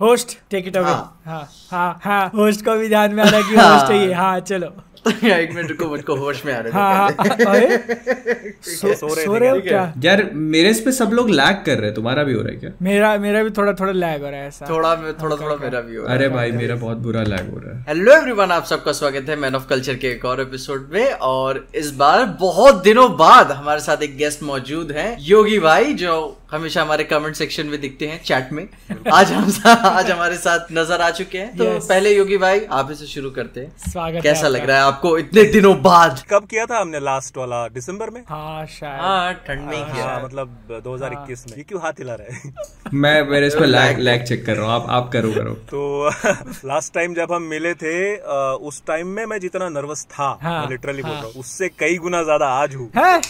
Host take it away हाँ। हाँ हाँ हाँ होस्ट को भी ध्यान में आ रहा है कि होस्ट है ये। हाँ चलो। एक मिनट रुको मुझको होश में आ रहे थे हाँ हाँ अरे सो सो रहे सो रहे हो क्या? यार मेरे इस पे सब लोग लैग कर रहे हैं। तुम्हारा भी हो रहा है क्या? मेरा मेरा भी थोड़ा थोड़ा लैग हो रहा है ऐसा। थोड़ा थोड़ा थोड़ा मेरा भी हो रहा है। अरे भाई मेरा बहुत बुरा लैग हो रहा है। हेलो एवरीवन आप सबका स्वागत है मैन ऑफ़ कल्चर के एक और एपिसोड में। और इस बार बहुत दिनों बाद हमारे साथ एक गेस्ट मौजूद है। योगी भाई जो हमेशा हमारे कमेंट सेक्शन में दिखते हैं चैट में। आज हम आज हमारे साथ नज़र आ चुके हैं। तो Yes. पहले योगी भाई आप इसे शुरू करते हैं। स्वागत है कैसा लग रहा है आपको इतने दिनों बाद? कब किया था हमने लास्ट वाला? दिसंबर में? हाँ शायद। हाँ ठंड में किया। हाँ मतलब 2021 में। ये क्यों हाथ हिला रहे हैं? मैं मेरे इस पे लैग लैग चेक कर रहा हूँ। आप आप करो करो। तो लास्ट टाइम जब हम मिले थे उस टाइम में मैं जितना नर्वस था लिटरली बोल। रहा हूँ उससे कई गुना ज़्यादा आज हूँ। है? हाँ।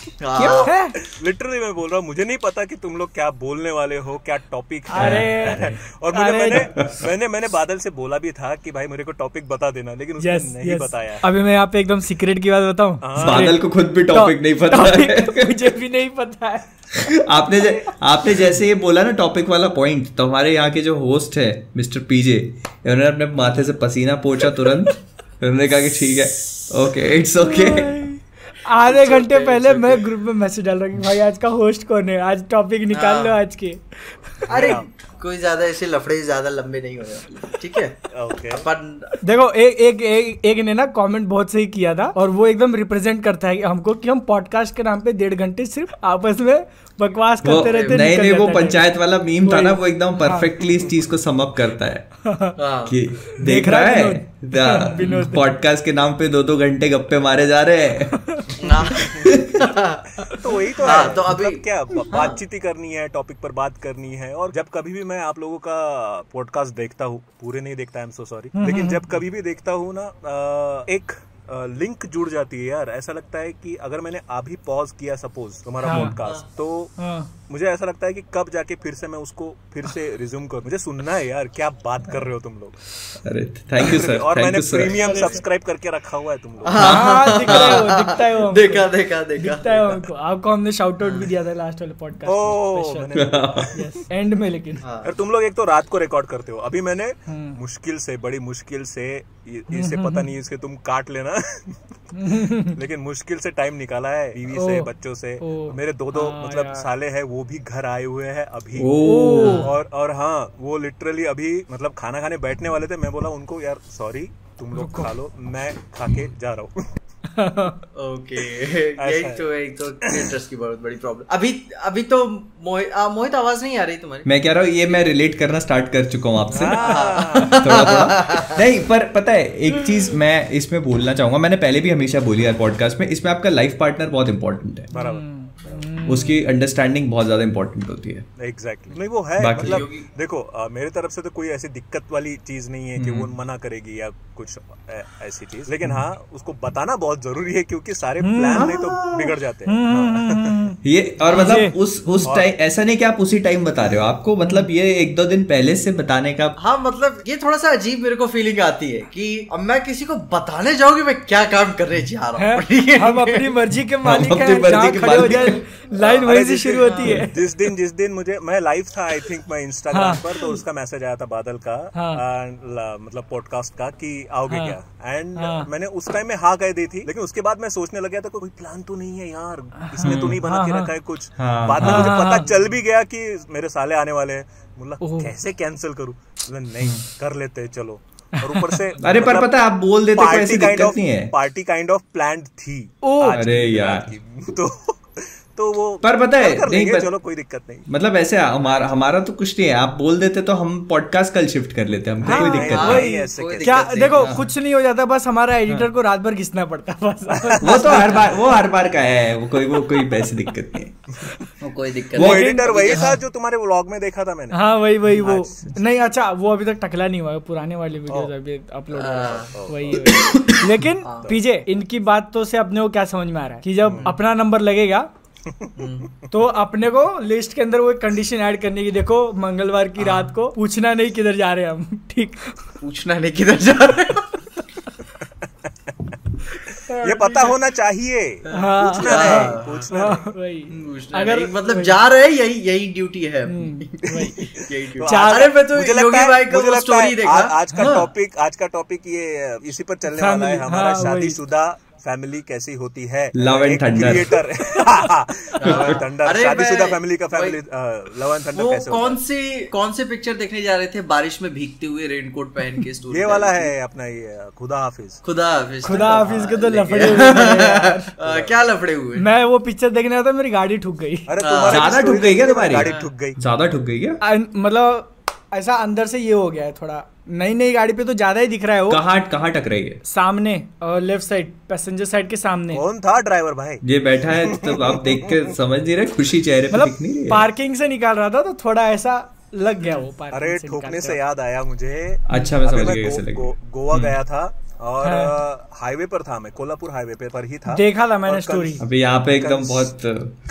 क्यों? है? लिटरली मैं बोल रहा हूँ मुझे नहीं पता की तुम लोग क्या बोलने वाले हो क्या टॉपिक है? अरे और मुझे अरे। मैंने मैंने मैंने बादल से बोला भी था कि भाई मेरे को टॉपिक बता देना लेकिन उसने यस नहीं यस बताया। अभी मैं यहाँ पे एकदम सीक्रेट की बात बताऊँ? बादल को खुद भी टॉपिक नहीं पता है। मुझे भी नहीं पता है। आपने जै, आपने जैसे ये बोला ना टॉपिक वाला पॉइंट तो हमारे यहाँ के जो होस्ट है मिस्टर पीजे उन्होंने अपने माथे से पसीना पोछा तुरंत। उन्होंने कहा कि ठीक है। ओके इट्स ओके आधे घंटे पहले मैं ग्रुप में मैसेज डाल रहा हूँ भाई आज का होस्ट कौन है? आज टॉपिक निकाल लो हाँ। आज के। अरे कोई ज़्यादा ऐसे लफड़े ज़्यादा लंबे नहीं होने वाले। ठीक है? ओके अपन देखो एक एक एक, एक ने ना कमेंट बहुत सही किया था और वो एकदम रिप्रेजेंट करता है हमको कि हम पॉडकास्ट के नाम पे डेढ़ घंटे सिर्फ़ आपस में बकवास करते रहते नहीं नहीं वो पंचायत वाला मीम था ना वो एकदम परफेक्टली इस चीज़ को समअप करता है। हाँ। कि देख रहा है है? पॉडकास्ट के नाम पे दो दो घंटे गप्पे मारे जा रहे हैं। तो वही तो हाँ, है। तो अभी- मतलब क्या बातचीत ही करनी है टॉपिक पर बात करनी है और जब कभी भी मैं आप लोगों का पॉडकास्ट देखता हूँ पूरे नहीं देखता आई एम सो सॉरी लेकिन जब कभी भी देखता हूँ ना एक लिंक जुड़ जाती है यार ऐसा लगता है कि अगर मैंने अभी पॉज किया सपोज़ तुम्हारा हाँ। पॉडकास्ट तो हाँ। मुझे ऐसा लगता है कि कब जाके फिर से मैं उसको फिर से रिज्यूम करूँ। मुझे सुनना है यार क्या बात कर रहे हो तुम लोग। अरे थैंक यू सर और मैंने प्रीमियम सब्सक्राइब करके रखा हुआ है तुम लोग। हाँ दिख रहा है दिखता है वो देखा देखा देखा। दिखता है वो हमको। आपको हमने शाउट आउट भी दिया था लास्ट वाले पॉडकास्ट मैंने यस एंड में लेकिन। हाँ। यार तुम लोग एक तो रात को रिकॉर्ड करते हो। अभी मैंने हम्म। मुश्किल से बड़ी मुश्किल से इसे पता नहीं इसके तुम काट लेना। लेकिन मुश्किल से टाइम निकाला है बीवी से बच्चों से। मेरे दो दो हाँ मतलब साले हैं वो भी घर आए हुए हैं अभी। और और हाँ वो लिटरली अभी मतलब खाना खाने बैठने वाले थे मैं बोला उनको यार सॉरी तुम लोग खा लो मैं खा के जा रहा हूँ। ओके। यही तो यही तो इंटरेस्ट की बहुत बड़ी प्रॉब्लम अभी अभी तो मोहित मोहित आवाज़ नहीं आ रही तुम्हारी? मैं कह रहा हूँ ये मैं रिलेट करना स्टार्ट कर चुका हूँ आपसे। हाँ। थोड़ा थोड़ा। नहीं पर पता है एक चीज़ मैं इसमें बोलना चाहूँगा मैंने पहले भी हमेशा बोली यार पॉडकास्ट में इसमें आपका लाइफ पार्टनर बहुत इंपॉर्टेंट है। बराबर। उसकी अंडरस्टैंडिंग बहुत ज़्यादा इंपॉर्टेंट होती है। एग्जैक्टली नहीं वो है मतलब देखो आ, मेरे तरफ़ से तो कोई ऐसी दिक्कत वाली चीज़ नहीं है कि वो मना करेगी या कुछ ऐ- ऐसी चीज़। लेकिन हाँ उसको बताना बहुत ज़रूरी है क्योंकि सारे प्लान नहीं तो बिगड़ जाते हैं। हाँ। ये और मतलब उस उस टाइम ऐसा नहीं कि आप उसी टाइम बता रहे हो आपको मतलब ये एक दो दिन पहले से बताने का हाँ मतलब ये थोड़ा सा अजीब मेरे को फीलिंग आती है कि अब मैं किसी को बताने जाऊँगी मैं क्या काम करने जा रहा हूँ है है? हम अपनी मर्ज़ी के मालिक अपनी हैं मर्ज़ी के मालिक हैं। लाइन वहीं से शुरू होती है जिस दिन जिस दिन मुझे मैं लाइव था आई थिंक मैं इंस्टाग्राम हाँ। पर तो उसका मैसेज आया था बादल का हाँ। मतलब पॉडकास्ट का कि आओगे हाँ। क्या एंड हाँ। मैंने उस टाइम में हाँ कह दी थी लेकिन उसके बाद मैं सोचने लग गया था कोई प्लान तो नहीं है यार इसने तो नहीं बना हाँ, के हाँ। रखा है कुछ। हाँ, बाद में हाँ, मुझे पता। चल भी गया कि मेरे साले आने वाले हैं। बोला कैसे कैंसिल करूँ? नहीं कर लेते हैं चलो। और ऊपर से अरे पर मतलब पता है आप बोल देते party kind of party kind of plan थी ओ अरे यार। तो तो वो पर पता है, नहीं, पर- चलो कोई दिक्कत नहीं। मतलब ऐसे हमारा हमारा तो कुछ नहीं है आप बोल देते तो हम पॉडकास्ट कल शिफ्ट कर लेते हमको कोई हाँ, दिक्कत हाँ, नहीं। वही ऐसे कोई क्या दिक्कत देखो हाँ। कुछ नहीं हो जाता बस हमारा एडिटर को रात भर घिसना पड़ता है बस। वो तो हर बार वो हर बार का है वो कोई वो कोई ऐसी दिक्कत नहीं वो कोई दिक्कत वो एडिटर वही था जो तुम्हारे व्लॉग में देखा था मैंने। हाँ वही वही वो अच्छा, नहीं अच्छा वो अभी तक टकला नहीं हुआ है पुराने वाले वीडियोस अभी अपलोड हाँ। वही वही। लेकिन पीजे इनकी बात तो से अपने को क्या समझ में आ रहा है कि जब अपना नंबर लगेगा तो अपने को लिस्ट के अंदर वो एक कंडीशन ऐड करने की देखो मंगलवार की रात को पूछना नहीं किधर जा रहे हैं हम ठीक। पूछना नहीं किधर जा रहे ये पता होना चाहिए। हाँ। पूछना नहीं पूछना नहीं। पूछना अगर- नहीं, मतलब जा रहे हैं यही यही ड्यूटी है। हम्म, यही तो ड्यूटी चार- अरे मैं तो मुझे लगता योगी है भाई का मुझे लगता स्टोरी है आज, का हाँ। टॉपिक आज का टॉपिक ये इसी पर चलने वाला है हमारा हाँ, शादीशुदा। फैमिली कैसी होती है? Love and एक Thunder। Creator Love and Thunder अरे शादीशुदा फैमिली का फैमिली लव एंड थंडर कैसे कौन सी कौन से पिक्चर देखने जा रहे थे? बारिश में भीगते हुए रेनकोट पहन के स्टोरी ये वाला है अपना ये खुदा हाफिज। खुदा हाफिज। खुदा हाफिज के तो लफड़े हुए हैं क्या लफड़े हुए? मैं वो पिक्चर देखने आता मेरी गाड़ी ठुक गई। अरे तुम्हारे ज़्यादा ठुक गई क्या तुम्हारी? गाड़ी ठुक गई। ज़्यादा ठुक गई क्या? मतलब ऐसा अंदर से ये हो गया है थोड़ा। नई नई गाड़ी पे तो ज़्यादा ही दिख रहा है वो। कहाँ कहाँ टकराई है? सामने और लेफ़्ट साइड पैसेंजर साइड के सामने। कौन था ड्राइवर भाई? ये बैठा है तो आप देख के समझ नहीं रहे खुशी चेहरे पे दिख नहीं रही मतलब पार्किंग से निकाल रहा था तो थोड़ा ऐसा लग गया वो पार्किंग अरे से ठोकने से याद आया मुझे। अच्छा मैं समझ गया गोवा हम्म। गया था और हाँ। हाईवे पर था मैं कोल्हापुर हाईवे पे पर ही था। देखा था मैंने स्टोरी अभी यहाँ पे एकदम बहुत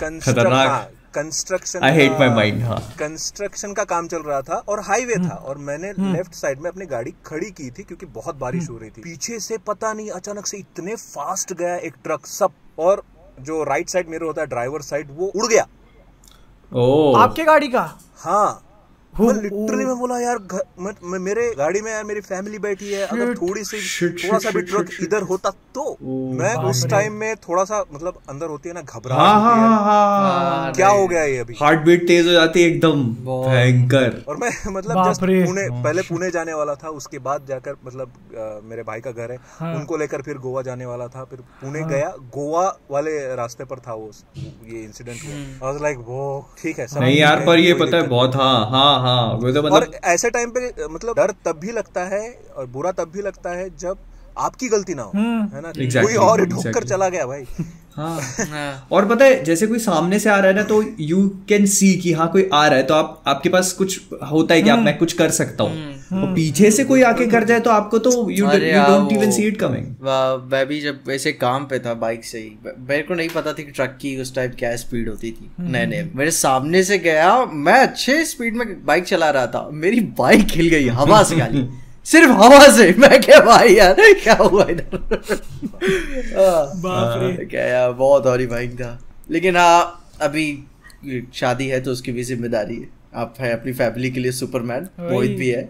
खतरनाक construction I hate my mind हाँ। कंस्ट्रक्शन का काम चल रहा था और हाईवे हम्म। था और मैंने लेफ़्ट साइड में अपनी गाड़ी खड़ी की थी क्योंकि बहुत बारिश हो रही थी। पीछे से पता नहीं अचानक से इतने फास्ट गया एक ट्रक सब और जो राइट साइड मेरे होता है ड्राइवर साइड वो उड़ गया। ओ आपके गाड़ी का? हो- मैं लिटरली मैं बोला यार घ- मैं, मैं मेरे गाड़ी में यार मेरी फैमिली बैठी है अगर थोड़ी सी थोड़ा सा भी ट्रक. इधर होता तो मैं उस टाइम में थोड़ा सा मतलब अंदर होती है ना घबराहट हाँ है हाँ। क्या हो गया ये अभी? हार्ट बीट तेज हो जाती है एकदम। भयंकर। और मैं मतलब जस्ट पुणे पहले पुणे जाने वाला था उसके बाद जाकर मतलब मेरे भाई का घर है हाँ। उनको लेकर फिर गोवा जाने वाला था फिर पुणे गया। गोवा वाले रास्ते पर था वो ये इंसिडेंट हुआ। लाइक वो ठीक है नहीं यार पर ये पता है बहुत हाँ हाँ हाँ वो तो और मतलब ऐसे टाइम पे मतलब डर तब भी लगता है और बुरा तब भी लगता है जब आपकी गलती ना हो हम्म। है ना? Exactly, कोई और ठोक कर चला गया भाई। हाँ। हाँ। और पता है जैसे कोई सामने से आ रहा है ना तो यू कैन सी कि हाँ कोई आ रहा है तो आप आपके पास कुछ होता है कि आप मैं कुछ कर सकता हूँ। और पीछे से कोई आके कर जाए तो आपको तो you don't even see it coming मैं भी जब वैसे काम पे था बाइक से ही मेरे को नहीं पता थी कि ट्रक की उस टाइप क्या स्पीड होती थी नहीं नहीं मेरे सामने से गया मैं अच्छे स्पीड में बाइक चला रहा था मेरी बाइक हिल गई हवा से खाली। सिर्फ़ हवा से मैं क्या भाई यार क्या हुआ इधर? हाँ, बाप रे। क्या यार बहुत हॉरीफाइंग था। लेकिन हाँ अभी शादी है तो उसकी भी ज़िम्मेदारी है। आप है अपनी फैमिली के लिए सुपरमैन मोहित भी है।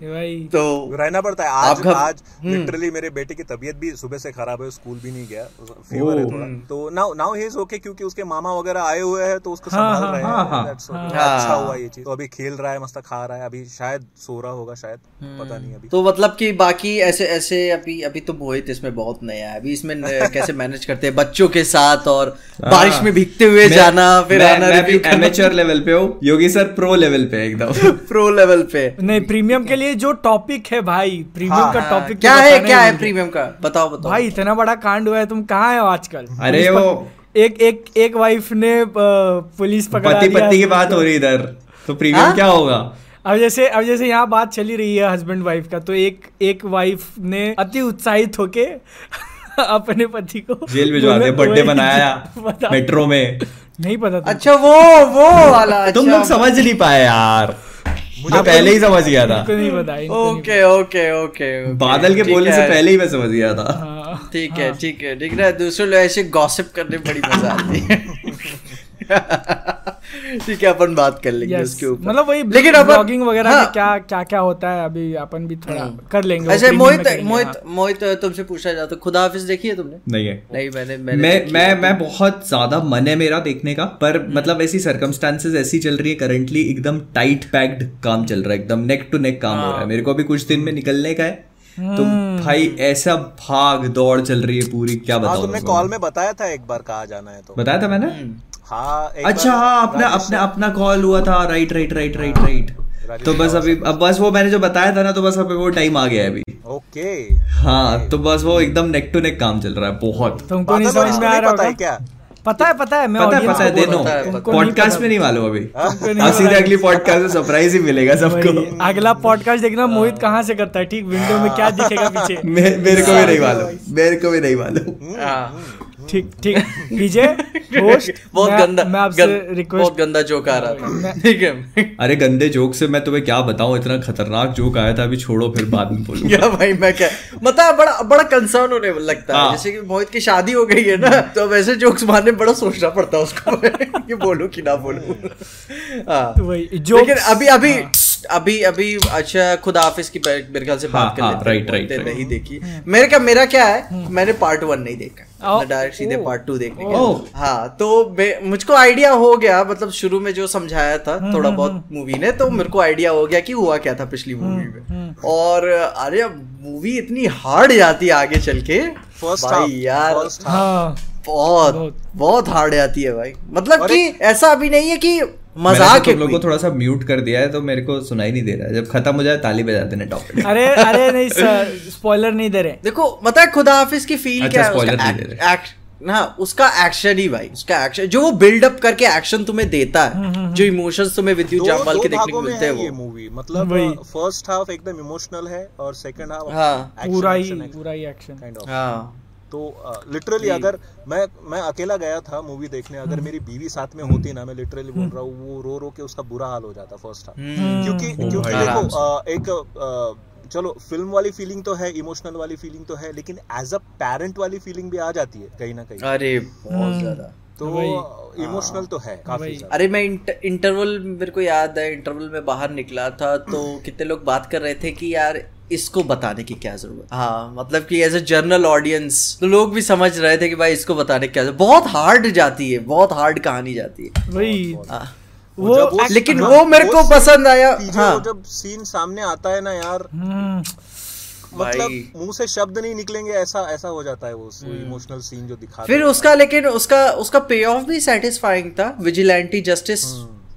तो रहना पड़ता है। आज आज लिटरली मेरे बेटे की तबीयत भी सुबह से खराब है स्कूल भी नहीं गया फीवर है थोड़ा। तो now now he is okay क्योंकि उसके मामा वगैरह आए हुए हैं तो उसको हाँ, संभाल हाँ, रहे हैं। हाँ। अच्छा हुआ ये चीज़। तो अभी खेल रहा है मस्त खा रहा है। अभी शायद सो रहा होगा शायद। पता नहीं अभी। तो मतलब कि बाकी ऐसे ऐसे अभी अभी तो मोहित इसमें बहुत नया है। अभी इसमें कैसे मैनेज करते हैं? बच्चों के साथ और बारिश में भीगते हुए जाना फिर आना मैं भी एमेचर लेवल पे हूँ। योगी सर प्रो लेवल पे एकदम। प्रो लेवल पे। नहीं प्रीमियम के लिए जो टॉपिक है भाई प्रीमियम हाँ, का हाँ, टॉपिक क्या है क्या है प्रीमियम का? बताओ बताओ। भाई इतना बड़ा कांड हुआ है तुम कहाँ हो आजकल? अरे पुलिस वो एक एक एक वाइफ ने पुलिस पकड़ा पति पत्नी की बात हो रही इधर। तो प्रीमियम हाँ? क्या होगा? अब जैसे अब जैसे यहाँ बात चली रही है हस्बैंड वाइफ का तो एक एक वाइफ ने अति उत्साहित होके अपने पति को जेल भिजवा दिया बर्थडे मनाया मेट्रो में। नहीं पता था। अच्छा वो वो वाला तुम अच्छा। लोग समझ नहीं पाए यार। मुझे पहले ही समझ गया था। नहीं पता ओके ओके ओके बादल के बोलने से पहले ही मैं समझ गया था। हाँ। ठीक है ठीक है ठीक है। दूसरे लोग ऐसे गॉसिप करने में बड़ी मज़ा आती है। ठीक है अपन बात कर लेंगे Yes. उसके ऊपर। मतलब वही लेकिन अपन- ब्लॉगिंग वगैरह हाँ। क्या क्या क्या होता है अभी अपन भी थोड़ा कर लेंगे ऐसे मोहित मोहित हाँ। मोहित तुमसे पूछा जाता खुदा हाफिज देखी है तुमने? नहीं है। नहीं मैंने मैंने मैं मैं मैं बहुत ज़्यादा मन है मेरा देखने का पर मतलब ऐसी सर्कमस्टांसेस ऐसी चल रही है करंटली एकदम टाइट पैक्ड काम चल रहा है एकदम नेक टू नेक काम हो रहा है। मेरे को अभी कुछ दिन में निकलने का है तो भाई ऐसा भाग दौड़ चल रही है पूरी क्या हाँ बताऊँ तुमने कॉल में? बताया था एक बार कहा जाना है तो। बताया था मैंने? हाँ अच्छा हाँ अपना अपना अपना कॉल हुआ था। Right right right right right तो बस अभी अब बस वो मैंने जो बताया था ना तो बस अभी वो टाइम आ गया है अभी। ओके। हाँ तो बस वो एकदम नेक टू नेक काम चल रहा है बहुत। तुमको नहीं समझ में आ रहा पता है क्या? पता है पता है मैं पता है पता है को दे बोल नो रहा हूँ, तुमको नहीं पॉडकास्ट। में नहीं मालूम अभी। तुमको हाँ सीधे अगली पॉडकास्ट में सरप्राइज़ ही मिलेगा सबको। अगला पॉडकास्ट देखना मोहित कहाँ से करता है? ठीक विंडो में क्या दिखेगा पीछे? मेरे को भी नहीं मालूम मेरे को भी नहीं मालूम। हाँ। ठीक ठीक पीजे होस्ट बहुत मैं, गंदा मैं आपसे गं- बहुत गंदा जोक आ रहा था। ठीक है। अरे गंदे जोक से मैं तुम्हें क्या बताऊँ? इतना खतरनाक जोक आया था अभी छोड़ो फिर बाद में बोलूँगा। या भाई मैं क्या मतलब बड़ा बड़ा कंसर्न होने लगता है। हाँ। जैसे कि मोहित की शादी हो गई है ना तो वैसे जोक्स मारने में बड़ा सोचना पड़ता है उसको। कि बोलूँ कि ना बोलूँ। हाँ। लेकिन अभी अभी अभी अभी अच्छा खुदा हाफिज की मेरे ख्याल से बात हाँ, कर हाँ, लेते हैं। right, right, बहुत देर right. नहीं देखी। मेरे का मेरा क्या है? मैंने पार्ट वन नहीं देखा। डायरेक्ट सीधे पार्ट टू देखने ओ। गया हाँ तो मुझको आइडिया हो गया मतलब शुरू में जो समझाया था थोड़ा बहुत मूवी ने तो मेरे को आइडिया हो गया कि हुआ क्या था पिछली मूवी में। और अरे मूवी इतनी हार्ड जाती है आगे चल के। फ़र्स्ट भाई यार हाँ। बहुत बहुत। हार्ड जाती है भाई। मतलब कि ऐसा अभी नहीं है कि मज़ाक तो है तुम लोग को थोड़ा सा म्यूट कर दिया है तो मेरे को सुनाई नहीं दे रहा है। जब खत्म हो जाए ताली बजा देना टॉपिक अरे अरे नहीं सर स्पॉइलर नहीं दे रहे। देखो पता है खुदा हाफिज की फील अच्छा, क्या है? spoiler उसका नहीं दे act- act- उसका एक्शन ही भाई उसका एक्शन जो वो बिल्डअप करके एक्शन तुम्हें देता है जो इमोशंस तुम्हें विद्युत दो जामवाल के देखने को मिलते हैं वो। मूवी मतलब फ़र्स्ट हाफ़ एकदम इमोशनल है और सेकंड हाफ़ हाँ। पूरा ही पूरा ही एक्शन काइंड ऑफ़ हाँ। तो लिटरली अगर मैं मैं अकेला गया था मूवी देखने अगर मेरी बीवी साथ में होती ना मैं लिटरली बोल रहा हूँ वो रो रो के उसका बुरा हाल हो जाता फ़र्स्ट हाफ़ हम्म। क्योंकि क्योंकि देखो आराम एक अ, चलो फ़िल्म वाली फीलिंग तो है इमोशनल वाली फीलिंग तो है लेकिन एज अ पेरेंट वाली फीलिंग भी आ जाती है कहीं ना कहीं। अरे बहुत ज़्यादा। तो इमोशनल तो है काफ़ी अरे मैं इंटर, इंटरवल मेरे को याद है इंटरवल में बाहर निकला था तो कितने लोग बात कर रहे थे कि यार इसको बताने की क्या ज़रूरत? हाँ मतलब कि एज अ जर्नल ऑडियंस तो लोग भी समझ रहे थे कि भाई इसको बताने की क्या ज़रूरत? बहुत हार्ड जाती है बहुत हार्ड कहानी जाती है। वही हाँ। वो वो- लेकिन हाँ, वो मेरे को पसंद आया। हाँ। जब सीन सामने आता है ना यार हम्म, मतलब मुँह से शब्द नहीं निकलेंगे ऐसा ऐसा हो जाता है वो इमोशनल सीन जो दिखा फिर उसका लेकिन उसका उसका पे ऑफ़ भी सेटिस्फाइंग था विजिलेंटी जस्टिस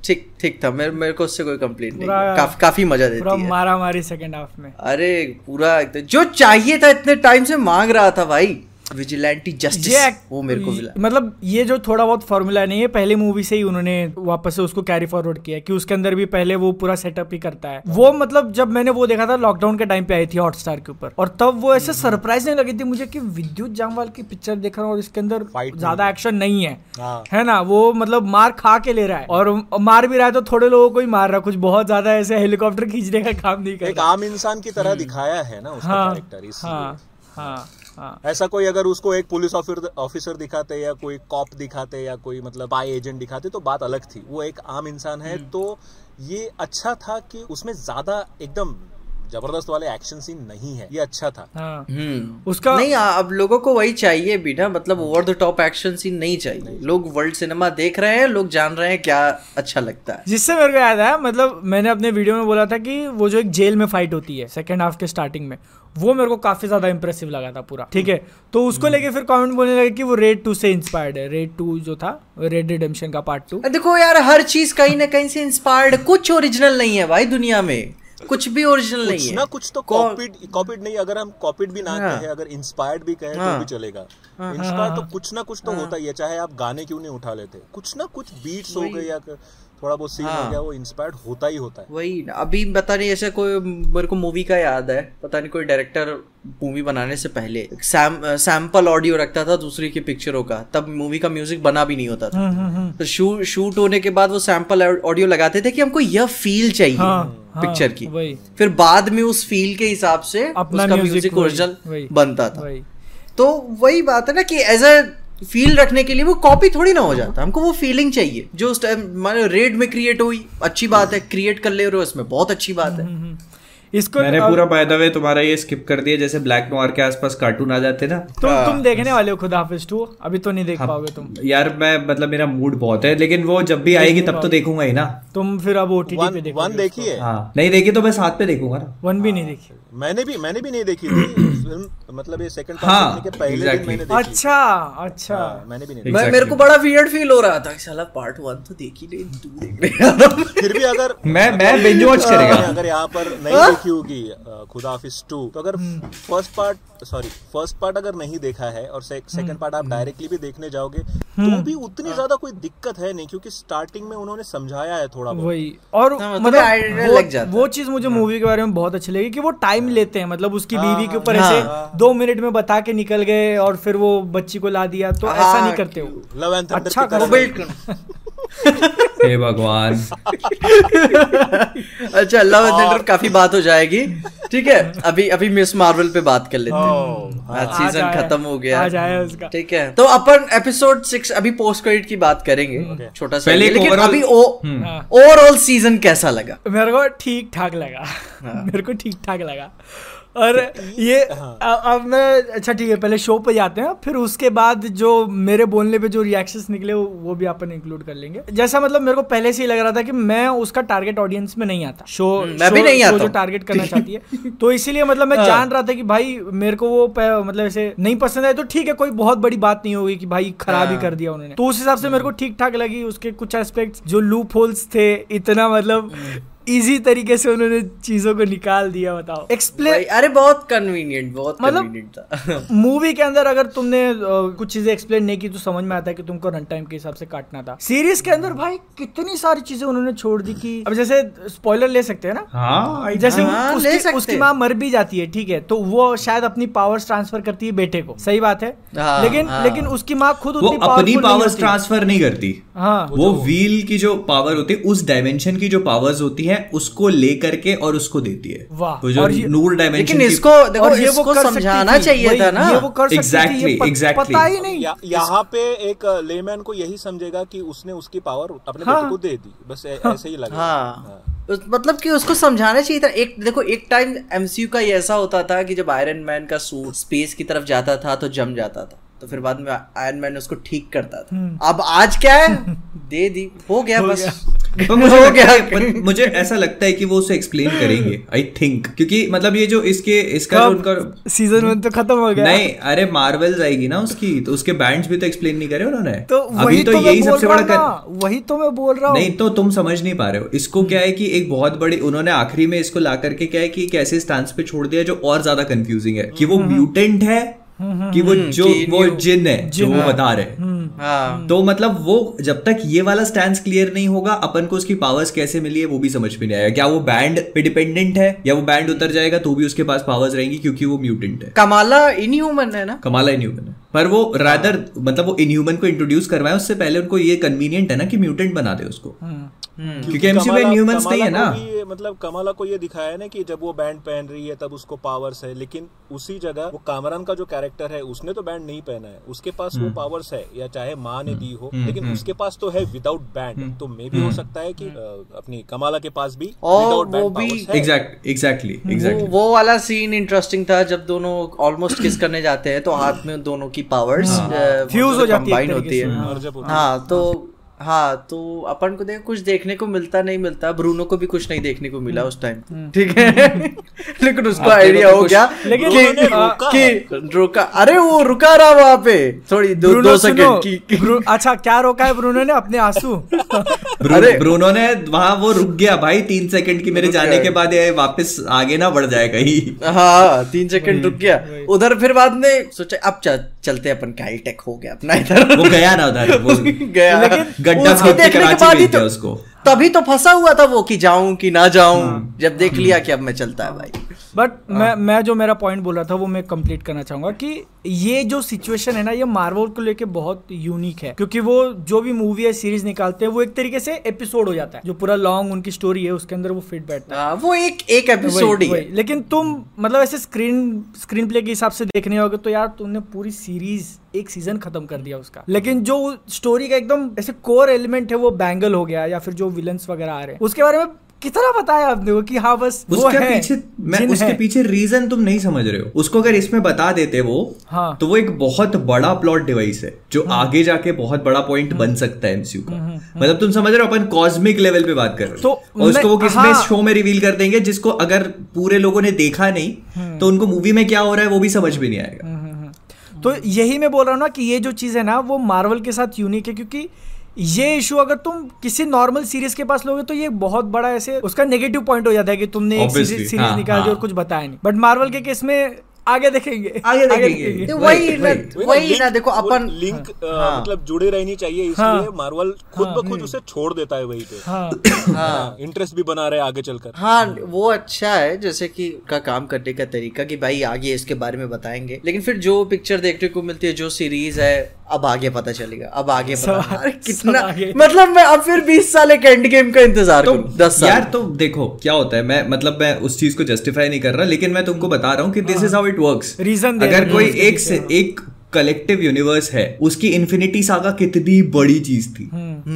ठीक ठीक था। मेरे मेरे को उससे कोई कंप्लेंट नहीं काफ, काफ़ी मज़ा देती है। मारा मारी सेकंड हाफ़ में। अरे पूरा एकदम जो चाहिए था इतने टाइम से मांग रहा था भाई। विजिलेंटी जस्टिस वो मेरे को मिला। मतलब ये जो थोड़ा बहुत फॉर्मूला नहीं है पहले मूवी से ही उन्होंने वापस से उसको कैरी फॉरवर्ड किया कि उसके अंदर भी पहले वो पूरा सेटअप ही करता है। वो मतलब जब मैंने वो देखा था लॉकडाउन के टाइम पे आई थी हॉटस्टार के ऊपर और तब वो ऐसे सरप्राइज़ नहीं लगी थी मुझे कि विद्युत जामवाल की पिक्चर देख रहा हूँ और इसके अंदर ज़्यादा एक्शन नहीं है। हाँ। है ना? वो मतलब मार खा के ले रहा है और मार भी रहा है तो थोड़े लोगों को ही मार रहा है कुछ बहुत ज़्यादा ऐसे हेलीकॉप्टर खींचने का काम नहीं कर आम इंसान की तरह दिखाया है ना उसका हाँ। कैरेक्टर इसलिए हाँ। हाँ। ऐसा कोई अगर उसको एक पुलिस ऑफिसर ऑफिसर दिखाते या कोई कॉप दिखाते या कोई मतलब आई एजेंट दिखाते तो बात अलग थी। वो एक आम इंसान है तो ये अच्छा था कि उसमें ज़्यादा एकदम ज़बरदस्त वाले एक्शन सीन नहीं है। ये अच्छा था। हाँ। हम्म। उसका नहीं अब लोगों को वही चाहिए भी ना मतलब over the top action scene नहीं चाहिए। लोग वर्ल्ड सिनेमा देख रहे हैं लोग जान रहे हैं क्या अच्छा लगता है। जिससे मेरे को याद आया मतलब मैंने अपने वीडियो में बोला था कि वो जो एक जेल में फाइट होती है सेकंड हाफ़ के स्टार्टिंग में वो मेरे को काफ़ी ज़्यादा इंप्रेसिव लगा था पूरा ठीक है? तो उसको लेके फिर कमेंट बोलने लगे कि वो रेड टू से इंस्पायर्ड है। रेड टू जो था रेड रिडेम्पशन का पार्ट टू देखो यार हर चीज़ कहीं ना कहीं से इंस्पायर्ड कुछ ओरिजिनल नहीं है भाई दुनिया में। कुछ भी ओरिजिनल नहीं कुछ है। ना कुछ तो कॉपीड कॉपीड नहीं अगर हम कॉपीड भी ना कहें कहे अगर इंस्पायर्ड भी कहे तो हाँ। भी चलेगा। इंस्पायर तो कुछ ना कुछ तो होता ही है चाहे आप गाने क्यों नहीं उठा लेते। कुछ ना कुछ बीट्स हो गए या थोड़ा बहुत सीन हाँ। हो। हाँ। गया वो इंस्पायर्ड होता ही होता है। वही अभी पता नहीं ऐसा कोई मेरे को मूवी का याद है पता नहीं कोई डायरेक्टर मूवी बनाने से पहले सैम सैंपल ऑडियो रखता था दूसरी की पिक्चरों का तब मूवी का म्यूज़िक बना भी नहीं होता था। तो शूट शूट होने के बाद वो सैंपल ऑडियो लगाते थे कि हमको यह फील चाहिए हाँ, हाँ, पिक्चर की। वही। फिर बाद में उस फील के हिसाब से अपना उसका म्यूज़िक ओरिजिनल बनता था। तो वही बात है ना कि एज अ फील रखने के लिए वो कॉपी थोड़ी ना हो जाता। हमको वो फीलिंग चाहिए। जो उस टाइम माने रेड में क्रिएट हुई अच्छी बात है क्रिएट कर ले रहे हो इसमें बहुत अच्छी बात है। इसको मैंने पूरा बाय द वे तुम्हारा ये स्किप कर दिया जैसे ब्लैक नोयर के आसपास कार्टून आ जाते ना। तो हाँ। तुम देखने वाले हो खुदा हाफिज टू अभी तो नहीं देख हाँ, पाओगे तुम। यार मैं मतलब मेरा मूड बहुत है लेकिन वो जब भी आएगी तब तो देखूँगा ही ना। तुम फिर अब ओटीटी पे वन वन देखोगे देखिए हाँ? नहीं देखी तो मैं साथ पे देखूँगा ना। वन भी नहीं देखी। मैंने भी मैंने भी नहीं देखी थी। फ़िल्म मतलब ये सेकंड पार्ट हाँ, देखने के पहले दिन मैंने देखी। अच्छा अच्छा। हाँ, मैंने भी नहीं देखी। मैं मेरे को बड़ा वियर्ड फील हो रहा था कि साला पार्ट वन तो देख ही नहीं तू देख रहे फिर भी अगर मैं मैं बिंज वॉच करेगा। अगर यहाँ पर नहीं देखी होगी खुदा हाफिज टू तो अगर first part sorry first part अगर नहीं देखा है और सेकंड पार्ट आप डायरेक्टली भी देखने जाओगे तो भी उतनी ज़्यादा कोई दिक्कत है नहीं क्योंकि स्टार्टिंग में उन्होंने समझाया है थोड़ा बहुत। वही। और हाँ, मतलब मतलब वो, चीज़ मुझे मूवी के बारे में बहुत अच्छी लगी कि वो टाइम लेते हैं मतलब उसकी हाँ, बीवी के हाँ, ऊपर हाँ, ऐसे के दो मिनट में बता के निकल गए और फिर वो बच्ची को ला दिया। तो ऐसा हाँ, नहीं करते हो। लव एंड अच्छा करो। हे भगवान। अच्छा अल्लाह थंडर काफ़ी बात हो जाएगी। ठीक है अभी अभी मिस मार्वल पे बात कर लेते हैं। Oh, आज आज सीज़न खत्म हो गया। आज आया उसका। ठीक है तो अपन एपिसोड सिक्स अभी पोस्ट क्रेडिट की बात करेंगे। छोटा सा पहले लेकिन अभी हाँ। ओवरऑल सीज़न कैसा लगा? मेरे को ठीक ठाक लगा। हाँ। मेरे को ठीक ठाक लगा। और ये हाँ। अब मैं अच्छा ठीक है पहले शो पे जाते हैं फिर उसके बाद जो मेरे बोलने पे जो रिएक्शंस निकले वो, भी अपन इंक्लूड कर लेंगे। जैसा मतलब मेरे को पहले से ही लग रहा था कि मैं उसका टारगेट ऑडियंस में नहीं आता। शो हम्म, मैं भी नहीं आता जो टारगेट करना चाहती है। तो इसीलिए मतलब मैं जान रहा था कि भाई मेरे को वो मतलब ऐसे नहीं पसंद आए तो ठीक है कोई बहुत बड़ी बात नहीं होगी कि भाई खराब ही हाँ। कर दिया उन्होंने। तो उस हिसाब से मेरे को ठीक ठाक लगी उसके कुछ एस्पेक्ट जो लूप होल्स थे इतना मतलब इजी तरीके से उन्होंने चीज़ों को निकाल दिया बताओ। एक्सप्लेन अरे बहुत कन्वीनियंट बहुत मतलब- था। मूवी के अंदर अगर तुमने कुछ चीज़ें एक्सप्लेन नहीं की तो समझ में आता है कि तुमको रन टाइम के हिसाब से काटना था। सीरीज़ के अंदर भाई कितनी सारी चीज़ें उन्होंने छोड़ दी कि अब जैसे स्पॉइलर ले सकते हैं ना? हाँ जैसे हाँ, उसकी, ले उसकी, सकते उसकी माँ मर भी जाती है ठीक है? तो वो शायद अपनी पावर्स ट्रांसफ़र करती है बेटे को। सही बात है? हाँ, लेकिन हाँ। लेकिन उसकी माँ खुद उतनी अपनी पावर्स ट्रांसफ़र नहीं करती। हाँ। वो व्हील की जो पावर होती है उस डायमेंशन की जो पावर्स होती है उसको लेकर के और उसको देती है। वाह, वो जो नूर डायमेंशन लेकिन इसको देखो ये इसको समझाना चाहिए था ना। ये वो कर प- exactly. पता ही नहीं। यहाँ पे एक लेमैन को यही समझेगा कि उसने उसकी पावर अपने हाँ। बेटे को दे दी। बस ऐसे ही लगा। हाँ। मतलब कि उसको समझाना चाहिए था। एक देखो एक टाइम एमसीयू का ये ऐसा होता था कि जब आयरन मैन का सूट स्पेस की तरफ़ जाता था तो जम जाता था। तो फिर बाद में आयरन मैन उसको ठीक करता था। अब आज क्या है? दे दी। हो गया हो बस। पर मुझे हो गया। मुझे ऐसा लगता है कि वो उसे एक्सप्लेन करेंगे आई थिंक क्योंकि मतलब ये जो इसके इसका जो उनका सीज़न वन तो खत्म हो गया। नहीं अरे मार्वल्स आएगी ना उसकी। तो उसके बैंड्स भी तो एक्सप्लेन नहीं करे उन्होंने। तो अभी तो तो, यही सबसे बड़ा कर... वही तो मैं बोल रहा हूँ। नहीं तो तुम समझ नहीं पा रहे हो। इसको क्या है कि एक बहुत बड़ी उन्होंने आखिरी में इसको ला करके क्या है कि एक ऐसे स्टांस पे छोड़ दिया जो और ज़्यादा कंफ्यूजिंग है कि वो म्यूटेंट है कि वो जो वो जिन है जो वो बता रहे हैं। हाँ। तो मतलब वो जब तक ये वाला स्टैंड क्लियर नहीं होगा अपन को उसकी पावर्स कैसे मिली है वो भी समझ में नहीं आएगा। क्या वो बैंड पे डिपेंडेंट है या वो बैंड उतर जाएगा तो भी उसके पास पावर्स रहेंगी क्योंकि वो म्यूटेंट है। कमाला इनह्यूमन है ना? कमाला इनह्यूमन है। पर वो रादर मतलब वो इनह्यूमन को इंट्रोड्यूस करवाए उससे पहले उनको ये कन्वीनियंट है ना कि म्यूटेंट बना दे उसको। क्योंकि एमसीयू में इनह्यूमंस नहीं है ना। ये- मतलब कमाला को ये दिखाया है ना कि जब वो बैंड पहन रही है तब उसको पावर्स है लेकिन उसी जगह वो कामरान का जो कैरेक्टर है उसने तो बैंड नहीं पहना है। उसके पास हम्म। वो पावर्स है या चाहे माँ ने दी हो लेकिन उसके पास तो है विदाउट बैंड हम्म। तो मे भी हो सकता है कि अपनी कमाला के पास भी विदाउट वो बैंड एग्जैक्ट एग्जैक्टली एग्जैक्टली वो वाला सीन इंटरेस्टिंग था जब दोनों ऑलमोस्ट किस करने जाते हैं तो हाथ में दोनों की पावर्स फ्यूज हो जाती है। है। हाँ तो हाँ तो अपन को देख कुछ देखने को मिलता नहीं मिलता। ब्रूनो को भी कुछ नहीं देखने को मिला उस टाइम ठीक है? लेकिन उसको आइडिया हो गया लेकिन कि, कि रुका। अरे वो रुका रहा वहाँ पे। थोड़ी दो दो सेकंड की अच्छा क्या रोका है ब्रूनो ने? अपने आँसू। अरे- ब्रूनो ने वहाँ वो रुक गया भाई तीन सेकंड की मेरे जाने के बाद ये वापस आगे ना बढ़ जाएगा कहीं। हाँ तीन सेकंड रुक गया। उधर फिर बाद में सोचा अब चलते अपन कैलटेक हो गया अपना इधर। वो गया ना उधर वो गया। गड्ढा खोद के बाद ही तो उसको। तभी तो फंसा हुआ था वो कि जाऊँ कि ना जाऊँ। जब देख लिया कि अब मैं चलता है भाई। बट मैं मैं जो मेरा पॉइंट बोल रहा था वो मैं कंप्लीट करना चाहूँगा कि ये जो सिचुएशन है ना ये मार्वल को लेके बहुत यूनिक है। क्योंकि वो जो भी मूवी या सीरीज़ निकालते हैं वो एक तरीके से एपिसोड हो जाता है। जो पूरा लॉन्ग उनकी स्टोरी है उसके अंदर वो फिट बैठता है। हाँ, वो एक एक एपिसोड ही है। लेकिन तुम मतलब ऐसे स्क्रीन स्क्रीन प्ले के हिसाब से देखने होगे तो यार तुमने पूरी सीरीज़ एक सीज़न खत्म कर दिया उसका। लेकिन जो स्टोरी का एकदम ऐसे कोर एलिमेंट है वो बैंगल हो गया या फिर जो विलन्स वगैरह आ रहे हैं। उसके बारे में कितना बताया आपने वो कि हाँ बस वो उसके है पीछे मैं उसके है। पीछे रीजन तुम नहीं समझ रहे हो। उसको अगर इसमें बता देते वो हाँ। तो वो एक बहुत बड़ा प्लॉट डिवाइस है जो आगे जाके बहुत बड़ा पॉइंट बन सकता है एमसीयू का। मतलब तुम समझ रहे हो अपन कॉस्मिक लेवल पे बात कर रहे हो। तो और उसको वो किसमें हाँ। शो में रिवील कर देंगे जिसको अगर पूरे लोगों ने देखा नहीं तो उनको मूवी में क्या हो रहा है वो भी समझ भी नहीं आएगा। तो यही मैं बोल रहा हूँ ना कि ये जो चीज़ है ना वो मार्वल के साथ यूनिक है क्योंकि ये इशू अगर तुम किसी नॉर्मल सीरीज़ के पास लोगे तो ये बहुत बड़ा ऐसे उसका नेगेटिव पॉइंट हो जाता है कि तुमने एक सीरीज़ सीरीज़ हाँ, निकाल दी हाँ। और कुछ बताया नहीं बट मार्वल के केस में आगे देखेंगे आगे देखेंगे। तो वही, वही ना वही। वही ना देखो अपन लिंक हाँ। मतलब जुड़े रहनी चाहिए इसलिए हाँ। मार्वल खुद ब खुद उसे छोड़ देता है वही पे हाँ हाँ इंटरेस्ट भी बना रहे आगे चलकर हाँ वो अच्छा है जैसे कि का काम करने का तरीका कि भाई आगे इसके बारे में बताएँगे लेकिन फिर जो पिक्चर देखने को मिलती है जो सीरीज़ है अब आगे पता चलेगा अब आगे पता अरे कितना आगे। मतलब मैं अब फिर 20 साल एक एंड गेम का इंतज़ार तो करूँ 10 साल। यार तो देखो क्या होता है मैं मतलब मैं उस चीज़ को जस्टिफाई नहीं कर रहा लेकिन मैं तुमको बता रहा हूँ कि this is how it work reason अगर कोई एक से एक कलेक्टिव यूनिवर्स है उसकी इन्फिनिटी सागा कितनी बड़ी चीज़ थी।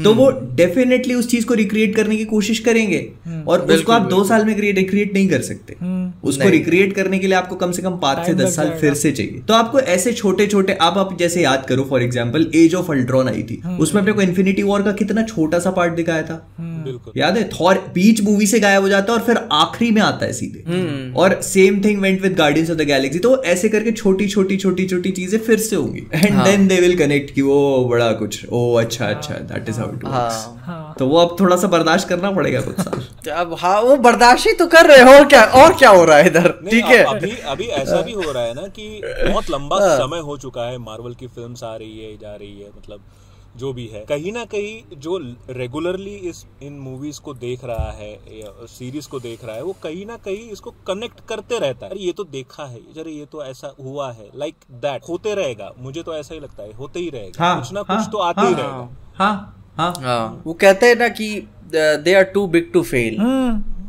तो वो डेफिनेटली उस चीज़ को रिक्रिएट करने की कोशिश करेंगे और उसको आप दो साल में रिक्रिएट नहीं कर सकते। उसको रिक्रिएट करने के लिए आपको कम से कम पाँच से दस साल फिर से चाहिए। तो आपको ऐसे छोटे छोटे आप आप जैसे याद करो for example Age of Ultron आई थी। उसमें अपने को इन्फिनिटी वॉर का कितना छोटा सा पार्ट दिखाया था। बिल्कुल। याद है? थॉर बीच मूवी से गायब हो जाता है और फिर आखिरी में आता है सीधे। और same thing went with Guardians of the Galaxy तो ऐसे करके छोटी छोटी छोटी छोटी चीज़ें फिर से होंगी। And then they will connect कि वो बड़ा कुछ ओ अच्छा अच्छा that is how it works तो वो अब थोड़ा सा बर्दाश्त करना पड़ेगा कुछ साल। अब हाँ वो बर्दाश्त ही तो कर रहे हो और क्या और क्या हो रहा है इधर? ठीक है। अभी अभी ऐसा भी हो रहा है ना कि बहुत लंबा समय हो चुका है मार्वल की फिल्म्स आ रही है जा रही है मतलब जो भी है कहीं ना कहीं जो रेगुलरली इस इन मूवीज़ को देख रहा है या सीरीज़ को देख रहा है वो कहीं ना कहीं इसको कनेक्ट करते रहता है। अरे ये तो देखा है अरे ये तो ऐसा हुआ है लाइक like दैट होते रहेगा मुझे तो ऐसा ही लगता है होते ही रहेगा। हाँ, कुछ ना हाँ, कुछ तो आते हाँ, ही रहेगा। हाँ, हाँ। हाँ हाँ वो कहते हैं ना कि they are too big to fail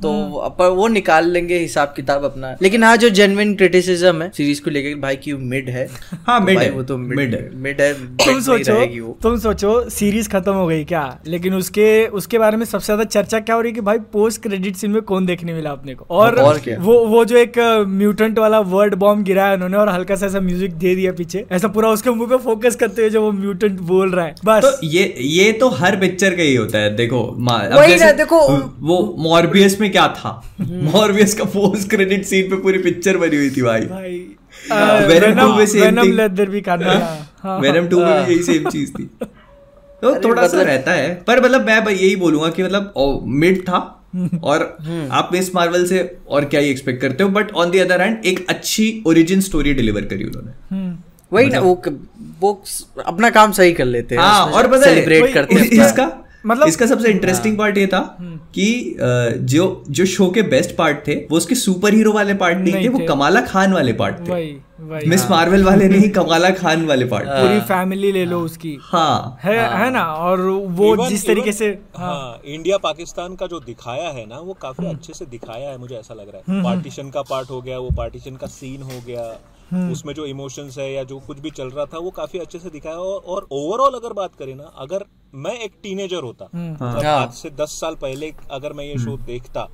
तो अपन वो निकाल लेंगे हिसाब किताब अपना। लेकिन हाँ जो जेन्युइन क्रिटिसिज्म है सीरीज़ को लेकर भाई की मिड है हाँ, तो mid है, वो तो मिड है। है। मिड है तुम सोचो तुम सोचो सीरीज़ खत्म हो गई क्या? लेकिन उसके उसके बारे में सबसे ज़्यादा चर्चा क्या हो रही है कि भाई पोस्ट क्रेडिट सीन में कौन देखने मिला अपने को? और, और वो वो जो एक म्यूटेंट वाला वर्ड बॉम्ब गिराया उन्होंने और हल्का सा ऐसा म्यूज़िक दे दिया पीछे। ऐसा पूरा उसके मुँह पे फोकस करते हुए जो वो म्यूटेंट बोल रहा है। बस। तो ये ये तो हर पिक्चर का ही होता है देखो अब वही ना, जैसे देखो- वो मॉर्बियस में क्या था? मॉर्बियस का पोस्ट क्रेडिट सीन पे पूरी पिक्चर बनी हुई थी भाई। भाई Venom two में करना हाँ? वेनम 2 में यही सेम चीज़ थी। तो थोड़ा सा मतलब- रहता है। पर मतलब मैं यही बोलूँगा कि मतलब मिड था और आप मिस मार्वल से और क्या ही एक्सपेक्ट करते हो but on the other hand एक अच्छी ओरिजिन स्टोरी डिलीवर करी उन्होंने। हम्म। वही ना वो वो अपना काम सही कर लेते हैं हाँ और पता है सेलिब्रेट करते हैं इसका मतलब- इसका सबसे इंटरेस्टिंग पार्ट ये था कि जो जो शो के बेस्ट पार्ट थे वो उसके सुपर हीरो वाले पार्ट नहीं, नहीं थे थे। वो कमाला खान वाले पार्ट थे। वही वही। मिस मार्वल वाले नहीं कमाला खान वाले पार्ट पूरी फैमिली ले लो उसकी। हाँ। है है। ना? और वो Even- जिस तरीके even- से हाँ। इंडिया पाकिस्तान का जो दिखाया है ना वो काफ़ी अच्छे से दिखाया है मुझे ऐसा लग रहा है। पार्टीशन का पार्ट हो गया वो पार्टीशन का सीन हो गया। उसमें जो इमोशंस है या जो कुछ भी चल रहा था वो काफ़ी अच्छे से दिखाया। और ओवरऑल अगर बात करें ना अगर मैं एक टीनेजर होता। मतलब हाँ। आज से दस साल पहले अगर मैं ये शो देखता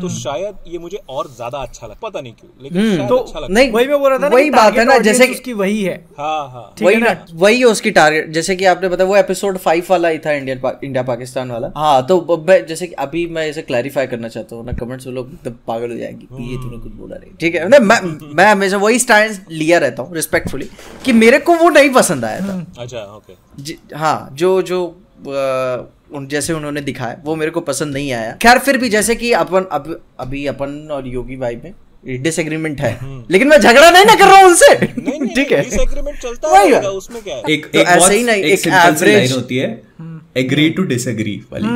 तो शायद ये मुझे और ज़्यादा अच्छा लगता। पता नहीं क्यों लेकिन शायद तो अच्छा लगता। नहीं वही मैं बोल रहा था ना वही बात है ना जैसे कि उसकी वही है। हाँ हाँ। वही ना? ना वही है उसकी टारगेट जैसे कि आपने बताया वो एपिसोड फाइव वाला ही था इंडियन पा, इंडिया पाकिस्तान वाला। हाँ। तो मैं जैसे कि अभी मैं इसे क्लैरिफाई करना चाहता हूँ ना कमेंट्स में लोग एकदम पागल हो जाएँगे ये तूने कुछ बोला नहीं। ठीक है? नहीं, मैं मैं हमेशा वही स्टैंड लिया रहता हूँ रिस्पेक्टफुली कि मेरे को वो नहीं पसंद आया था। अच्छा ओके हाँ जो जो उन जैसे उन्होंने दिखाया वो मेरे को पसंद नहीं आया। खैर फिर भी जैसे कि अपन अब अभी अपन और योगी भाई में डिसएग्रीमेंट है। लेकिन मैं झगड़ा नहीं ना कर रहा हूँ उनसे। ठीक है। डिसएग्रीमेंट चलता है। उसमें क्या है? एक तो एक ऐसे ही नहीं, एक लाइन होती है एग्री टू डिसएग्री वाली।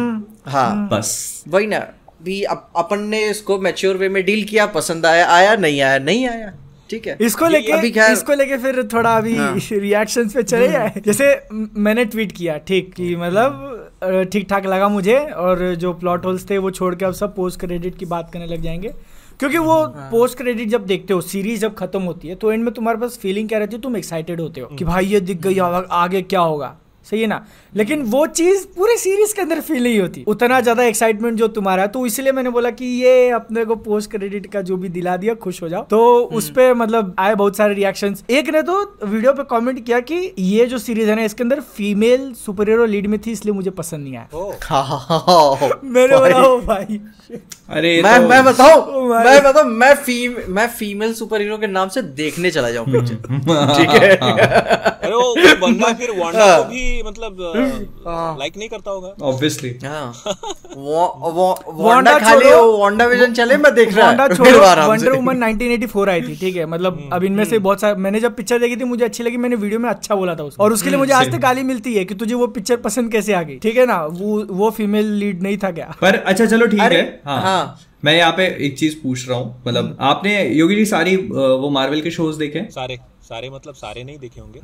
हाँ बस। वही ना भी अपन ने इसको मैच्योर वे में डील किया पसंद आया आया नहीं आया नहीं आया। ठीक है। इसको लेके इसको लेके फिर थोड़ा अभी रिएक्शंस पे चले जाए। जैसे मैंने ट्वीट किया ठीक कि मतलब ठीक ठाक लगा मुझे और जो प्लॉट होल्स थे वो छोड़ के अब सब पोस्ट क्रेडिट की बात करने लग जाएँगे। क्योंकि वो पोस्ट क्रेडिट जब देखते हो सीरीज़ जब खत्म होती है तो एंड में तुम्हारे पास फीलिंग क्या रहती है? तुम एक्साइटेड होते हो कि भाई ये दिख गई आगे क्या होगा? सही है ना? लेकिन वो चीज़ पूरे सीरीज़ के अंदर फील नहीं होती। उतना ज़्यादा एक्साइटमेंट जो तुम्हारा है तो इसलिए मैंने बोला कि ये अपने को पोस्ट क्रेडिट का जो भी दिला दिया खुश हो जाओ। तो उस पे मतलब आए बहुत सारे रिएक्शन एक ने तो वीडियो पे कॉमेंट किया कि ये जो सीरीज़ है ना इसके अंदर फीमेल सुपर हीरो लीड में थी इसलिए मुझे पसंद नहीं आया। हाँ मैंने बोला भाई। अरे मैं तो- मैं बताऊँ? मैं बताऊँ? मैं फीम मैं फीमेल सुपर हीरो के नाम से देखने चला जाऊँ पिक्चर ठीक है? अरे वो बंदा फिर वांडा को भी मतलब लाइक नहीं करता होगा? ऑब्वियसली हाँ। वो- वो- वांडा खाली वो वांडा विजन चले मैं देख रहा वांडा छोड़ो। वंडर वुमन 1984 आई थी ठीक है? मतलब अब इनमें से बहुत सारे मैंने जब पिक्चर देखी थी मुझे अच्छी लगी मैंने वीडियो में अच्छा बोला था उसको। और उसके लिए मुझे आज तक गाली मिलती है कि तुझे वो पिक्चर पसंद कैसे आ गई ठीक है ना? वो वो फीमेल लीड नहीं था क्या? पर अच्छा चलो ठीक है। हाँ, हाँ। मैं यहाँ पे एक चीज़ पूछ रहा हूँ मतलब आपने योगी जी सारी वो मार्वल के शोज़ देखे? सारे। सारे मतलब सारे नहीं देखे होंगे।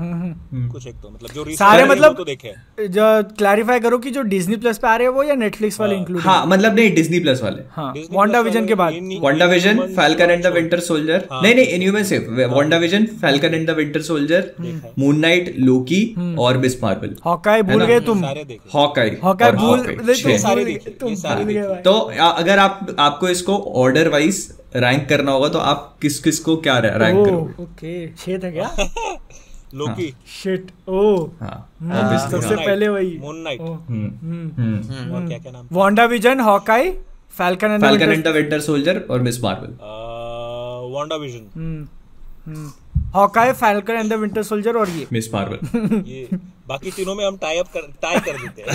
कुछ एक तो मतलब जो सारे हैं, मतलब तो देखे जो क्लैरिफाई करो कि जो डिज्नी प्लस पे आ रहे हैं वो या नेटफ्लिक्स वाले इंक्लूड हाँ मतलब नहीं डिज्नी प्लस वाले। हाँ Disney वांडा विजन के बाद। Wanda Vision Falcon and the Winter Soldier नहीं नहीं इनह्यूमन सिर्फ़ Wanda Vision Falcon and the Winter Soldier Moon Knight Loki और मिस मार्वल हॉकाई भूल गए तुम। हॉकाई हॉकाई भूल। तो अगर आप आपको इसको ऑर्डर वाइज रैंक करना होगा तो आप किस किस को क्या रैंक करोगे? ओके छह था क्या? लोकी। Shit oh. हाँ। सबसे हाँ। पहले वही। मून नाइट हम्म, हम्म। हम्म। और क्या क्या नाम? Wanda Vision Hawkeye Falcon and Falcon and the Winter Soldier और Miss Marvel Wanda Vision hmm, Hawkeye Falcon and the Winter Soldier और ये। मिस मार्वल ये बाकी तीनों में हम टाई अप कर टाई कर देते हैं।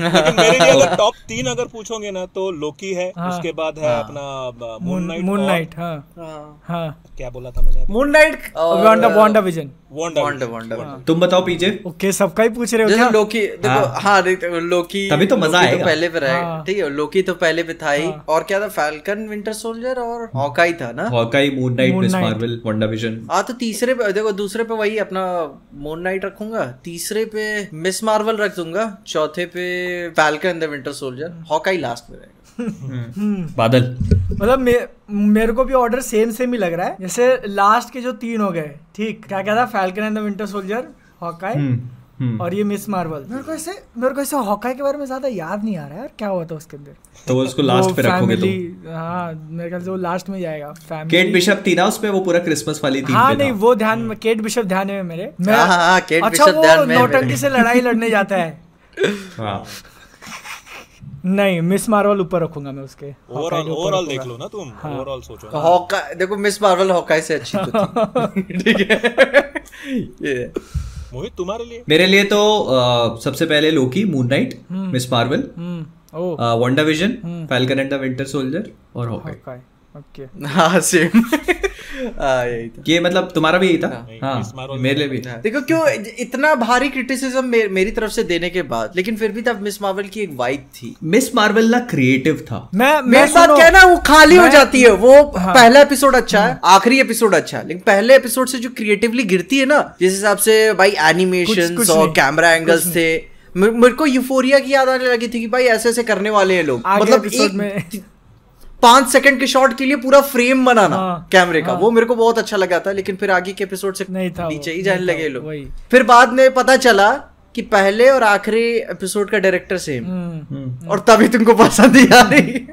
लेकिन मेरे लिए अगर टॉप तीन अगर पूछोगे ना तो लोकी है हाँ, उसके बाद है हाँ, अपना मून नाइट मून नाइट हाँ। हाँ। क्या बोला था मैंने? Moon Knight Wanda Wanda Vision Wanda Wanda Wanda तुम बताओ पीजे ओके सबका ही पूछ रहे हो क्या? लोकी देखो हाँ। लोकी तभी तो मज़ा लोकी आएगा। पहले पे रहेगा हाँ। ठीक है लोकी तो पहले पे था ही। और क्या था? फैल्कन विंटर सोल्जर और हॉकाई था ना? Hawkeye Moon Knight Miss Marvel Wanda Vision हाँ तो तीसरे पे देखो दूसरे पे वही अपना मून नाइट रखूँगा। तीसरे पे मिस मार्वल रख दूँगा चौथे पे Falcon the Winter Soldier Hawkeye last में रहेगा। बादल। मतलब मे, मेरे को भी ऑर्डर सेम सेम ही लग रहा है। जैसे लास्ट के जो तीन हो गए ठीक क्या कहता था? Falcon and the Winter Soldier Hawkeye हम्म। और ये मिस मार्वल मेरे को ऐसे मेरे को ऐसे हॉकाई के बारे में ज़्यादा याद नहीं आ रहा है यार क्या हुआ था उसके अंदर? तो वो उसको लास्ट पे रखोगे तुम। हाँ मेरे ख्याल से वो लास्ट में जाएगा। फैमिली केट बिशप थी ना उसमें वो पूरा क्रिसमस वाली थी हाँ नहीं वो ध्यान में केट बिशप ध्यान है मेरे। मैं हाँ, हाँ, हाँ, केट अच्छा बिशप वो ध्यान में नौटंकी से लड़ाई लड़ने जाता है। हाँ। नहीं मिस मार्वल ऊपर रखूँगा मैं उसके। ओवरऑल ओवरऑल देख लो ना तुम। हाँ। ओवरऑल सोचो तो हॉकाई देखो मिस मार्वल हॉकाई से अच्छी तो थी। ठीक है। मोहित तुम्हारे लिए? मेरे लिए तो आ, सबसे पहले Loki Moon Knight Miss Marvel Wanda Vision Falcon and the Winter Soldier और हॉकाई ओके हाँ सेम यही था। ये मतलब तुम्हारा भी यही था? हाँ मेरे लिए भी। देखो क्यों इतना भारी क्रिटिसिज्म मेरी तरफ़ से देने के बाद लेकिन फिर भी तब मिस मार्वल की एक वाइब थी। मिस मार्वल ना क्रिएटिव था। मैं मैं मेरे साथ सुनो क्या ना वो खाली हो जाती है। वो पहला एपिसोड अच्छा है आखिरी एपिसोड अच्छा है लेकिन पहले एपिसोड से जो क्रिएटिवली गिरती है ना जिस हिसाब से भाई एनिमेशन और कैमरा एंगल्स थे मेरे को यूफोरिया की याद आने लगी थी कि भाई ऐसे ऐसे करने वाले हैं लोग। मतलब एक में- पाँच सेकंड के शॉट के लिए पूरा फ्रेम बनाना हाँ, कैमरे का। हाँ। वो मेरे को बहुत अच्छा लगा था लेकिन फिर आगे के एपिसोड से नहीं था नीचे ही जाने लगे लोग। फिर बाद में पता चला कि पहले और आखिरी एपिसोड का डायरेक्टर सेम हम्म, और तभी तुमको पसंद ही आ रही।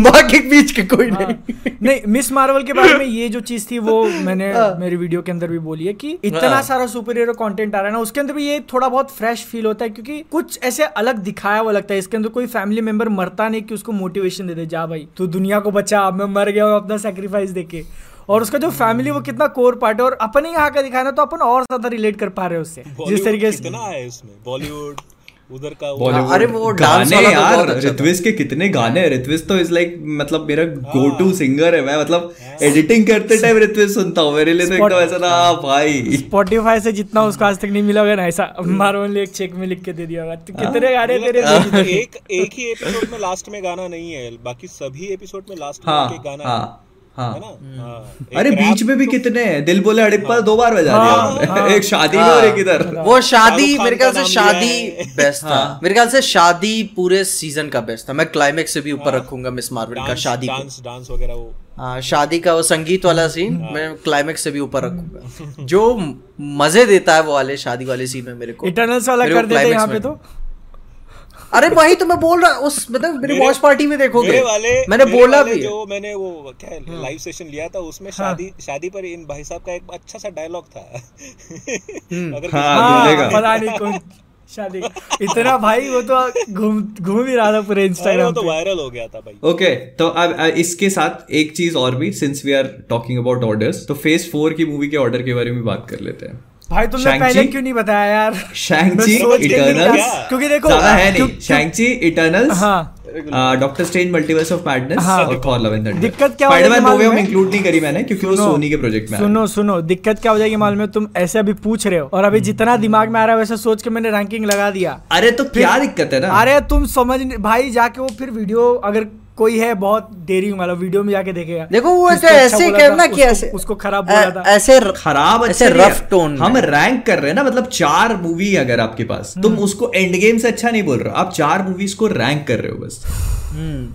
बाकी बीच के कोई हाँ। नहीं। नहीं मिस मार्वल के बारे में ये जो चीज़ थी वो मैंने हाँ। मेरी वीडियो के अंदर भी बोली है कि इतना सारा सुपर हीरो कंटेंट आ रहा है ना उसके अंदर भी ये थोड़ा बहुत फ्रेश फील होता है क्योंकि कुछ ऐसे अलग दिखाया हुआ लगता है। इसके अंदर कोई फैमिली मेंबर मरता नहीं कि उसको मोटिवेशन दे दे जा भाई तू दुनिया को बचा मैं मर गया हूँ अपना सेक्रीफाइस देके और उसका जो फैमिली वो कितना कोर पार्ट है और अपने यहाँ का दिखाना तो अपन और ज़्यादा रिलेट कर पा रहे हैं उससे जिस तरीके से। कितना है इसमें? बॉलीवुड उधर का वो- अरे वो गाने वाला तो यार बहुत अच्छा ऋत्विज के कितने गाने हैं। ऋत्विज तो इज़ लाइक मतलब मेरा गो टू सिंगर है। मैं मतलब एडिटिंग करते टाइम ऋत्विज सुनता हूँ। मेरे लिए तो एकदम ऐसा ना हाँ, भाई। स्पॉटिफाई से जितना उसको आज तक नहीं मिला होगा ना ऐसा मार्वल ने एक चेक में लिख के दे दिया होगा। तो कितने गाने तेरे एक एक ही एपिसोड में लास्ट में गाना नहीं है। बाकी सभी एपिसोड में लास्ट में हाँ गाना हाँ। हाँ है। हाँ, अरे बीच में भी तो- कितने हैं? दिल बोले अड़िप्पा दो बार बजा दिया हाँ, हाँ। एक शादी में और एक इधर। वो शादी मेरे ख्याल से शादी बेस्ट था। मेरे ख्याल से शादी पूरे सीज़न का बेस्ट था। मैं क्लाइमेक्स से भी ऊपर रखूँगा मिस मार्वल का शादी डांस डांस वगैरह वो। हाँ शादी का वो संगीत वाला सीन मैं क्लाइमेक्स से भी ऊपर रखूँगा। जो मज़े देता है वो वाले शादी वाले सीन में मेरे को। इटर्नल्स वाला कर देते climax यहाँ पे तो। अरे वही तो मैं बोल रहा उस मतलब मेरी वॉच पार्टी में देखोगे। मेरे वाले मैंने मेरे बोला वाले भी जो मैंने वो क्या है लाइव सेशन लिया था उसमें शादी शादी पर इन भाई साहब का एक अच्छा सा डायलॉग था। अगर हाँ, हाँ पता नहीं कौन शादी। इतना भाई वो तो घूम घूम ही रहा था पूरे इंस्टाग्राम तो वायरल हो गया था भाई। ओके okay, तो अब अब इसके साथ एक चीज़ और भी since we are talking about orders तो फ़ेज़ फोर की मूवी के ऑर्डर के बारे में बात कर लेते हैं। भाई तुमने पहले क्यों नहीं बताया यार? शैंग मैं ची सोच के भी इटर्नल्स क्योंकि देखो ज़्यादा है नहीं। क्यों- शैंग ची इटर्नल्स हाँ। Doctor Strange Multiverse of Madness. और थॉर लव एंड थंडर दिक्कत क्या हो स्पाइडरमैन जाएगी मालूम है? इंक्लूड नहीं करी मैंने क्योंकि वो सुनो, सोनी के प्रोजेक्ट में सुनो सुनो दिक्कत क्या हो जाएगी मालूम है? तुम ऐसे अभी पूछ रहे हो और अभी जितना दिमाग में आ रहा है वैसे सोच के मैंने रैंकिंग लगा दिया। अरे तो क्या दिक्कत है ना? अरे तुम समझ भाई जाके वो फिर वीडियो अगर कोई है बहुत देरी वाला वीडियो में जाके देखेगा। देखो वो ऐसे अच्छा ऐसे करना कि उसको- ऐसे उसको खराब बोला था। ऐसे खराब ऐसे रफ टोन हम रैंक कर रहे हैं ना मतलब चार मूवी अगर आपके पास तुम हम्म। उसको एंड गेम से अच्छा नहीं बोल रहे हो आप चार मूवीज़ को रैंक कर रहे हो बस।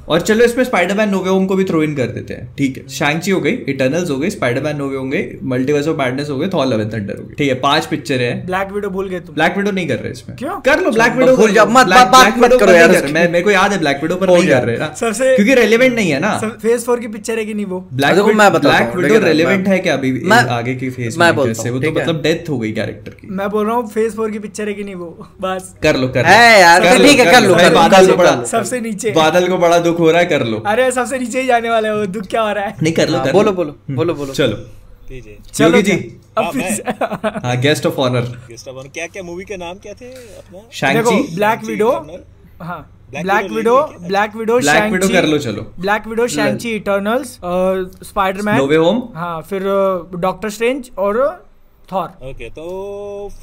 और चलो इसमें स्पाइडरमैन नोवे होम को भी थ्रो इन कर देते हैं। ठीक है। शैंगची हो गई इटर्नल्स हो गई स्पाइडरमैन नोवे होंगे मल्टीवर्स ऑफ़ मैडनेस हो गए थॉर लव थंडर हो गई। ठीक है पाँच पिक्चर है। ब्लैक वीडियो भूल गए तुम। ब्लैक विडो नहीं कर रहे इसमें। क्यों? कर लो ब्लैक विडो भूल जाओ, मत- बात- बात मत करो यार मैं मेरे को याद है ब्लैक विडो पर नहीं कर रहे ना। सबसे- क्योंकि रेलेवेंट नहीं है ना। फ़ेज़ फोर की पिक्चर है कि नहीं वो? ब्लैक देखो, मैं बताता ब्लैक विडो रेलेवेंट है क्या अभी आगे की फ़ेज़ मैं जैसे? वो तो मतलब डेथ हो गई कैरेक्टर की। मैं बोल रहा हूँ फ़ेज़ फोर की पिक्चर है कि नहीं वो? बस। कर लो कर लो। है यार, ठीक है, कर लो। सबसे नीचे। बादल को बड़ा दुख हो रहा है कर लो। अरे सबसे नीचे ही जाने वाला है वो दुख क्या हो रहा है? नहीं कर लो हाँ, कर बोलो बोलो बोलो बोलो। चलो। चलो जी। हाँ, हाँ guest of honour. Guest of honour. क्या क्या मूवी के नाम क्या थे अपना? देखो ब्लैक विडो हाँ Black Widow Black Widow Black Widow कर लो चलो। Black Widow Shang Chi Eternals Spiderman No Way Home हाँ फिर डॉक्टर स्ट्रेंज और थॉर। ओके तो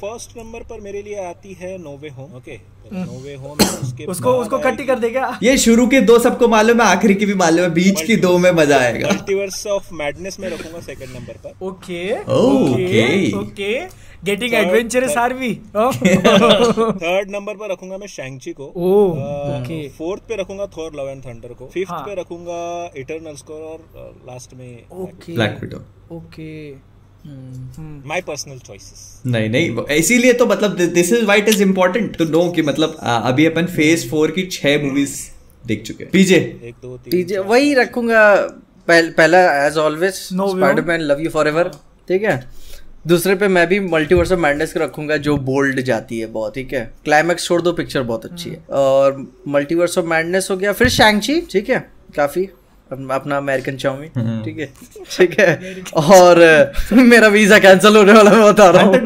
फ़र्स्ट नंबर पर मेरे लिए आती है No Way Home. Okay No Way Home उसके उसको उसको कट ही कर देगा ये शुरू के दो सबको मालूम है आखिरी की भी मालूम है बीच की दो में मज़ा आएगा। मल्टीवर्स ऑफ़ मैडनेस में रखूँगा सेकंड नंबर पर। Okay okay. Okay getting Third- adventurous are we third number पर रखूँगा मैं शैंगची को। ओके फोर्थ पे रखूँगा थॉर लव एंड थंडर को। फिफ्थ हाँ। पे रखूँगा इटर्नल्स को और लास्ट में okay Black Widow okay my personal choices नहीं नहीं इसीलिए तो मतलब this is what is important to know कि मतलब अभी अपन फ़ेज़ फोर की छह मूवीज़ देख चुके हैं। पीजे एक दो तीन टीजे वही रखूँगा पहल, पहला as always No Way Spiderman love you forever ठीक है? दूसरे पे मैं भी मल्टीवर्स ऑफ़ मैडनेस को रखूँगा जो बोल्ड जाती है बहुत ठीक है? क्लाइमैक्स छोड़ दो पिक्चर बहुत अच्छी है। और मल्टीवर्स ऑफ़ मैडनेस हो गया फिर शैंगची ठीक है? काफ़ी। अपना अमेरिकन चाउमीन ठीक है? ठीक है? और मेरा वीज़ा कैंसिल होने वाला मैं बता रहा हूँ।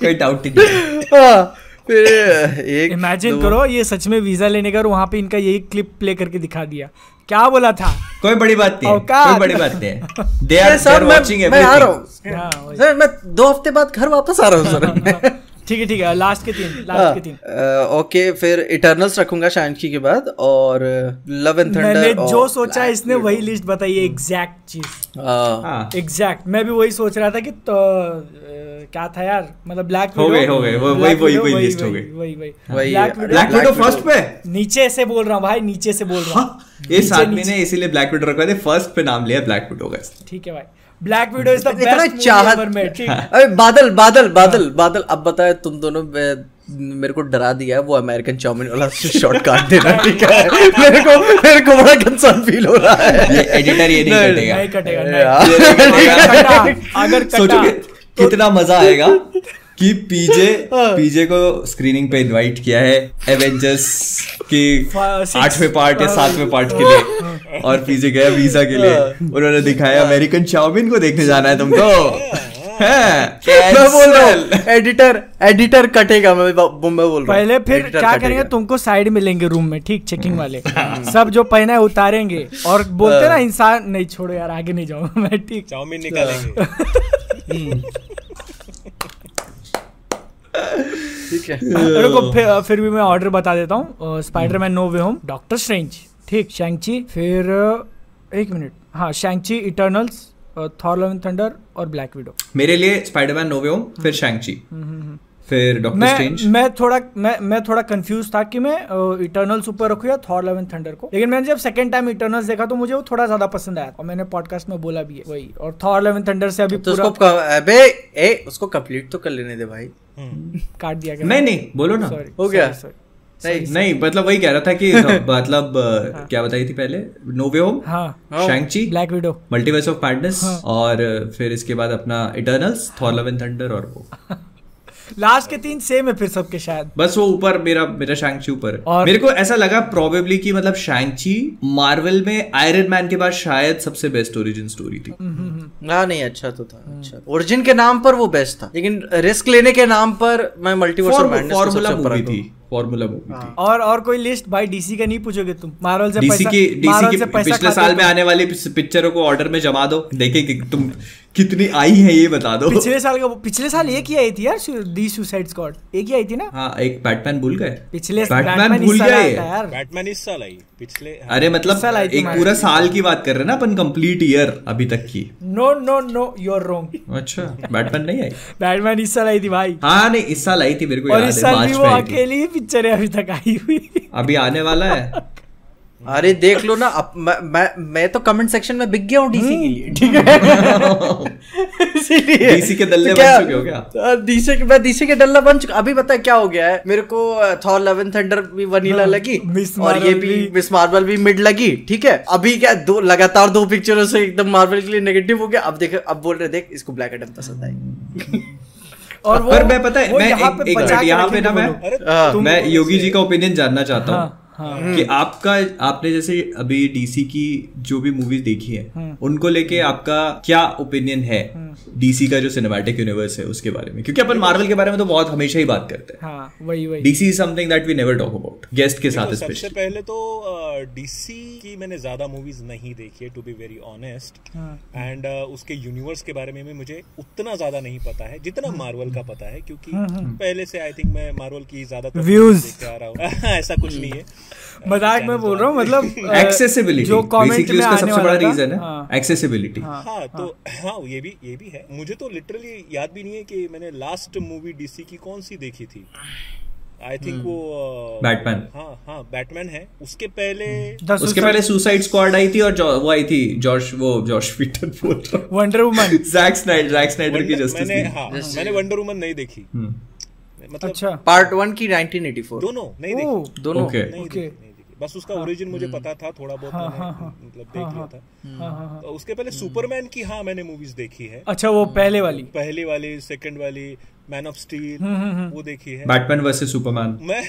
कोई डाउट नहीं हाँ, फिर एक इमेजिन करो ये सच में वीज़ा लेने का और वहाँ पे इनका यही क्लिप प्ले करके दिखा दिया। क्या बोला था? कोई बड़ी बात नहीं कोई बड़ी बात नहीं दे आर सर मैं मैं आ रहा एवरीथिंग हूँ हाँ, सर मैं दो हफ़्ते बाद घर वापस आ रहा हूँ सर। ठीक है ठीक है लास्ट के तीन लास्ट के तीन। ओके फिर इटर्नल्स रखूँगा शैंकी के बाद और लव एंड थंडर मैंने जो सोचा इसने वही लिस्ट बताई है एग्जैक्ट चीज़। हाँ। एग्जैक्ट मैं भी वही सोच रहा था कि तो, क्या था यार मतलब ब्लैक हो गए, हो गए, वही- वही- वही list हो गई। वही वही। ब्लैक विडो फ़र्स्ट पे? नीचे से बोल रहा हूँ भाई नीचे से बोल रहा हूँ। हाँ। इस आदमी ने इसीलिए ब्लैक विडो रखा था फ़र्स्ट पे नाम लिया ब्लैक विडो का ठीक है भाई। ब्लैक विडो इज़ द इतना बेस्ट चाहत चाहत में ठीक। अरे बादल बादल बादल बादल अब बताए तुम दोनों मेरे को डरा दिया है वो अमेरिकन चाउमिन वाला शॉट काट देना ठीक है? मेरे को मेरे को बड़ा कंसर्न फील हो रहा है। ये एडिटर ये नहीं कटेगा। नहीं कटेगा अगर अगर कटा सोचोगे कितना मज़ा आएगा। कि पीजे पीजे को स्क्रीनिंग पे इनवाइट किया है एवेंजर्स की आठवें पार्ट या हाँ, सातवें पार्ट के लिए। और पीजे गया वीज़ा के लिए। उन्होंने दिखाया अमेरिकन चाउमिन को देखने जाना है तुमको। मैं बोल रहा हूँ एडिटर एडिटर कटेगा मैं बोल रहा हूँ। पहले फिर क्या करेंगे तुमको साइड में लेंगे रूम में ठीक चेकिंग वाले। सब जो पहना है उतारेंगे। और बोलते ना इंसान नहीं छोड़ो यार आगे नहीं जाऊँगा मैं ठीक। चाउमीन निकालेंगे। ठीक है। देखो फिर, फिर भी मैं ऑर्डर बता देता हूँ। Spiderman No Way Home Doctor Strange ठीक शैंगची फिर एक मिनट हाँ Shang Chi Eternals Thor Love Thunder और ब्लैक विडो मेरे लिए स्पाइडरमैन नो वे होम फिर शैंगची फिर डॉक्टर मैं स्ट्रेंज मैं थोड़ा मैं मैं थोड़ा कंफ्यूज था कि मैं इटर्नल्स ऊपर रखूँ या थॉर लव थंडर को। लेकिन मैंने जब सेकंड टाइम इटर्नल्स देखा तो मुझे वो थोड़ा ज़्यादा पसंद आया और मैंने पॉडकास्ट में बोला भी है वही। और थॉर लव थंडर से अभी तो पूरा उसको अबे ए उसको कंप्लीट तो कर लेने दे भाई। काट दिया गया। नहीं नहीं बोलो ना। हो गया? नहीं नहीं मतलब वही कह रहा था कि मतलब क्या बताई थी पहले? नो वे होम हाँ Shang Chi Black Widow Multiverse of Madness और फिर इसके बाद अपना Eternals Thor Love and Thunder और वो। लास्ट के तीन सेम है फिर सबके शायद। बस वो ऊपर मेरा मेरा शैंगची ऊपर। है और- मेरे को ऐसा लगा प्रोबेबली कि मतलब शैंगची मार्वल में आयरन मैन के बाद शायद सबसे बेस्ट ओरिजिन स्टोरी थी। हाँ नहीं अच्छा तो था अच्छा। ओरिजिन के नाम पर वो बेस्ट था। लेकिन रिस्क लेने के नाम पर मैं मल्टीवर्स फॉर्मूला मूवी थी फॉर्मूला मूवी थी। और और कोई लिस्ट भाई डीसी का नहीं पूछोगे तुम? मार्वल से डीसी पैसा की डीसी मार्वल की से पैसा पिछले साल में आने वाली पिक्चरों को ऑर्डर में जमा दो। देखे कि तुम कितनी आई है ये बता दो। पिछले साल का पिछले साल एक ही आई थी यार दी सुसाइड स्क्वाड एक ही आई थी ना? हाँ एक बैटमैन भूल गए। पिछले बैटमैन भूल इस साल गए। यार। बैटमैन इस साल आई। पिछले हाँ, अरे मतलब साल आई थी एक पूरा साल की बात कर रहे हैं ना अपन कंप्लीट ईयर अभी तक की। No no no you are wrong अच्छा बैटमैन नहीं आई? बैटमैन इस साल आई थी भाई। हाँ नहीं इस साल आई थी मेरे को और याद इस है साल भी वो में आई थी। अकेली ही पिक्चर है अभी तक आई हुई। अभी आने वाला है। अरे देख लो ना अब मैं मैं मैं तो कमेंट सेक्शन में बिक गया हूँ डीसी के लिए ठीक है? इसीलिए। DC के दल्ले तो क्या- बन चुके हो क्या? डीसी के मैं डीसी के डल्ला बन चुका अभी पता है क्या हो गया है? मेरे को थॉर लेवन थंडर भी वनीला हाँ, लगी और ये भी मिस मार्वल भी मिड लगी ठीक है? अभी क्या दो लगातार दो पिक्चरों से एकदम मार्वल के लिए नेगेटिव हो गया। अब देख अब बोल रहे देख इसको ब्लैक एडम पसंद आई। और वो पर मैं पता है मैं यहाँ एक, पे एक बचा मिनट के यहाँ पे ना मैं। हाँ। मैं योगी जी का ओपिनियन जानना चाहता हाँ, हूँ। कि आपका आपने जैसे अभी डीसी की जो भी मूवीज़ देखी है हम्म। उनको लेके आपका क्या ओपिनियन है डीसी का जो सिनेमैटिक यूनिवर्स है उसके बारे में? क्योंकि अपन मार्वल के बारे में तो बहुत हमेशा ही बात करते हैं। हाँ वही वही। DC is something that we never talk about guest के साथ सबसे पहले तो डीसी की मैंने ज़्यादा मूवीज़ नहीं देखी है to be very honest. And उसके यूनिवर्स के बारे में भी मुझे उतना ज़्यादा नहीं पता है जितना मार्वल का पता है क्योंकि पहले से आई थिंक मैं मार्वल की ज़्यादा हूँ। ऐसा कुछ नहीं है। मज़ाक में बोल रहा हूँ मतलब एक्सेसिबिलिटी जो कमेंट में आने सबसे बड़ा रीजन है हाँ। एक्सेसिबिलिटी हाँ। तो हाँ। ये भी ये भी है। मुझे तो लिटरली याद भी नहीं है कि मैंने लास्ट मूवी डीसी की कौन सी देखी थी। आई थिंक वो बैटमैन हाँ हाँ बैटमैन है। उसके पहले उसके पहले सुसाइड स्क्वाड आई थी और वो आई थी जॉर्ज वो जॉर्ज पीटर बोल रहा Wonder Woman Jack Snyder Jack Snyder की जस्टिस मैंने हाँ मैंने वंडर वुमन नहीं देखी। मतलब अच्छा। पार्ट वन की 1984 दोनों नहीं देखी। दोनों। ओके नहीं Okay. देखी नहीं देखी। बस उसका ओरिजिन मुझे पता था थोड़ा बहुत हाँ, हाँ, हाँ। मतलब देख लिया था। हाँ, हाँ, हाँ। तो उसके पहले सुपरमैन की हाँ मैंने मूवीज़ देखी है। अच्छा वो पहले वाली। पहली वाली सेकंड वाली मैन ऑफ़ स्टील हम्म, वो देखी है। बैटमैन वर्सेस सुपरमैन मैं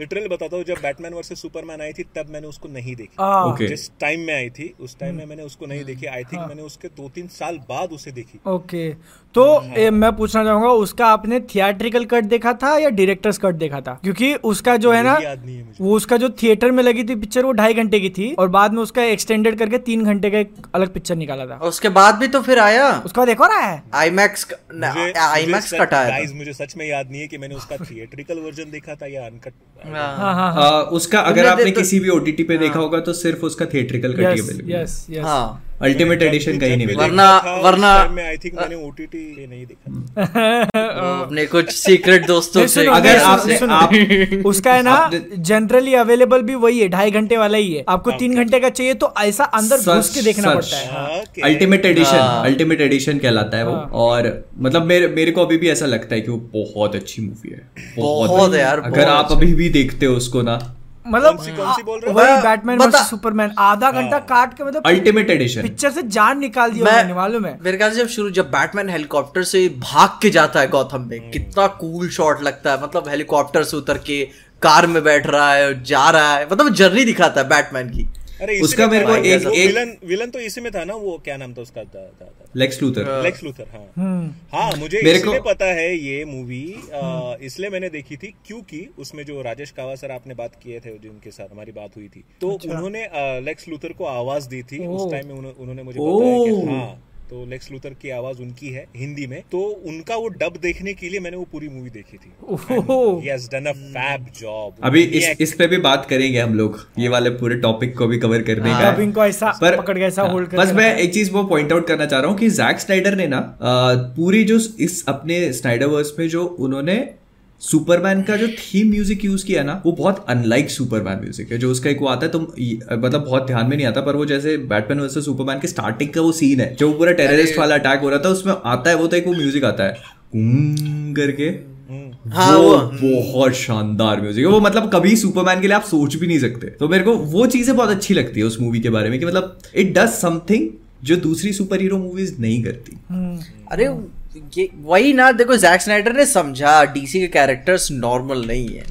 लिटरली बताता हूँ जब बैटमैन वर्सेस सुपरमैन आई थी तब मैंने उसको नहीं देखी। जिस टाइम में आई थी उस टाइम में हम्म। मैंने उसको नहीं देखी। आई थिंक हाँ। मैंने उसके दो तीन साल बाद उसे देखी। ओके तो ए, मैं पूछना चाहूँगा उसका आपने थिएट्रिकल कट देखा था या डायरेक्टर्स कट देखा था? क्योंकि उसका जो है ना है वो उसका जो थिएटर में लगी थी पिक्चर वो ढाई घंटे की थी और बाद में उसका एक्सटेंडेड करके तीन घंटे का एक अलग पिक्चर निकाला था। उसके बाद भी तो फिर आया। उसका देखो रहा है। आईमैक्स मुझे- आईमैक्स मुझे कट आया मुझे सच में याद नहीं है कि मैंने उसका थिएट्रिकल वर्जन देखा था या अनकट हाँ। हाँ हाँ उसका अगर आपने तो- किसी भी ओटीटी पे देखा होगा तो सिर्फ़ उसका थिएट्रिकल कट ही। हाँ अल्टीमेट एडिशन कहीं नहीं मिलेगा वरना- वरना- मैं आई थिंक मैंने ओटीटी नहीं देखा। अपने कुछ सीक्रेट दोस्तों से अगर आपने- आप- उसका है ना जनरली अवेलेबल भी वही है ढाई घंटे वाला ही है। आपको तीन घंटे का चाहिए तो ऐसा अंदर घुस के देखना पड़ता है। हाँ। अल्टीमेट एडिशन हाँ। अल्टीमेट एडिशन कहलाता है वो। और मतलब मेरे मेरे को अभी भी ऐसा लगता है कि वो बहुत अच्छी मूवी है। बहुत अच्छी। यार, अगर आप अभी भी देखते हो उसको ना मतलब कौन सी- कौन सी बोल रहे वही हाँ, बैटमैन वर्सेस सुपरमैन आधा घंटा काट के मतलब अल्टीमेट एडिशन पिक्चर से जान निकाल दिया मैंने मालूम है? मेरे ख्याल से जब शुरू जब बैटमैन हेलीकॉप्टर से भाग के जाता है गौथम हम्म। में कितना कूल शॉट लगता है। मतलब हेलीकॉप्टर से उतर के कार में बैठ रहा है जा रहा है। मतलब जर्नी दिखाता है बैटमैन की। अरे उसका मेरे को एक- एक- विलन विलन तो इसी में था ना वो क्या नाम था उसका? था, था, था। लेक्स लूथर लेक्स लूथर हाँ। हम्म। हाँ मुझे मेरे इसलिए को- पता है ये मूवी इसलिए मैंने देखी थी क्योंकि उसमें जो राजेश कावा सर आपने बात किए थे जिनके साथ हमारी बात हुई थी तो उन्होंने लेक्स लूथर को आवाज़ दी थी। उस टाइम में उन्होंने मुझे बताया कि हाँ। तो लेक्स लूथर की आवाज़ उनकी है हिंदी में। तो उनका वो डब देखने के लिए मैंने वो पूरी मूवी देखी थी। डन अ फैब जॉब अभी इस इस पे भी बात करेंगे हम लोग। ये वाले पूरे टॉपिक को भी कवर करने का है। तब इनको ऐसा पर पकड़ के ऐसा हाँ, होल्ड कर बस मैं एक चीज़ वो पॉइंट आउट करना चाह रहा हूँ कि जैक स्नाइडर ने ना पूरी जो इस अपने स्नाइडरवर्स में जो उन्होंने सुपरमैन का जो थीम म्यूज़िक यूज़ किया ना वो बहुत अनलाइक सुपरमैन म्यूज़िक है जो उसका एक वो आता है तुम मतलब बहुत ध्यान में नहीं आता पर वो जैसे बैटमैन वर्सेस सुपरमैन के स्टार्टिंग का वो सीन है जो पूरा टेररिस्ट वाला अटैक हो रहा था उसमें आता है वो तो एक वो म्यूज़िक आता है करके। हाँ, वो। बहुत शानदार म्यूज़िक है। वो मतलब कभी सुपरमैन के लिए आप सोच भी नहीं सकते। तो मेरे को वो चीज़ें बहुत अच्छी लगती है उस मूवी के बारे में कि मतलब इट डज समथिंग जो दूसरी सुपर हीरो मूवीज़ नहीं करती। हम्म, अरे ये वही ना देखो जैक स्नाइडर ने समझा डीसी के कैरेक्टर्स नॉर्मल नहीं है।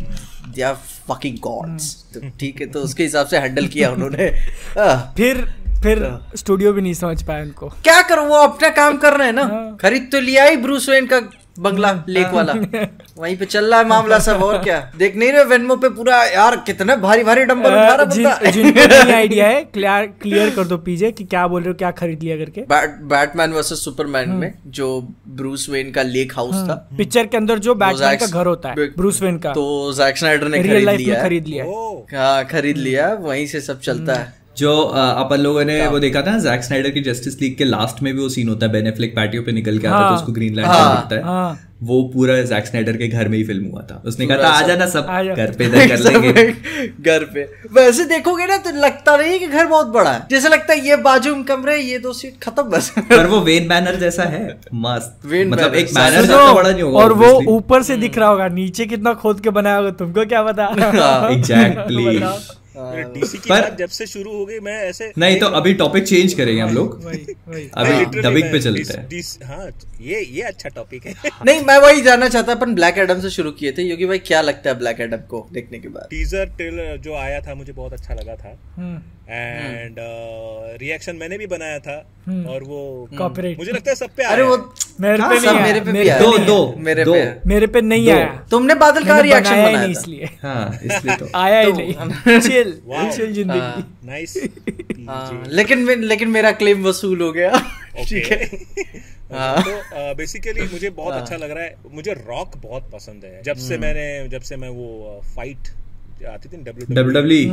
दे आर फकिंग गॉड्स तो ठीक है तो उसके हिसाब से हैंडल किया उन्होंने। फिर फिर स्टूडियो भी नहीं समझ पाया उनको। क्या करो वो अपना काम कर रहे हैं ना? खरीद तो लिया ही ब्रूस वेन का बंगला लेक वाला। वहीं पे चल रहा है मामला सब और क्या? देख नहीं रहे वेनमो पे पूरा यार कितने भारी भारी डंबल उठा रहा बंदा। जिनको नहीं आइडिया है क्लियर क्लियर कर दो पीजे कि क्या बोल रहे हो क्या खरीद लिया करके। बैट बैटमैन वर्सेस सुपरमैन में जो ब्रूस वेन का लेक हाउस था। पिक्चर के अंदर जो बैटमैन का घर होता है ब्रूस वेन का। तो जैक स्नाइडर ने खरीद लिया। खरीद लिया है। हाँ खरीद लिया वहीं से सब चलता है। जो अपन लोगों ने वो देखा था जैक स्नाइडर की जस्टिस लीग के लास्ट में भी वो सीन होता है बेन एफ्लेक पैटियो पे निकल के आता है हाँ। तो उसको ग्रीन लैंटर्न हाँ। दिखता है। हाँ। वो पूरा जैक स्नाइडर के घर में ही फ़िल्म हुआ था। उसने कहा था आ जाना सब घर पे इधर कर लेंगे। घर पे। वैसे देखोगे ना तो लगता नहीं है कि घर बहुत बड़ा है। जैसे लगता है ये बाजू में कमरे ये दो सीट खत्म बस। पर वो वेन बैनर जैसा है। मस्त। वेन मतलब एक बैनर ज़्यादा बड़ा नहीं होगा और वो ऊपर से दिख रहा होगा नीचे कितना खोद के बनाया होगा तुमको क्या पता? Exactly. डीसी की पर- बात जब से शुरू हो गई मैं ऐसे नहीं तो अभी टॉपिक चेंज करेंगे हम लोग। वही वही। अभी डबिंग पे चलते हैं। हाँ ये ये अच्छा टॉपिक है। नहीं मैं वही जानना चाहता अपन ब्लैक एडम से शुरू किए थे योगी भाई क्या लगता है ब्लैक एडम को देखने के बाद? टीजर ट्रेलर जो आया था मुझे बहुत अच्छा लगा था। हम्म, एंड रिएक्शन मैंने भी बनाया था और वो Copyright. मुझे लगता है सब पे अरे वो मेरे हाँ, पे नहीं मेरे पे भी मेरे दो दो मेरे पे मेरे पे नहीं आया। तुमने बादल का रिएक्शन बनाया नहीं इसलिए। हाँ इसलिए तो। आया ही तो- नहीं। चिल. चिल ज़िंदगी। हाँ। नाइस हाँ, लेकिन लेकिन मेरा क्लेम वसूल हो गया। ठीक है। हाँ। तो बेसिकली मुझे बहुत अच्छा लग रहा है। मुझे रॉक बहुत पसंद है। जब हम्म। से मैंने जब से मैं वो फाइट आती थी डब्ल्यू डब्ल्यू डब्ल्यू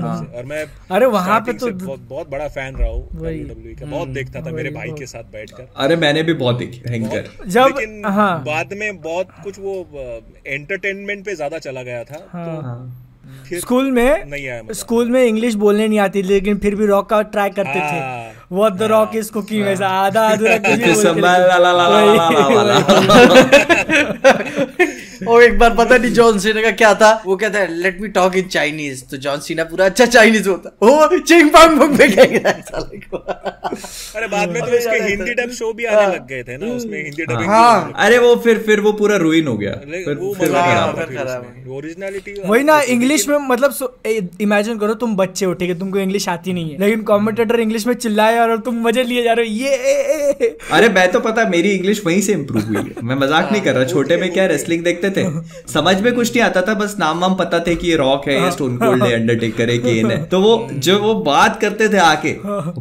हाँ। और मैं E। अरे वहाँ पे तो बहुत, बड़ा फ़ैन रहा हूँ वही। का। बहुत देखता था मेरे भाई के साथ बैठकर। अरे मैंने भी बहुत देखी जब हाँ। बाद में बहुत कुछ वो एंटरटेनमेंट पे ज़्यादा चला गया था तो हाँ। फिर स्कूल में नहीं आया स्कूल में इंग्लिश बोलने नहीं आती लेकिन फिर भी रॉक का ट्राई करते थे। हाँ। वो द रॉक इज़ कुकिंग वैसा आधा अधूरा कुछ भी बोल के ला ला ला ला ला ला ला और एक बार पता नहीं जॉन सीना का क्या था? वो कहता है let me talk in Chinese तो जॉन सीना पूरा अच्छा चाइनीज़ होता। ओ चिंग पांग बुक में क्या गिरा है साले को अरे बाद में तो उसके हिंदी डब शो भी आने लग गए थे ना उसमें हिंदी डबिंग हाँ। अरे वो फिर फिर वो पूरा रुइन हो गया। फिर हो ओरिजिनलिटी वही ना इंग्लिश में मतलब इमेजिन करो तुम बच्चे हो ठीक है? तुमको इंग्लिश आती नहीं है। लेकिन कमेंटेटर इंग्लिश में चिल्लाए और तुम मज़े लिए जा रहे हो। ये। अरे मैं तो पता मेरी इंग्लिश वहीं से इम्प्रूव हुई है। मैं मज़ाक नहीं कर रहा छोटे में क्या रेसलिंग देखते थे? समझ में कुछ नहीं आता था बस नाम वाम पता थे कि ये रॉक है ये स्टोन कोल्ड है अंडरटेकर है केन है। तो वो जो वो बात करते थे आके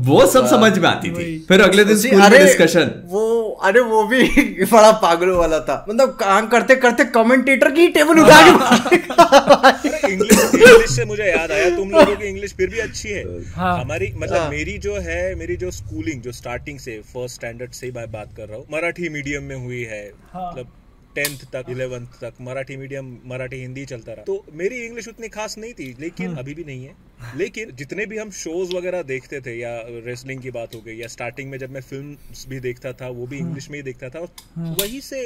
वो सब समझ में आती थी। फिर अगले दिन स्कूल में डिस्कशन वो अरे वो भी बड़ा पागलों वाला था। मतलब काम करते करते कमेंटेटर की टेबल उठा के इंग्लिश इंग्लिश से मुझे याद आया तुम लोगों की इंग्लिश फिर भी अच्छी है। हाँ। हमारी मतलब हाँ। मेरी जो है मेरी जो स्कूलिंग जो स्टार्टिंग से फ़र्स्ट स्टैंडर्ड से ही मैं बात कर रहा हूँ मराठी मीडियम में हुई है मतलब हाँ। टेंथ तक इलेवेंथ तक मराठी मीडियम मराठी हिंदी चलता रहा। तो मेरी इंग्लिश उतनी खास नहीं थी लेकिन अभी भी नहीं है। लेकिन जितने भी हम शोज़ वगैरह देखते थे या रेसलिंग की बात हो गई या स्टार्टिंग में जब मैं फ़िल्म भी देखता था वो भी इंग्लिश में ही देखता था और वही से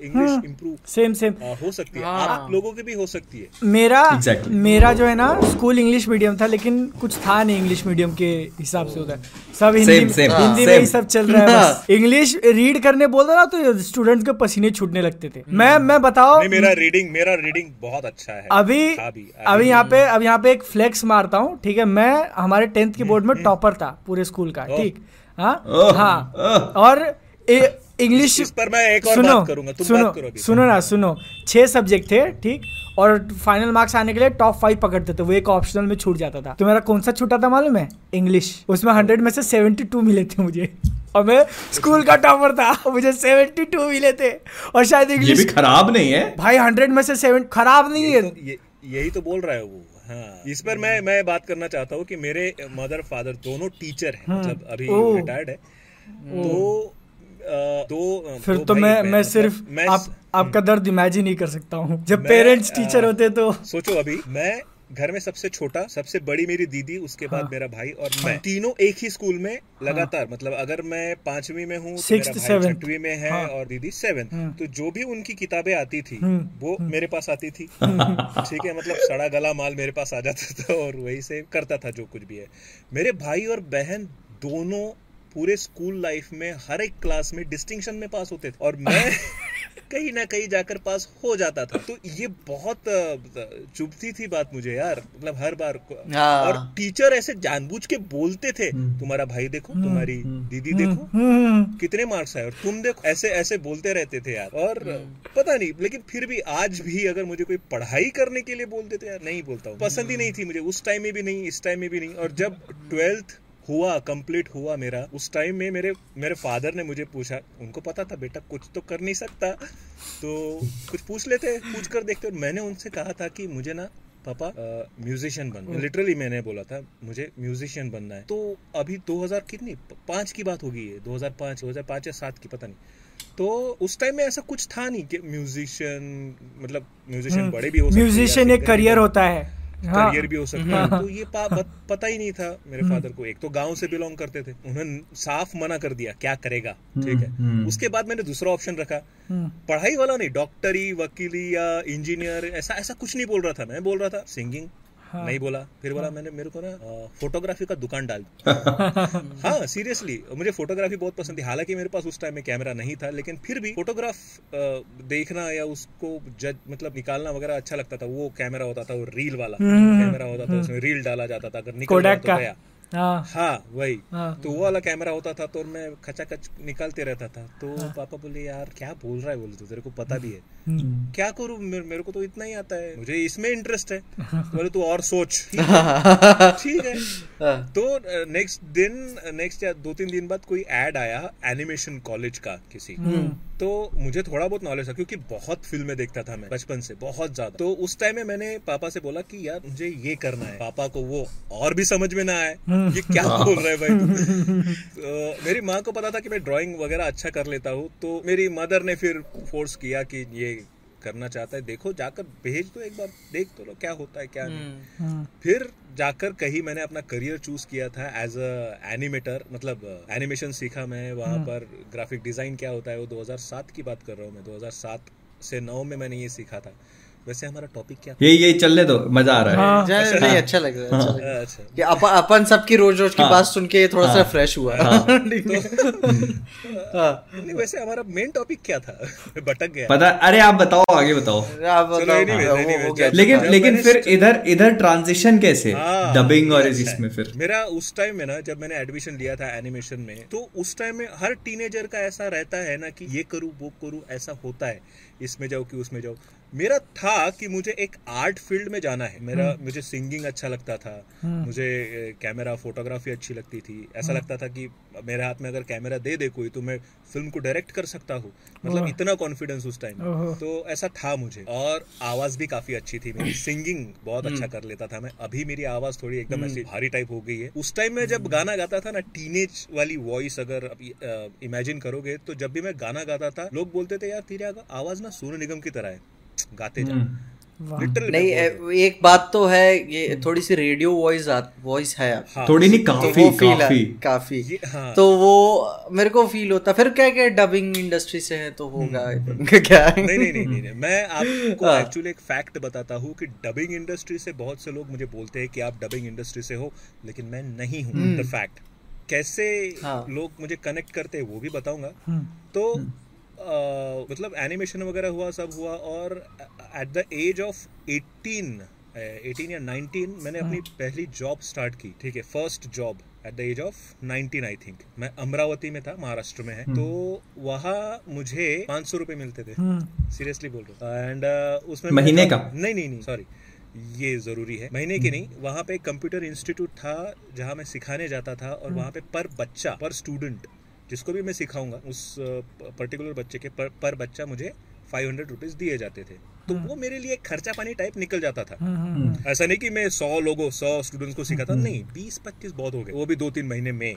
इंग्लिश इम्प्रूव सेम सेम हो सकती है। हाँ। आप लोगों की भी हो सकती है। मेरा Exactly. मेरा जो है ना स्कूल इंग्लिश मीडियम था लेकिन कुछ था नहीं इंग्लिश मीडियम के हिसाब से उधर सब हिंदी Same, same, हिंदी में ही सब चल रहा है इंग्लिश रीड करने बोलता ना तो स्टूडेंट्स के पसीने छूटने लगते थे। मैं मैं बताओ नहीं मेरा रीडिंग मेरा रीडिंग बहुत अच्छा है। अभी अभी यहाँ पे अब यहाँ पे एक फ्लेक्स मारता हूँ ठीक है? मैं हमारे टेंथ की बोर्ड में टॉपर था पूरे स्कूल का ठीक? हाँ? हाँ। और इंग्लिश पर मैं एक और सुनो बात करूँगा, तुम सुनो बात करो सुनो ना सुनो। छह सब्जेक्ट थे ठीक? और फाइनल मार्क्स आने के लिए टॉप फाइव पकड़ते थे वो एक ऑप्शनल में छूट जाता था। तो मेरा कौन सा छूटा था मालूम है? इंग्लिश उसमें हंड्रेड में से सेवेंटी टू मिले थे मुझे। और मैं स्कूल का टॉपर था मुझे सेवेंटी टू मिले थे। और शायद ये भी इंग्लिश खराब नहीं है। भाई हंड्रेड में से सेवन खराब नहीं है। तो ये यही तो बोल रहा है वो। हाँ। इस पर मैं मैं बात करना चाहता हूँ कि मेरे मदर फादर दोनों टीचर हैं। मतलब अभी रिटायर्ड है। तो दो फिर दो तो मैं मैं सिर्फ़ मैं आप आपका दर्द इमेजिन ही कर सकता हूँ। जब पेरेंट्स आ, टीचर होते तो। सोचो अभी मैं घर में सबसे छोटा सबसे बड़ी मेरी दीदी उसके हाँ। बाद हाँ। मेरा भाई और मैं तीनों एक ही स्कूल में लगातार हाँ। मतलब अगर मैं पांचवी में हूँ तो मेरा भाई छठवीं में है हाँ। और दीदी सेवन हम्म। तो जो भी उनकी किताबें आती थी हम्म। वो मेरे पास आती थी ठीक है मतलब सड़ा गला माल मेरे पास आ जाता था और वही से करता था जो कुछ भी है मेरे भाई और बहन दोनों पूरे स्कूल लाइफ में हर एक क्लास में डिस्टिंक्शन में पास होते थे और मैं कहीं ना कहीं जाकर पास हो जाता था। तो ये बहुत चुभती थी बात मुझे यार मतलब हर बार हाँ। और टीचर ऐसे जानबूझ के बोलते थे तुम्हारा भाई देखो तुम्हारी दीदी देखो हम्म। कितने मार्क्स आए। और तुम देखो ऐसे ऐसे बोलते रहते थे यार। और पता नहीं लेकिन फिर भी आज भी अगर मुझे कोई पढ़ाई करने के लिए बोलते थे यार नहीं बोलता हूँ। पसंद ही नहीं थी मुझे उस टाइम में भी नहीं इस टाइम में भी नहीं। और जब ट्वेल्थ हुआ कंप्लीट हुआ मेरा। उस टाइम में मेरे मेरे फादर ने मुझे पूछा उनको पता था बेटा कुछ तो कर नहीं सकता। तो कुछ पूछ लेते पूछ कर देखते और मैंने उनसे कहा था कि मुझे ना पापा म्यूजिशियन बनना लिटरली मैंने बोला था मुझे म्यूजिशियन बनना है। तो अभी 2000 कितनी पाँच की बात होगी ये 2005 2005 या सात की पता नहीं। तो उस टाइम में ऐसा कुछ था नहीं कि म्यूजिशियन मतलब म्यूजिशियन बड़े भी हो सकते हैं म्यूजिशियन एक करियर होता हाँ। करियर भी हो सकता है। तो ये पता ही नहीं था मेरे फादर को। एक तो गाँव से बिलोंग करते थे। उन्होंने साफ़ मना कर दिया क्या करेगा? ठीक है। उसके बाद मैंने दूसरा ऑप्शन रखा। हम्म, पढ़ाई वाला नहीं डॉक्टरी वकीली या इंजीनियर ऐसा ऐसा कुछ नहीं बोल रहा था। मैं बोल रहा था सिंगिंग नहीं बोला। फिर बोला मैंने मेरे को ना फोटोग्राफी का दुकान डाल दी। हाँ। सीरियसली मुझे फोटोग्राफी बहुत पसंद थी। हालाँकि मेरे पास उस टाइम में कैमरा नहीं था लेकिन फिर भी फोटोग्राफ देखना या उसको जज मतलब निकालना वगैरह अच्छा लगता था। वो कैमरा होता था वो रील वाला। कैमरा होता था उसमें रील डाला जाता था। अगर निकल गया तो गया। हाँ। हाँ वही। हाँ। तो वो वाला कैमरा होता था तो मैं खचाखच निकालते रहता था। तो पापा बोले यार क्या बोल रहा है? बोले तो तेरे को पता भी है। हम्म, क्या करूँ? मेरे, मेरे को तो इतना ही आता है। मुझे इसमें इंटरेस्ट है। बोले तू और सोच। ठीक है। हाँ। तो नेक्स्ट दिन नेक्स्ट या दो तीन दिन बाद कोई एड आया एनिमेशन कॉलेज का किसी। तो मुझे थोड़ा बहुत नॉलेज था क्योंकि बहुत फ़िल्में देखता था मैं बचपन से बहुत ज़्यादा। तो उस टाइम में मैंने पापा से बोला कि यार मुझे ये करना है। पापा को वो और भी समझ में ना आए ये क्या बोल रहे है भाई तू? तो मेरी माँ को पता था कि मैं ड्राइंग वगैरह अच्छा कर लेता हूँ तो मेरी मदर ने फिर फोर्स किया कि ये करना चाहता है देखो जाकर भेज दो एक बार देख तो लो क्या होता है क्या नहीं। हम्म, फिर जाकर कहीं मैंने अपना करियर चूज़ किया था एज अ एनिमेटर मतलब एनिमेशन सीखा मैं वहाँ पर ग्राफिक डिज़ाइन क्या होता है वो 2007 की बात कर रहा हूँ मैं 2007 से 9 में मैंने ये सीखा था। वैसे हमारा टॉपिक क्या था? ये ये चलने दो मज़ा आ रहा है। हाँ। जा- नहीं अच्छा लग रहा है अच्छा लग रहा है। अच्छा। कि अपन अपन सबकी रोज रोज की बात सुन के थोड़ा सा फ्रेश हुआ। है। हाँ। नहीं वैसे हमारा मेन टॉपिक क्या था? भटक गया। पता अरे आप बताओ आगे बताओ। आप हाँ, हो लेकिन लेकिन फिर इधर इधर ट्रांजिशन कैसे? हाँ, डबिंग और अच्छा। इसमें फिर। मेरा उस टाइम में ना जब मैंने एडमिशन लिया था एनिमेशन में तो उस टाइम में हर टीनेजर का ऐसा रहता है ना कि ये करूँ वो करूँ ऐसा होता है। इसमें जाओ कि उसमें जाओ। मेरा था कि मुझे एक आर्ट फ़ील्ड में जाना है। मेरा मुझे सिंगिंग अच्छा लगता था। मुझे कैमरा फोटोग्राफी अच्छी लगती थी। ऐसा लगता था कि मेरे हाथ में अगर कैमरा दे दे कोई तो मैं फ़िल्म को डायरेक्ट कर सकता हूँ। मतलब इतना कॉन्फिडेंस उस टाइम तो ऐसा था मुझे। और आवाज़ भी काफ़ी अच्छी थी मेरी। सिंगिंग बहुत अच्छा कर लेता था मैं। अभी मेरी आवाज़ थोड़ी एकदम ऐसी भारी टाइप हो गई है। उस टाइम में जब गाना गाता था ना टीनेज वाली वॉइस अगर इमेजिन करोगे तो जब भी मैं गाना गाता था लोग बोलते थे यार तेरी आवाज़ ना सोनू निगम की तरह है। गाते जा वाह। लिटरली नहीं एक बात तो है ये थोड़ी सी रेडियो वॉइस वॉइस है। आप हाँ, थोड़ी नहीं तो काफ़ी वो काफ़ी। काफ़ी। हाँ। तो वो मेरे को फील होता। फिर क्या क्या डबिंग इंडस्ट्री से है तो होगा। क्या? नहीं नहीं नहीं नहीं नहीं। मैं आपको हाँ। एक्चुअली एक फैक्ट बताता हूँ कि डबिंग इंडस्ट्री से बहुत से लोग मुझे बोलते हैं कि आप डबिंग इंडस्ट्री से हो लेकिन मैं नहीं हूँ। द फैक्ट कैसे हाँ। लोग मुझे कनेक्ट करते हैं वो भी बताऊँगा। हम्म, तो मतलब एनिमेशन वगैरह हुआ सब हुआ और एट द एज ऑफ़ 18 18 या 19 मैंने अपनी पहली जॉब स्टार्ट की ठीक है first job at the age of 19 I think मैं अमरावती में था महाराष्ट्र में है तो वहाँ मुझे पाँच सौ रुपये मिलते थे। हम्म, सीरियसली बोल रहा हूँ। एंड उसमें महीने का? नहीं नहीं नहीं सॉरी ये ज़रूरी है। महीने की नहीं वहाँ पे एक कंप्यूटर इंस्टीट्यूट था जहाँ मैं सिखाने जाता था और वहाँ पे पर बच्चा पर स्टूडेंट जिसको भी मैं सिखाऊँगा उस पर्टिकुलर बच्चे के पर, पर बच्चा मुझे फाइव हंड्रेड रुपीज़ दिए जाते थे। तो वो मेरे लिए खर्चा पानी टाइप निकल जाता था। हम्म, हम्म, ऐसा नहीं कि मैं सौ लोगों सौ स्टूडेंट्स को सिखाता नहीं बीस पच्चीस बहुत हो गए। वो भी दो तीन महीने में।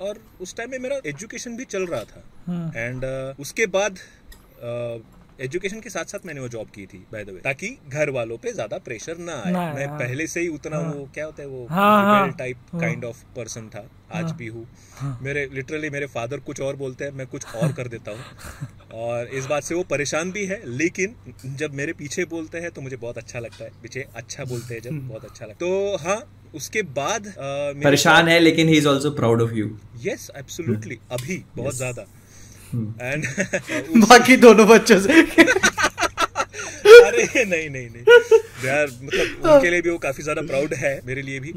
और उस टाइम में मेरा एजुकेशन भी चल रहा था। हम्म। एंड उसके बाद एजुकेशन के साथ साथ मैंने वो जॉब की थी बाय द वे ताकि घर वालों पे ज़्यादा प्रेशर ना आए। ना मैं हाँ। पहले से ही उतना वो क्या होता है वो हाँ, हाँ। टाइप काइंड ऑफ़ पर्सन था आज भी हूँ। मेरे लिटरली मेरे फादर कुछ और बोलते हैं मैं कुछ और कर देता हूँ। और इस बात से वो परेशान भी है लेकिन जब मेरे पीछे बोलते हैं तो मुझे बहुत अच्छा लगता है। पीछे अच्छा बोलते हैं जब बहुत अच्छा लगता है। तो हाँ उसके बाद परेशान है लेकिन he is also proud of you yes absolutely अभी बहुत ज़्यादा। एंड बाकी दोनों बच्चों से। अरे नहीं नहीं नहीं। यार मतलब उनके लिए भी वो काफ़ी ज़्यादा प्राउड है मेरे लिए भी।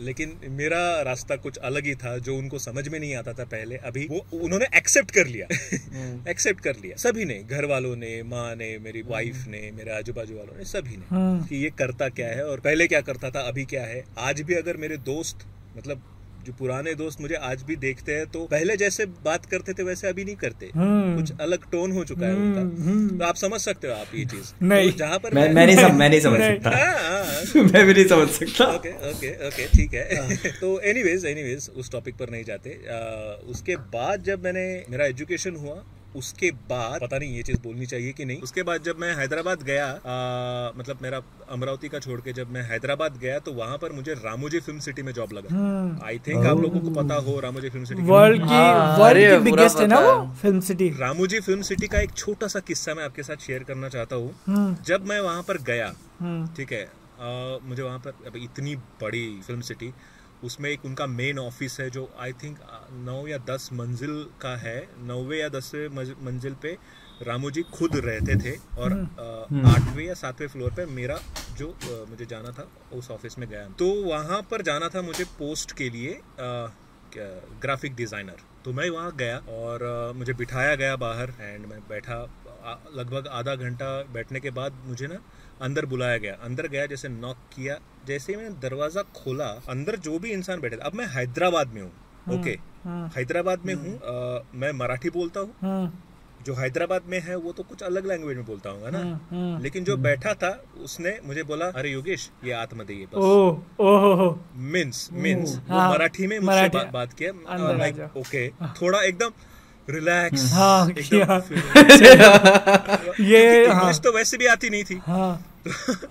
लेकिन मेरा रास्ता कुछ अलग ही था जो उनको समझ में नहीं आता था पहले। अभी वो उन्होंने एक्सेप्ट कर लिया। एक्सेप्ट कर लिया। सभी ने घर वालों ने माँ ने मेरी वाइफ ने मेरे आजू बाजू वालों ने सभी ने। कि ये करता क्या है और पहले क्या करता था अभी क्या है? आज भी अगर मेरे दोस्त मतलब जो पुराने दोस्त मुझे आज भी देखते हैं तो पहले जैसे बात करते थे वैसे अभी नहीं करते। कुछ अलग टोन हो चुका है उनका। तो आप समझ सकते हो आप ये चीज़। नहीं। तो जहाँ पर मैं मैं नहीं सम, मैं नहीं समझ सकता। हाँ, हाँ, मैं भी नहीं समझ सकता। ओके ओके ओके ठीक है। तो एनीवेज एनीवेज उस टॉपिक पर नहीं जाते। उसके बाद जब मैंने मेरा एजुकेशन हुआ उसके बाद पता नहीं ये चीज़ बोलनी चाहिए कि नहीं। उसके बाद जब मैं हैदराबाद गया अ, मतलब मेरा अमरावती का छोड़ के जब मैं हैदराबाद गया तो वहाँ पर मुझे रामोजी फ़िल्म सिटी में जॉब लगा। आई थिंक आप लोगों को पता हो रामोजी फ़िल्म सिटी वर्ल्ड की हाँ, वर्ल्ड की बिगेस्ट है ना वो film city. Ramoji film city का एक छोटा सा किस्सा मैं आपके साथ शेयर करना चाहता हूँ। जब मैं वहाँ पर गया ठीक है मुझे वहाँ पर इतनी बड़ी फ़िल्म सिटी उसमें एक उनका मेन ऑफ़िस है जो आई थिंक नौ या दस मंजिल का है। नौवे या दसवें मंजिल पे रामू जी खुद रहते थे और आठवें या सातवें फ्लोर पे मेरा जो अ, मुझे जाना था उस ऑफ़िस में गया। तो वहाँ पर जाना था मुझे पोस्ट के लिए आ, ग्राफिक डिज़ाइनर तो मैं वहाँ गया और अ, मुझे बिठाया गया बाहर एंड मैं बैठा लगभग आधा घंटा बैठने के बाद मुझे ना अंदर बुलाया गया अंदर गया जैसे नॉक किया जैसे ही मैंने दरवाज़ा खोला अंदर जो भी इंसान बैठे थे अब मैं हैदराबाद में हूँ ओके हैदराबाद में हूँ मैं मराठी बोलता हूँ। हम्म, जो हैदराबाद में है वो तो कुछ अलग लैंग्वेज में बोलता हूँ ना लेकिन जो बैठा था उसने मुझे बोला अरे योगेश ये आत्मदे ये बस। हो हो मीन्स मीन्स हाँ, मराठी में मुझसे बा, बात किया लाइक ओके थोड़ा एकदम रिलैक्स हाँ, ये हाँ। तो वैसे भी आती नहीं थी। हाँ।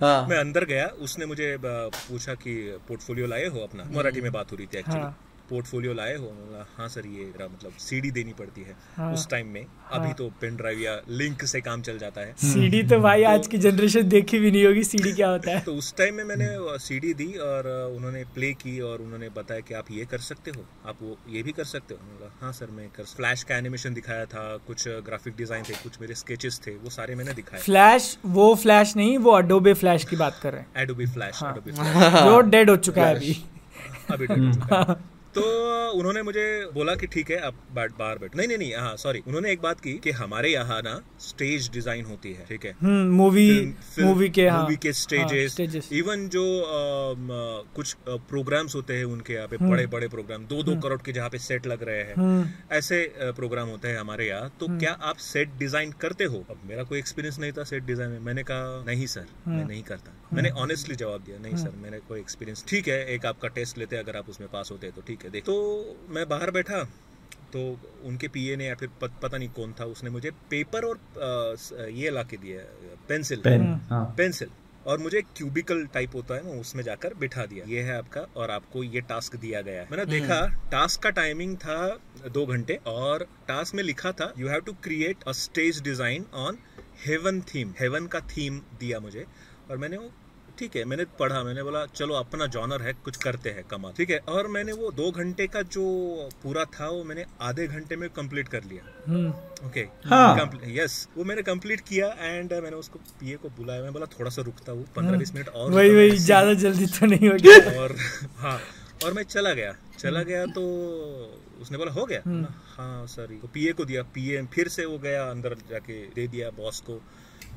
हाँ। मैं अंदर गया उसने मुझे पूछा कि पोर्टफोलियो लाए हो अपना? मराठी में बात हो रही थी एक्चुअली हाँ। पोर्टफोलियो लाए हो हाँ सर ये मेरा मतलब सीडी देनी पड़ती है हाँ। उस टाइम में। हाँ, अभी तो पेन ड्राइव या लिंक से काम चल जाता है। सीडी तो भाई आज की जनरेशन देखी भी नहीं होगी सीडी क्या होता है। तो उस टाइम में मैंने सीडी दी और उन्होंने प्ले की और उन्होंने बताया कि आप ये कर सकते हो। आप वो ये भी कर सकते हो। हाँ सर मैं कर फ्लैश का एनिमेशन दिखाया था कुछ ग्राफिक डिज़ाइन थे कुछ मेरे स्केचेस थे वो सारे मैंने दिखाए। फ्लैश वो फ्लैश नहीं वो अडोबे फ्लैश की बात कर रहे हैं। एडोबी फ्लैश हाँ। जो डेड हो चुका है अभी। अभी डन हो चुका है। तो उन्होंने मुझे बोला कि ठीक है आप बाट- बाहर बैठो। नहीं नहीं नहीं हाँ सॉरी उन्होंने एक बात की कि हमारे यहाँ ना स्टेज डिज़ाइन होती है ठीक है? हम्म मूवी मूवी के हाँ। मूवी के स्टेजेस स्टेजेस इवन जो अम, अ, कुछ प्रोग्राम्स होते हैं उनके यहाँ पे बड़े बड़े प्रोग्राम दो दो करोड़ के जहाँ पे सेट लग रहे हैं ऐसे प्रोग्राम होते हैं हमारे यहाँ। तो क्या आप सेट डिज़ाइन करते हो? अब मेरा कोई एक्सपीरियंस नहीं था सेट डिज़ाइन में। मैंने कहा नहीं सर मैं नहीं करता। मैंने ऑनेस्टली जवाब दिया नहीं सर मैंने कोई एक्सपीरियंस ठीक है एक आपका टेस्ट लेते हैं अगर आप उसमें पास होते हैं तो ठीक है देख। तो मैं बाहर बैठा तो उनके पीए ने या फिर पत, पता नहीं कौन था उसने मुझे पेपर और स- ये ला के दिया पेंसिल पेन हाँ। पेंसिल और मुझे क्यूबिकल टाइप होता है ना उसमें जाकर बिठा दिया। ये है आपका और आपको ये टास्क दिया गया है। मैंने देखा टास्क का टाइमिंग था दो घंटे और टास्क में लिखा था you have to create a stage design on heaven theme heaven का थीम दिया मुझे और मैंने वो ठीक है मैंने पढ़ा मैंने बोला चलो अपना जॉनर है कुछ करते हैं कमाल ठीक है और मैंने वो दो घंटे का जो पूरा था वो मैंने आधे घंटे में कंप्लीट कर लिया। हम्म। ओके हाँ। यस वो मैंने कंप्लीट किया एंड मैंने उसको पीए को बुलाया मैं बोला थोड़ा सा रुकता हूँ पंद्रह बीस मिनट और वही वही ज़्यादा जल्दी तो नहीं होगी और हाँ और मैं चला गया चला गया तो उसने बोला हो गया? हम्म। हाँ सर तो पीए को दिया पीए फिर से वो गया अंदर जाके दे दिया बॉस को।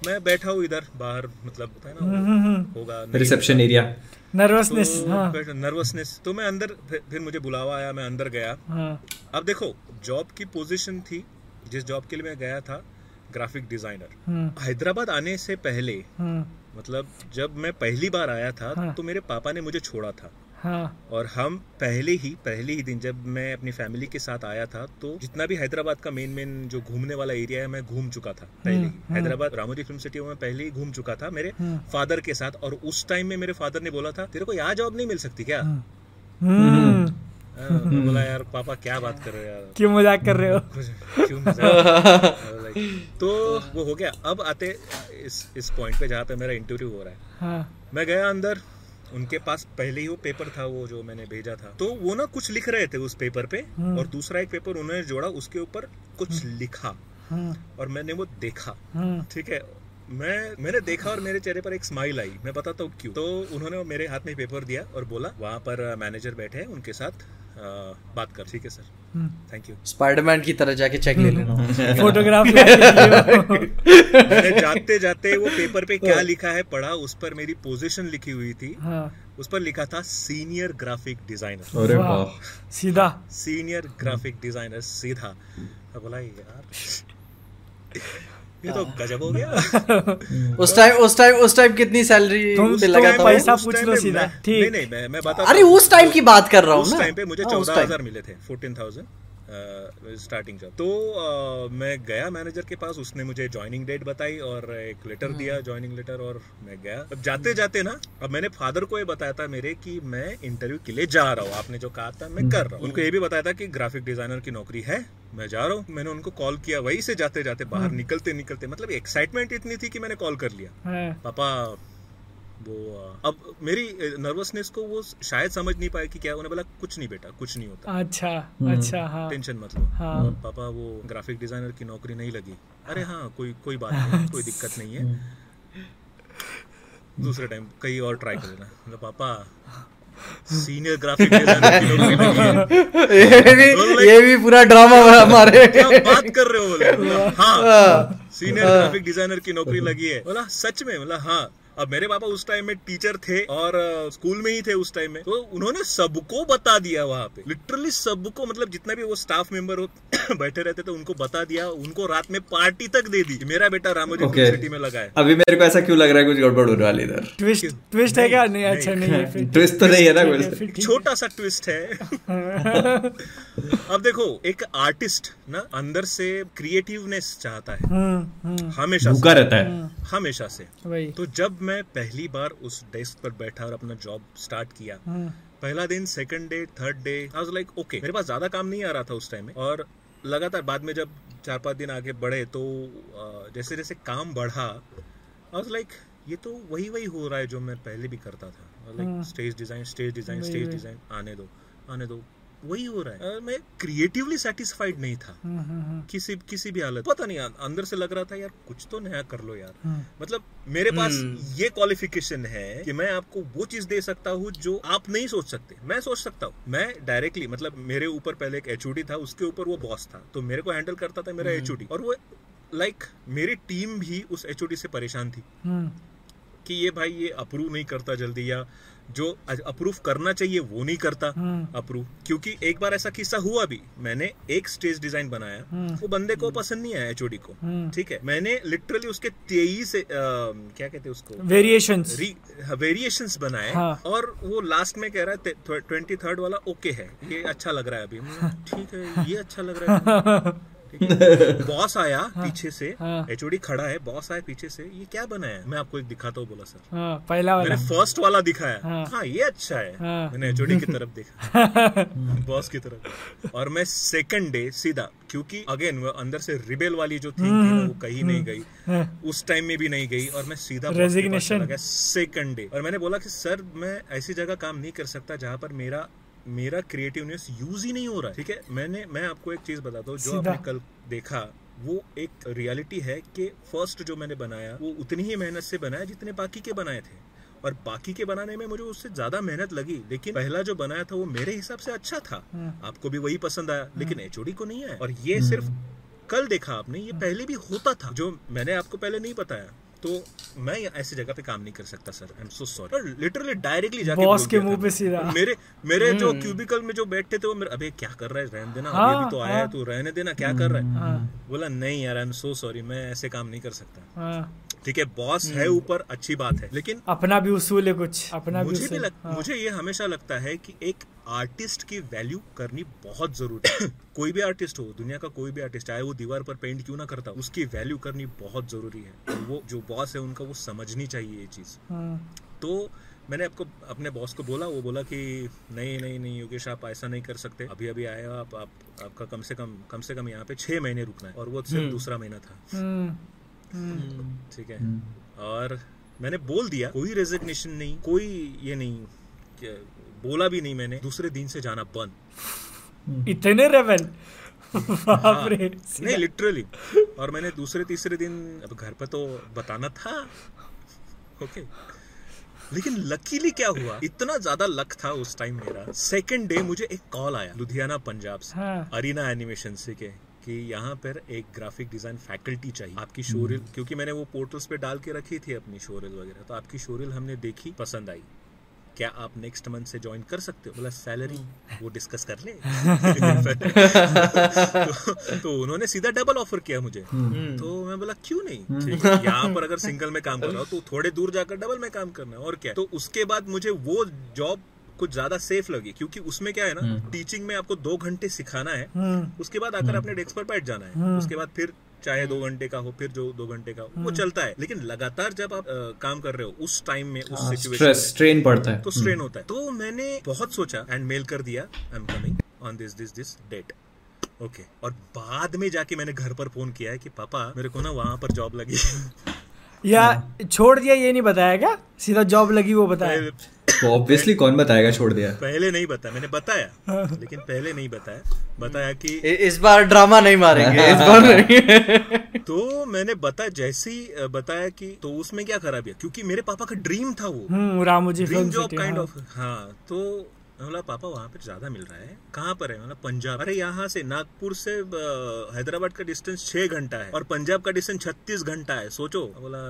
मैं बैठा हूँ इधर बाहर मतलब है हम्म, ना होगा रिसेप्शन एरिया नर्वसनेस तो हाँ। नर्वसनेस तो मैं अंदर फिर, फिर मुझे बुलावा आया मैं अंदर गया। हाँ। अब देखो जॉब की पोजीशन थी जिस जॉब के लिए मैं गया था ग्राफिक डिज़ाइनर हम्म। हैदराबाद आने से पहले हम्म। मतलब जब मैं पहली बार आया था हाँ। तो मेरे पापा ने मुझे छोड़ा था। हाँ। और हम पहले ही पहले ही दिन जब मैं अपनी फैमिली के साथ आया था तो जितना भी हैदराबाद का मेन मेन जो घूमने वाला एरिया है मैं घूम चुका था पहले ही। हैदराबाद रामोजी फ़िल्म सिटी में पहले ही घूम चुका था मेरे फादर के साथ और उस टाइम में मेरे फादर ने बोला था तेरे को यहाँ जॉब नहीं मिल सकती क्या? हम्म। हाँ, मैं बोला यार पापा क्या बात कर रहे हो यार? क्यों मज़ाक कर रहे हो? क्यों मज़ाक? तो वो हो गया। अब आते इस इस पॉइंट पे जहाँ पे मेरा इंटरव्यू हो रहा है। हाँ। मैं गया अंदर उनके पास पहले ही वो पेपर था वो जो मैंने भेजा था। तो वो ना कुछ लिख रहे थे उस पेपर पे और दूसरा एक पेपर उन्होंने जोड़ा उसके ऊपर कुछ लिखा। हम्म, और मैंने वो देखा। हम्म, ठीक है मैं मैंने देखा और मेरे चेहरे पर एक स्माइल आई। मैं बताता हूँ क्यों। तो उन्होंने मेरे हाथ में पेपर दिया और बोला वहाँ पर मैनेजर बैठे हैं उनके साथ। बात कर। ठीक है सर। थैंक यू स्पाइडरमैन की तरह जाके चेक ले लेना। फोटोग्राफ जाते जाते वो पेपर पे क्या लिखा है पढ़ा उस पर मेरी पोजीशन लिखी हुई थी। हाँ। उस पर लिखा था सीनियर ग्राफिक डिज़ाइनर अरे सीधा। सीनियर ग्राफिक डिज़ाइनर सीधा। बोला यार। ये तो गजब हो गया। उस टाइम उस टाइम उस टाइम कितनी सैलरी तुम- पे लगा था पैसा पूछ लो सीधा, ठीक। नहीं नहीं मैं मैं बता अरे उस टाइम की बात कर रहा हूँ उस टाइम पे मुझे हाँ, चौदह हज़ार मिले थे फोर्टीन थाउज़ेंड स्टार्टिंग जॉब तो अ, मैं गया मैनेजर के पास उसने मुझे ज्वाइनिंग डेट बताई और एक लेटर हम्म। दिया ज्वाइनिंग लेटर और मैं गया। अब जाते जाते ना अब मैंने फादर को ये बताया था मेरे कि मैं इंटरव्यू के लिए जा रहा हूँ। आपने जो कहा था मैं कर रहा हूँ। उनको ये भी बताया था कि ग्राफिक डिज़ाइनर की नौकरी है मैं जा रहा हूँ। मैंने उनको कॉल किया वहीं से जाते जाते बाहर हम्म। निकलते निकलते मतलब एक्साइटमेंट इतनी थी कि मैंने कॉल कर लिया। हाँ, पापा वो अब मेरी नर्वसनेस को वो शायद समझ नहीं पाए कि क्या उन्हें बोला कुछ नहीं बेटा कुछ नहीं होता। अच्छा अच्छा हाँ। टेंशन मत लो। हाँ। पापा वो ग्राफिक डिज़ाइनर की नौकरी नहीं लगी। अरे हाँ। कोई कोई बात नहीं कोई दिक्कत नहीं है। दूसरे टाइम कहीं और ट्राई कर लेना। मतलब पापा सीनियर ग्राफिक डिज़ाइनर की नौकरी लगी। है ये भी ये भी पूरा ड्रामा हमारे क्या बात कर रहे हो बोले? हाँ सीनियर ग्राफिक डिज़ाइनर की नौकरी लगी है। बोला सच में? बोला हाँ। अब मेरे पापा उस टाइम में टीचर थे और स्कूल में ही थे उस टाइम में। तो उन्होंने सबको बता दिया वहाँ पे। लिटरली सबको मतलब जितना भी वो स्टाफ मेंबर हो बैठे रहते थे उनको बता दिया। उनको रात में पार्टी तक दे दी। मेरा बेटा रामोजी Okay. सिटी में लगा है। अभी मेरे को ऐसा क्यों लग रहा है कुछ गड़बड़ होने वाली इधर? ट्विस्ट ट्विस्ट है क्या? नहीं अच्छा नहीं है ट्विस्ट तो नहीं है ना कुछ। छोटा सा ट्विस्ट है। अब देखो एक आर्टिस्ट ना अंदर से क्रिएटिवनेस चाहता है। हम्म हम्म हमेशा भूखा रहता है। हमेशा से। तो जब मैं पहली बार उस डेस्क पर बैठा और अपना जॉब स्टार्ट किया। हम्म, पहला दिन second day third day I was like okay मेरे पास ज़्यादा काम नहीं आ रहा था उस टाइम में। और लगातार बाद में जब चार पाँच दिन आगे बढ़े तो जैसे जैसे काम बढ़ा आई वाज लाइक ये तो वही वही हो रहा है जो मैं पहले भी करता था। Like stage design stage design stage design आने दो आने दो। वही हो रहा है। मैं क्रिएटिवली सेटिस्फाइड नहीं था। हम्म, हम्म, हम्म, किसी किसी भी हालत। पता नहीं अंदर से लग रहा था यार कुछ तो नया कर लो यार। मतलब मेरे पास ये क्वालिफिकेशन है कि मैं आपको वो चीज़ दे सकता हूँ जो आप नहीं सोच सकते। मैं सोच सकता हूँ। मैं डायरेक्टली मतलब मेरे ऊपर पहले एक एच था उसके ऊपर वो बॉस था। तो मेरे को हैंडल करता था मेरा एचओडी और वो लाइक like, मेरी टीम भी उस एच से परेशान थी कि ये भाई ये अप्रूव नहीं करता जल्दी या जो अप्रूव करना चाहिए वो नहीं करता हम्म। अप्रूव क्योंकि एक बार ऐसा किस्सा हुआ भी मैंने एक स्टेज डिज़ाइन बनाया हम्म। वो बंदे को पसंद नहीं आया एचओडी को हम्म। ठीक है मैंने लिटरली उसके तेईस क्या कहते हैं उसको वेरिएशन वेरिएशन बनाए हाँ। और वो लास्ट में कह रहा है ट्वेंटी थर्ड वाला ओके है ये अच्छा लग रहा है अभी ठीक है ये अच्छा लग रहा है बॉस आया हाँ, पीछे से हाँ। एचओडी खड़ा है बॉस आया पीछे से ये क्या बनाया मैं आपको एक दिखाता हूँ बोला सर. हाँ पहला वाला। मैंने फ़र्स्ट वाला दिखाया। हाँ। हाँ ये अच्छा है। हाँ। मैंने एचओडी की तरफ़ देखा। बॉस की तरफ़। और मैं सेकंड डे सीधा क्योंकि अगेन वो अंदर से रिबेल वाली जो थी हम्म, वो कहीं नहीं गई। उस टाइम में भी नहीं गई और मैं सीधा Resignation. सेकंड डे और मैंने बोला कि सर मैं ऐसी जगह काम नहीं कर सकता जहाँ पर मेरा मेरा क्रिएटिवनेस यूज़ ही नहीं हो रहा है ठीक है? मैंने मैं आपको एक चीज़ बताता हूँ जो आपने कल देखा वो एक रियलिटी है कि फ़र्स्ट जो मैंने बनाया वो उतनी ही मेहनत से बनाया जितने बाकी के बनाए थे। और बाकी के बनाने में मुझे उससे ज़्यादा मेहनत लगी लेकिन पहला जो बनाया था वो मेरे हिसाब से अच्छा था। आपको भी वही पसंद आया लेकिन एचओडी को नहीं आया। और ये सिर्फ़ कल देखा आपने ये पहले भी होता था जो मैंने आपको पहले नहीं बताया। तो मैं ऐसी जगह पे काम नहीं कर सकता sir. I am so sorry literally directly जाके बॉस के मुँह पे सीधा। मेरे मेरे जो क्यूबिकल में जो बैठते थे वो मेरे अबे क्या कर रहा है? रहने देना हाँ, अभी भी तो आया है हाँ। तू रहने देना क्या कर रहा है? हाँ। बोला नहीं यार आई एम सो सॉरी मैं ऐसे काम नहीं कर सकता। हाँ। ठीक है बॉस है ऊपर अच्छी बात है लेकिन अपना भी उसूल है कुछ अपना मुझे भी उसूल लग, हाँ। मुझे ये हमेशा लगता है कि एक आर्टिस्ट की वैल्यू करनी बहुत ज़रूरी है। कोई भी आर्टिस्ट हो दुनिया का कोई भी आर्टिस्ट चाहे वो दीवार पर पेंट क्यों ना करता उसकी वैल्यू करनी बहुत ज़रूरी है। और वो जो बॉस है उनका वो समझनी चाहिए ये चीज़। हम्म, तो मैंने आपको अपने बॉस को बोला वो बोला कि नहीं नहीं नहीं योगेश आप ऐसा नहीं कर सकते। अभी अभी आए हो आप, आप आपका कम से कम कम से कम यहाँ पे छह महीने रुकना है और वो सिर्फ़ दूसरा महीना था। हम्म, ठीक है। और मैंने बोल दिया कोई रेजिग्नेशन नहीं कोई ये नहीं क्या- बोला भी नहीं मैंने दूसरे दिन से जाना बंद। इतने रेबल बाप नहीं लिटरली और मैंने दूसरे तीसरे दिन अब घर पर तो बताना था। ओके लेकिन लकीली क्या हुआ? इतना ज़्यादा लक था उस टाइम मेरा। सेकंड डे मुझे एक कॉल आया लुधियाना पंजाब से। हाँ। अरीना एनिमेशन से के कि यहाँ पर एक ग्राफिक डिज़ाइन फैकल्टी चाहिए। आपकी शोरिल क्योंकि मैंने वो पोर्टल्स पे डाल के रखी थी अपनी शोरिल वगैरह तो आपकी शोरिल हमने देखी पसंद आई। क्या आप नेक्स्ट मंथ से ज्वाइन कर सकते हो? बोला सैलरी वो डिस्कस कर ले. तो, तो उन्होंने सीधा डबल ऑफ़र किया मुझे। तो मैं बोला क्यों नहीं? यहाँ पर अगर सिंगल में काम कर रहा हो तो थोड़े दूर जाकर डबल में काम करना है और क्या? तो उसके बाद मुझे वो जॉब कुछ ज़्यादा सेफ़ लगी क्योंकि उसमें क्या है ना टीचिंग में आपको दो घंटे सिखाना है उसके बाद आकर अपने डेस्क पर बैठ जाना है उसके बाद फिर चाहे दो घंटे का हो फिर जो दो घंटे का हो वो चलता है। लेकिन लगातार जब आप अ, काम कर रहे हो उस टाइम में उस सिचुएशन स्ट्रेन पड़ता है। तो स्ट्रेन होता है। तो मैंने बहुत सोचा एंड मेल कर दिया I am coming on this this this date okay और बाद में जाके मैंने घर पर फ़ोन किया है कि पापा मेरे को ना वहाँ पर जॉब लगी या छोड़ दिया ये नहीं बताया क्या? सीधा जॉब लगी वो बताया। तो ऑब्वियसली कौन बताएगा? छोड़ दिया। पहले नहीं बताया। मैंने बताया लेकिन पहले नहीं बताया। बताया कि इस बार ड्रामा नहीं मारेंगे इस बार नहीं। तो मैंने बता जैसे ही बताया कि तो उसमें क्या खराबी है? क्योंकि मेरे पापा का ड्रीम था वो। Ramoji dream job kind. Of हाँ। तो बोला पापा वहाँ पे ज़्यादा मिल रहा है। कहाँ पर है? मतलब पंजाब। अरे यहाँ से नागपुर से हैदराबाद का डिस्टेंस छह घंटा है और पंजाब का डिस्टेंस छत्तीस घंटा है। सोचो। बोला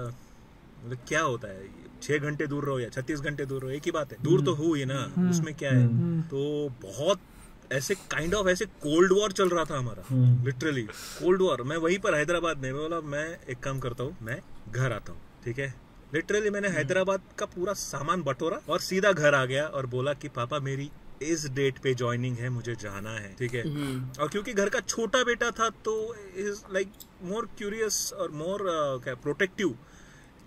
मतलब क्या होता है? छह घंटे दूर रहो या छत्तीस घंटे दूर रहो एक ही बात है दूर तो हुई ना उसमें क्या है? तो बहुत ऐसे काइंड ऑफ़ ऐसे कोल्ड वॉर चल रहा था हमारा लिटरली कोल्ड वॉर मैं वहीं पर हैदराबाद में बोला मैं एक काम करता हूँ मैं घर आता हूँ ठीक है? लिटरली मैंने हैदराबाद का पूरा सामान बटोरा और सीधा घर आ गया और बोला कि पापा मेरी इस डेट पे ज्वाइनिंग है मुझे जाना है ठीक है? और क्योंकि घर का छोटा बेटा था तो इज़ लाइक मोर क्यूरियस और मोर क्या प्रोटेक्टिव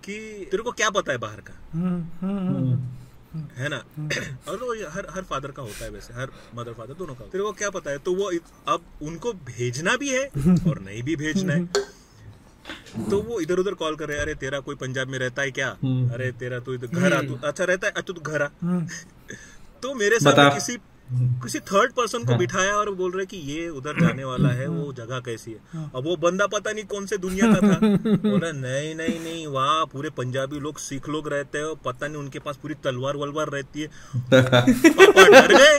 कि तेरे को क्या पता है बाहर का? हम्म, हम्म, हम्म। है ना? और वो हर हर फादर का होता है वैसे हर मदर फादर दोनों का तेरे को क्या पता है? तो वो अब उनको भेजना भी है और नहीं भी भेजना है। तो वो इधर उधर कॉल कर रहे अरे तेरा कोई पंजाब में रहता है क्या? अरे तेरा तो इधर घर आ तू अच्छा रहता है? अच्छा तू घर आ। तो मेरे साथ किसी किसी थर्ड पर्सन को बिठाया और बोल रहे कि ये उधर जाने वाला है वो जगह कैसी है? अब वो बंदा पता नहीं कौन से दुनिया का था। बोला नहीं नहीं नहीं वहाँ पूरे पंजाबी लोग सिख लोग रहते हैं पता नहीं उनके पास पूरी तलवार वलवार रहती है। पापा डर गए।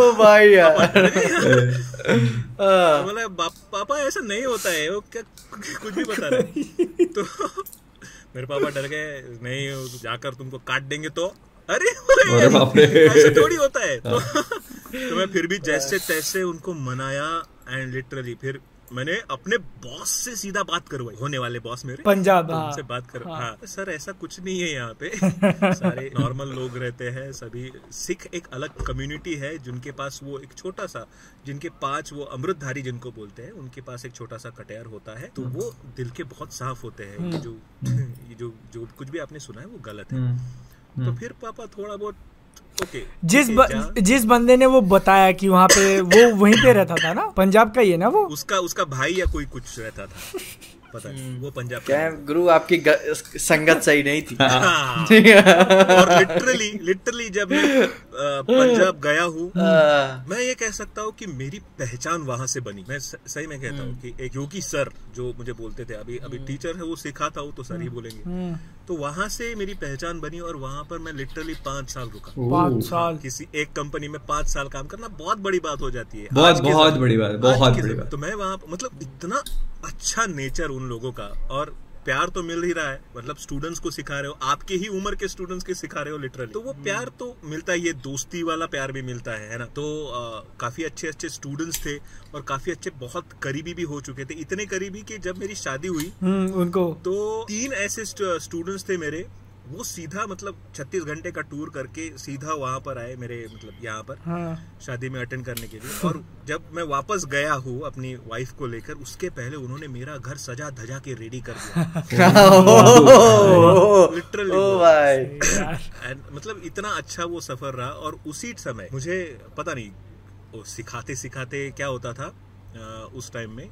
ओ भाई यार। हाँ। बोला पापा ऐसा नहीं होता है। वो क्या कुछ भी बता रहे तो मेरे पापा डर गए नहीं जाकर तुमको काट देंगे तो। अरे अरे बाप रे। ऐसे थोड़ी होता है। तो, तो मैं फिर भी जैसे तैसे उनको मनाया एंड लिटरली फिर मैंने अपने बॉस से सीधा बात करवाई होने वाले बॉस मेरे। पंजाब तो हाँ। उनसे बात कर हाँ। सर ऐसा कुछ नहीं है यहाँ पे। सारे नॉर्मल लोग रहते हैं सभी सिख एक अलग कम्युनिटी है जिनके पास वो एक छोटा सा जिनके पास वो अमृतधारी जिनको बोलते हैं उनके पास एक छोटा सा कटैर होता है। तो वो दिल के बहुत साफ़ होते हैं। जो जो जो कुछ भी आपने सुना है वो गलत है। तो फिर पापा थोड़ा बहुत Okay, जिस okay, ब, जिस बंदे ने वो बताया कि वहाँ पे वो वहीं पे रहता था ना पंजाब का ही है ना वो? उसका उसका भाई या कोई कुछ रहता था? पता नहीं वो पंजाब क्या गुरु आपकी संगत सही नहीं थी। हाँ। और लिटरली लिटरली जब पंजाब गया हूँ हाँ। मैं ये कह सकता हूँ कि मेरी पहचान वहाँ से बनी। मैं सही में कहता हूँ कि एक योगी सर जो मुझे बोलते थे अभी अभी टीचर है वो सिखाता हूँ तो सर ही बोलेंगे। तो वहाँ से मेरी पहचान बनी और वहाँ पर मैं लिटरली पाँच साल रुका। पाँच साल। किसी एक कंपनी में पाँच साल काम करना बहुत बड़ी बात हो जाती है। बहुत बहुत बड़ी बात बहुत बड़ी बात। तो मैं वहाँ मतलब इतना अच्छा नेचर उन लोगों का। और प्यार तो मिल ही रहा है। मतलब स्टूडेंट्स को सिखा रहे हो। आपके ही उम्र के स्टूडेंट्स के सिखा रहे हो लिटरली तो वो प्यार तो मिलता है ये दोस्ती वाला प्यार भी मिलता है है ना? तो आ, काफ़ी अच्छे अच्छे स्टूडेंट्स थे और काफ़ी अच्छे बहुत करीबी भी हो चुके थे। इतने करीबी कि जब मेरी शादी हुई हम्म, उनको तो तीन ऐसे स्टूडेंट्स थे मेरे। वो सीधा मतलब 36 घंटे का टूर करके सीधा वहाँ पर आए मेरे मतलब यहाँ पर हाँ। शादी में अटेंड करने के लिए। और जब मैं वापस गया हूँ अपनी वाइफ को लेकर उसके पहले उन्होंने मेरा घर सजा धजा के रेडी कर दिया। लिटरली एंड मतलब इतना अच्छा वो सफ़र रहा और उसी समय मुझे पता नहीं वो सिखाते सिखाते क्या होता था उस टाइम में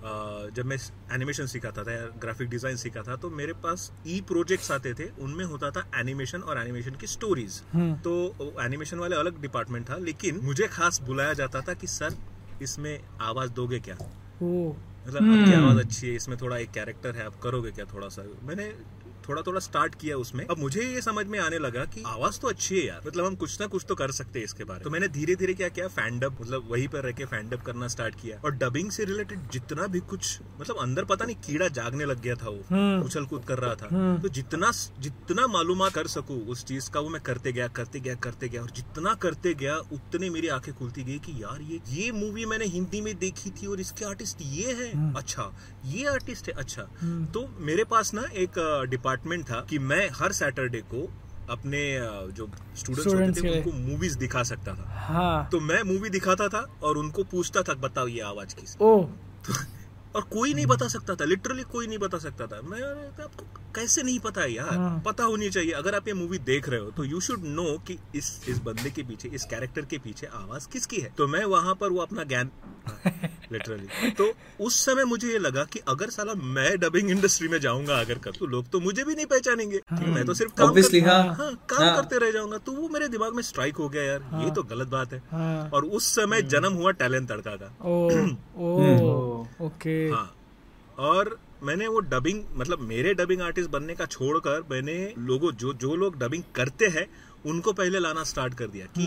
जब मैं एनिमेशन सीखाता था या ग्राफिक डिज़ाइन सीखा था तो मेरे पास ई प्रोजेक्ट्स आते थे। उनमें होता था एनिमेशन और एनिमेशन की स्टोरीज तो एनिमेशन वाले अलग डिपार्टमेंट था लेकिन मुझे खास बुलाया जाता था कि सर इसमें आवाज़ दोगे क्या? मतलब आपकी आवाज़ अच्छी है इसमें थोड़ा एक कैरेक्टर है आप करोगे क्या थोड़ा सा? मैंने थोड़ा थोड़ा स्टार्ट किया उसमें। अब मुझे ये समझ में आने लगा कि आवाज़ तो अच्छी है यार। मतलब हम कुछ ना कुछ तो कर सकते हैं इसके बारे में। तो मैंने धीरे धीरे क्या किया फैंडअप मतलब वहीं पर रह के फैंडअप करना स्टार्ट किया। और डबिंग से रिलेटेड जितना भी कुछ मतलब अंदर पता नहीं कीड़ा जागने लग गया था वो। उछल कूद कर रहा था। तो जितना जितना मालूम कर सकूँ उस चीज़ का वो मैं करते गया करते गया करते गया। और जितना करते गया उतने मेरी आँखें खुलती गई कि यार ये ये मूवी मैंने हिंदी में देखी थी और इसके आर्टिस्ट ये है। अच्छा ये आर्टिस्ट है अच्छा। तो मेरे पास ना एक डिपार्टमेंट था कि मैं हर सैटरडे को अपने जो स्टूडेंट्स होते थे उनको मूवीज़ दिखा सकता था। हाँ। तो मैं मूवी दिखाता था और उनको पूछता था बताओ ये आवाज़ किस ओ। और कोई नहीं बता सकता था लिटरली कोई नहीं बता सकता था। मैं आपको कैसे नहीं पता है यार? हाँ। पता होनी चाहिए। अगर आप ये मूवी देख रहे हो तो यू शुड नो कि इस इस बंदे के पीछे इस कैरेक्टर के पीछे आवाज़ किसकी है? तो मैं वहाँ पर वो अपना ज्ञान लिटरली तो उस समय मुझे ये लगा कि अगर साला मैं डबिंग इंडस्ट्री में जाऊँगा अगर कर तो लोग तो मुझे भी नहीं पहचानेंगे। क्योंकि मैं तो सिर्फ़ काम Obviously, कर- हाँ। हाँ, काम हाँ। करते रह जाऊँगा। तो वो मेरे दिमाग में स्ट्राइक हो गया यार। हाँ। ये तो गलत बात है। हाँ। और उस समय जन्म हुआ टैलेंट तड़का का। ओ ओ ओके। हाँ। और मैंने वो डबिंग मतलब मेरे डबिंग आर्टिस्ट बनने का छोड़कर मैंने लोगों जो जो लोग डबिंग करते हैं उनको पहले लाना स्टार्ट कर दिया कि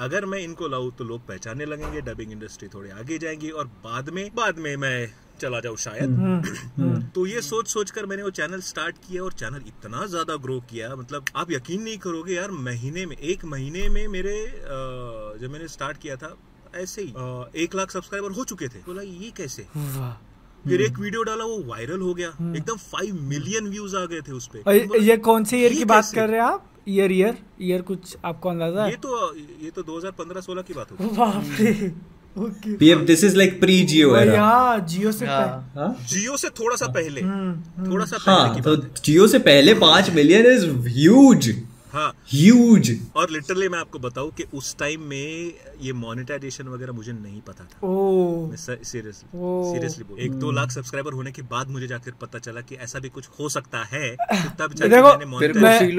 अगर मैं इनको लाऊ तो लोग पहचानने लगेंगे डबिंग इंडस्ट्री थोड़ी आगे जाएँगी और बाद में बाद में मैं चला जाऊँ शायद। तो ये सोच सोच कर मैंने वो चैनल स्टार्ट किया और चैनल इतना ज़्यादा ग्रो किया मतलब आप यकीन नहीं करोगे यार महीने में एक महीने में मेरे जब मैंने स्टार्ट किया था ऐसे ही एक लाख सब्सक्राइबर हो चुके थे। बोला ये कैसे? फिर एक वीडियो डाला वो वायरल हो गया। एकदम फाइव मिलियन व्यूज़ आ गए थे उस पे। और ये- कौन से ईयर की बात कर रहे हैं आप? ईयर ईयर ईयर कुछ आपको अंदाज़ा ये तो ये तो 2015-16 की बात होगी बाप रे okay. PM this is like pre Jio era यहाँ जियो से हाँ। हाँ। जियो से थोड़ा सा पहले। थोड़ा सा पहले हाँ की तो बात। जियो से पहले पाँच मिलियन इज़ ह्यूज हाँ। ह्यूज और लिटरली मैं आपको बताऊँ कि उस टाइम में ये मोनेटाइजेशन वगैरह मुझे नहीं पता था। सीरियसली सीरियसली बोल एक दो लाख सब्सक्राइबर होने के बाद मुझे जाकर पता चला कि ऐसा भी कुछ हो सकता है तो तब जाके देखो, मैंने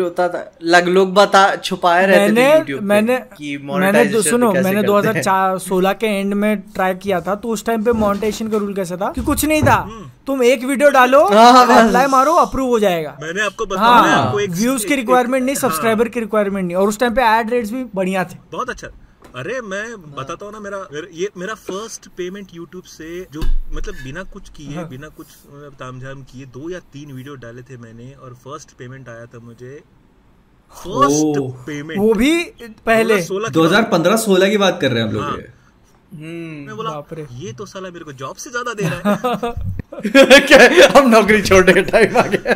होता था। लग लोग बता छुपाए रहते थे मैंने मैंने कि मैंने दो- सुनो मैंने 2016 के एंड में ट्राई किया था तो उस टाइम पे मोनेटाइजेशन का रूल कैसा था? कि कुछ नहीं था। तुम एक वीडियो डालो हाँ, अप्लाई मारो अप्रूव हो जाएगा मैंने आपको बताया हाँ आपको एक व्यूज़ की रिक्वायरमेंट नहीं हाँ। सब्सक्राइबर की रिक्वायरमेंट नहीं और उस टाइम पे एड रेट्स भी बढ़िया थे बहुत अच्छा अरे मैं बताता हूँ ना मेरा ये मेरा फ़र्स्ट पेमेंट यूट्यूब से जो मतलब बिना कुछ किए हाँ। बिना कुछ मतलब तामझाम किए दो या तीन वीडियो डाले थे मैंने और फ़र्स्ट पेमेंट आया था मुझे फ़र्स्ट। पेमेंट वो भी पहले सोलह 2015-16 की बात कर रहे हैं हम लोग हाँ। ये। मैं बोला ये तो साला मेरे को जॉब से ज़्यादा दे रहा है। क्या अब नौकरी छोड़ने टाइम आ गया।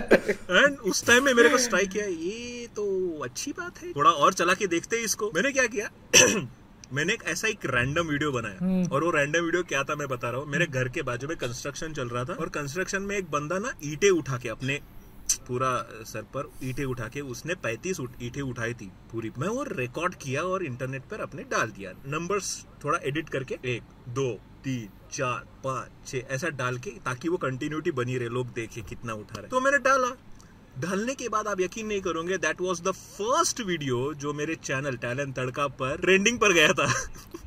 एंड उस टाइम में मेरे को स्ट्राइक किया। ये तो अच्छी बात है। थोड़ा और चला के देखते हैं इसको। मैंने क्या किया? मैंने एक ऐसा एक रैंडम वीडियो बनाया। और वो रैंडम वीडियो क्या था मैं बता रहा हूँ। मेरे घर के बाजू में कंस्ट्रक्शन चल रहा था। और कंस्ट्रक्शन में एक बंदा ना ईटे उठा के अपने पूरा सर पर ईटे उठा के उसने 35 ईटे उठाई थी पूरी। मैं वो रिकॉर्ड किया और इंटरनेट पर अपने डाल दिया। नंबर्स थोड़ा एडिट करके एक दो तीन चार पाँच छह ऐसा डाल के ताकि वो कंटिन्यूटी बनी रहे लोग देखे कितना उठा रहे। तो मैंने डाला। डालने के बाद आप यकीन नहीं करोगे that was the first video जो मेरे चैनल टैलेंट तड़का पर ट्रेंडिंग पर गया था।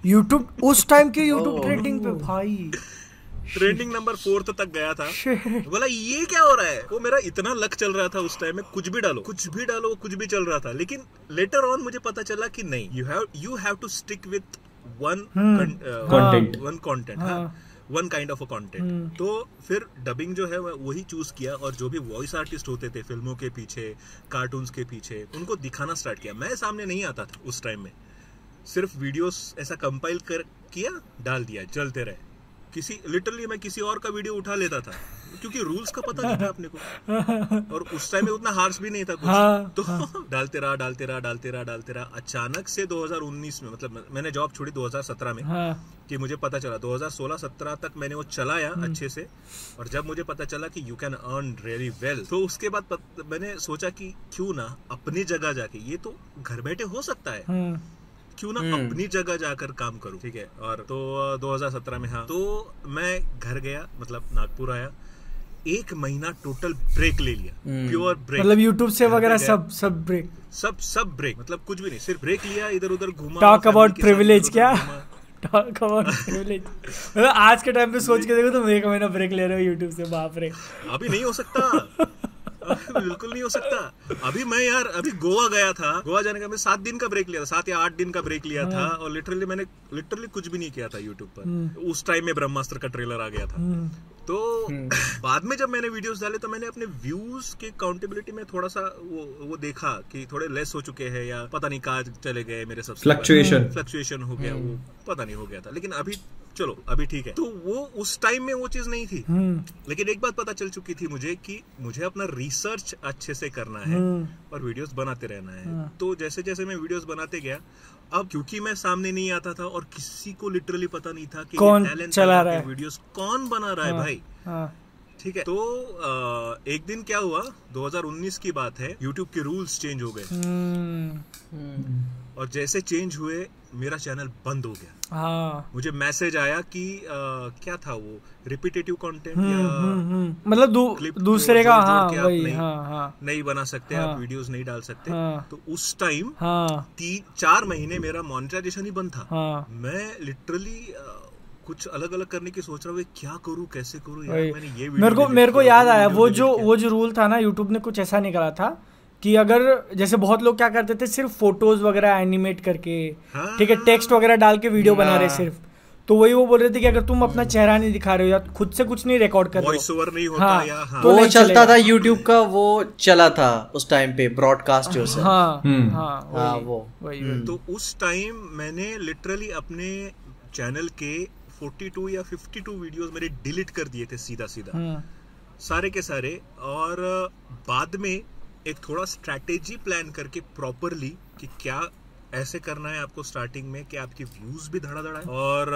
यूट्यूब उस टाइम के यूट्यूब ट्रेंडिंग पे भाई। ट्रेंडिंग नंबर फोर्थ तक गया था। बोला ये क्या हो रहा है? वो मेरा इतना लक चल रहा था उस टाइम में कुछ भी डालो। कुछ भी डालो कुछ भी चल रहा था। लेकिन लेटर ऑन मुझे पता चला कि नहीं। You have you have to stick with one Content. One content one kind of a content तो फिर डबिंग जो है वही चूज़ किया और जो भी वॉइस आर्टिस्ट होते थे फ़िल्मों के पीछे कार्टून्स के पीछे उनको दिखाना स्टार्ट किया। मैं सामने नहीं आता था उस टाइम में। सिर्फ़ वीडियोस ऐसा कंपाइल कर किया डाल दिया चलते रहे। किसी लिटरली मैं किसी और का वीडियो उठा लेता था क्योंकि रूल्स का पता नहीं था अपने को। और उस टाइम में उतना हार्स भी नहीं था कुछ। हाँ, तो डालते रहा डालते रहा डालते रहा डालते रहा। अचानक से 2019 में मतलब मैंने जॉब छोड़ी 2017 में हाँ। कि मुझे पता चला। 2016-17 तक मैंने वो चलाया हम्म। अच्छे से और जब मुझे पता चला कि you can earn really well तो उसके बाद पत, मैंने सोचा कि क्यों ना अपनी जगह जाके ये तो घर बैठे हो सकता है। हम्म, क्यों ना अपनी जगह जाकर काम करूँ। ठीक है। और तो अ, 2017 में हाँ। तो मैं घर गया मतलब नागपुर आया। एक महीना टोटल ब्रेक ले लिया। प्योर ब्रेक मतलब यूट्यूब से वगैरह सब सब ब्रेक सब सब ब्रेक मतलब कुछ भी नहीं सिर्फ़ ब्रेक लिया इधर उधर घूमा टॉक अबाउट प्रिविलेज क्या? टॉक अबाउट प्रिविलेज मतलब आज के टाइम पे सोच के देखो तुम एक महीना ब्रेक ले रहे हो यूट्यूब से बाप रे। अभी नहीं हो सकता। बिल्कुल नहीं हो सकता। अभी मैं यार अभी गोवा गया था। गोवा जाने का मैं सात दिन का ब्रेक लिया था सात या आठ दिन का ब्रेक लिया था और लिटरली मैंने लिटरली कुछ भी नहीं किया था यूट्यूब पर। उस टाइम में ब्रह्मास्त्र का ट्रेलर आ गया था। तो बाद में जब मैंने वीडियोस डाले तो मैंने अपने व्यूज़ के काउंटेबिलिटी में थोड़ा सा वो वो देखा कि थोड़े लेस हो चुके हैं या पता नहीं कहाँ चले गए मेरे सबसे। Fluctuation. फ्लक्चुएशन हो गया वो पता नहीं हो गया था। लेकिन अभी चलो अभी ठीक है। तो वो उस टाइम में वो चीज़ नहीं थी। लेकिन एक बात पता चल चुकी थी मुझे कि मुझे अपना रिसर्च अच्छे से करना है और वीडियोस बनाते रहना है। तो जैसे जैसे मैं वीडियोस बनाते गया अब क्योंकि मैं सामने नहीं आता था और किसी को लिटरली पता नहीं था कि कौन टैलेंट चला रहा है। वीडियोस कौन बना रहा है भाई। हाँ। ठीक है तो एक दिन क्या हुआ 2019 की बात है यूट्यूब के रूल्स चेंज हो गए। हम्म, और जैसे चेंज हुए मेरा चैनल बंद हो गया। हाँ। मुझे मैसेज आया कि अ, क्या था वो? रिपीटेटिव कंटेंट हम्म, या हम्म, मतलब दू, दूसरे का हाँ वही नहीं- हाँ हाँ। नहीं बना सकते हाँ। आप वीडियोस नहीं डाल सकते। हाँ। तो उस टाइम हाँ। तीन चार महीने मेरा मोनेटाइजेशन ही बंद था। हाँ। मैं लिटरली कुछ अलग अलग करने की सोच रहा हूँ क्या करूँ? कैसे करूँ? यार मैंने ये मेरे को मेरे को याद आया वो जो वो जो रूल था ना यूट्यूब ने कुछ ऐसा निकाला था कि अगर जैसे बहुत लोग क्या करते थे सिर्फ़ फ़ोटोज़ वगैरह एनिमेट करके हाँ। ठीक है टेक्स्ट वगैरह डाल के वीडियो बना रहे सिर्फ़ तो वही वो बोल रहे थे कि अगर तुम अपना चेहरा नहीं दिखा रहे हो या खुद से कुछ नहीं रिकॉर्ड कर रहे हो नहीं होता हाँ, या हाँ तो वो चलता। था यूट्यूब का वो चला था उस टाइम पे ब्रॉडकास्ट जो से हाँ हम्म। हाँ हाँ, वो। वही वही। तो उस टाइम मैंने लिटरली अपने चैनल के 42 या 52 वीडियोस मैंने डिलीट कर दिए थे सीधा सीधा हम्म, सारे के सारे और बाद में एक थोड़ा स्ट्रैटेजी प्लान करके प्रॉपरली कि क्या ऐसे करना है आपको स्टार्टिंग में कि आपके व्यूज़ भी धड़ाधड़ है और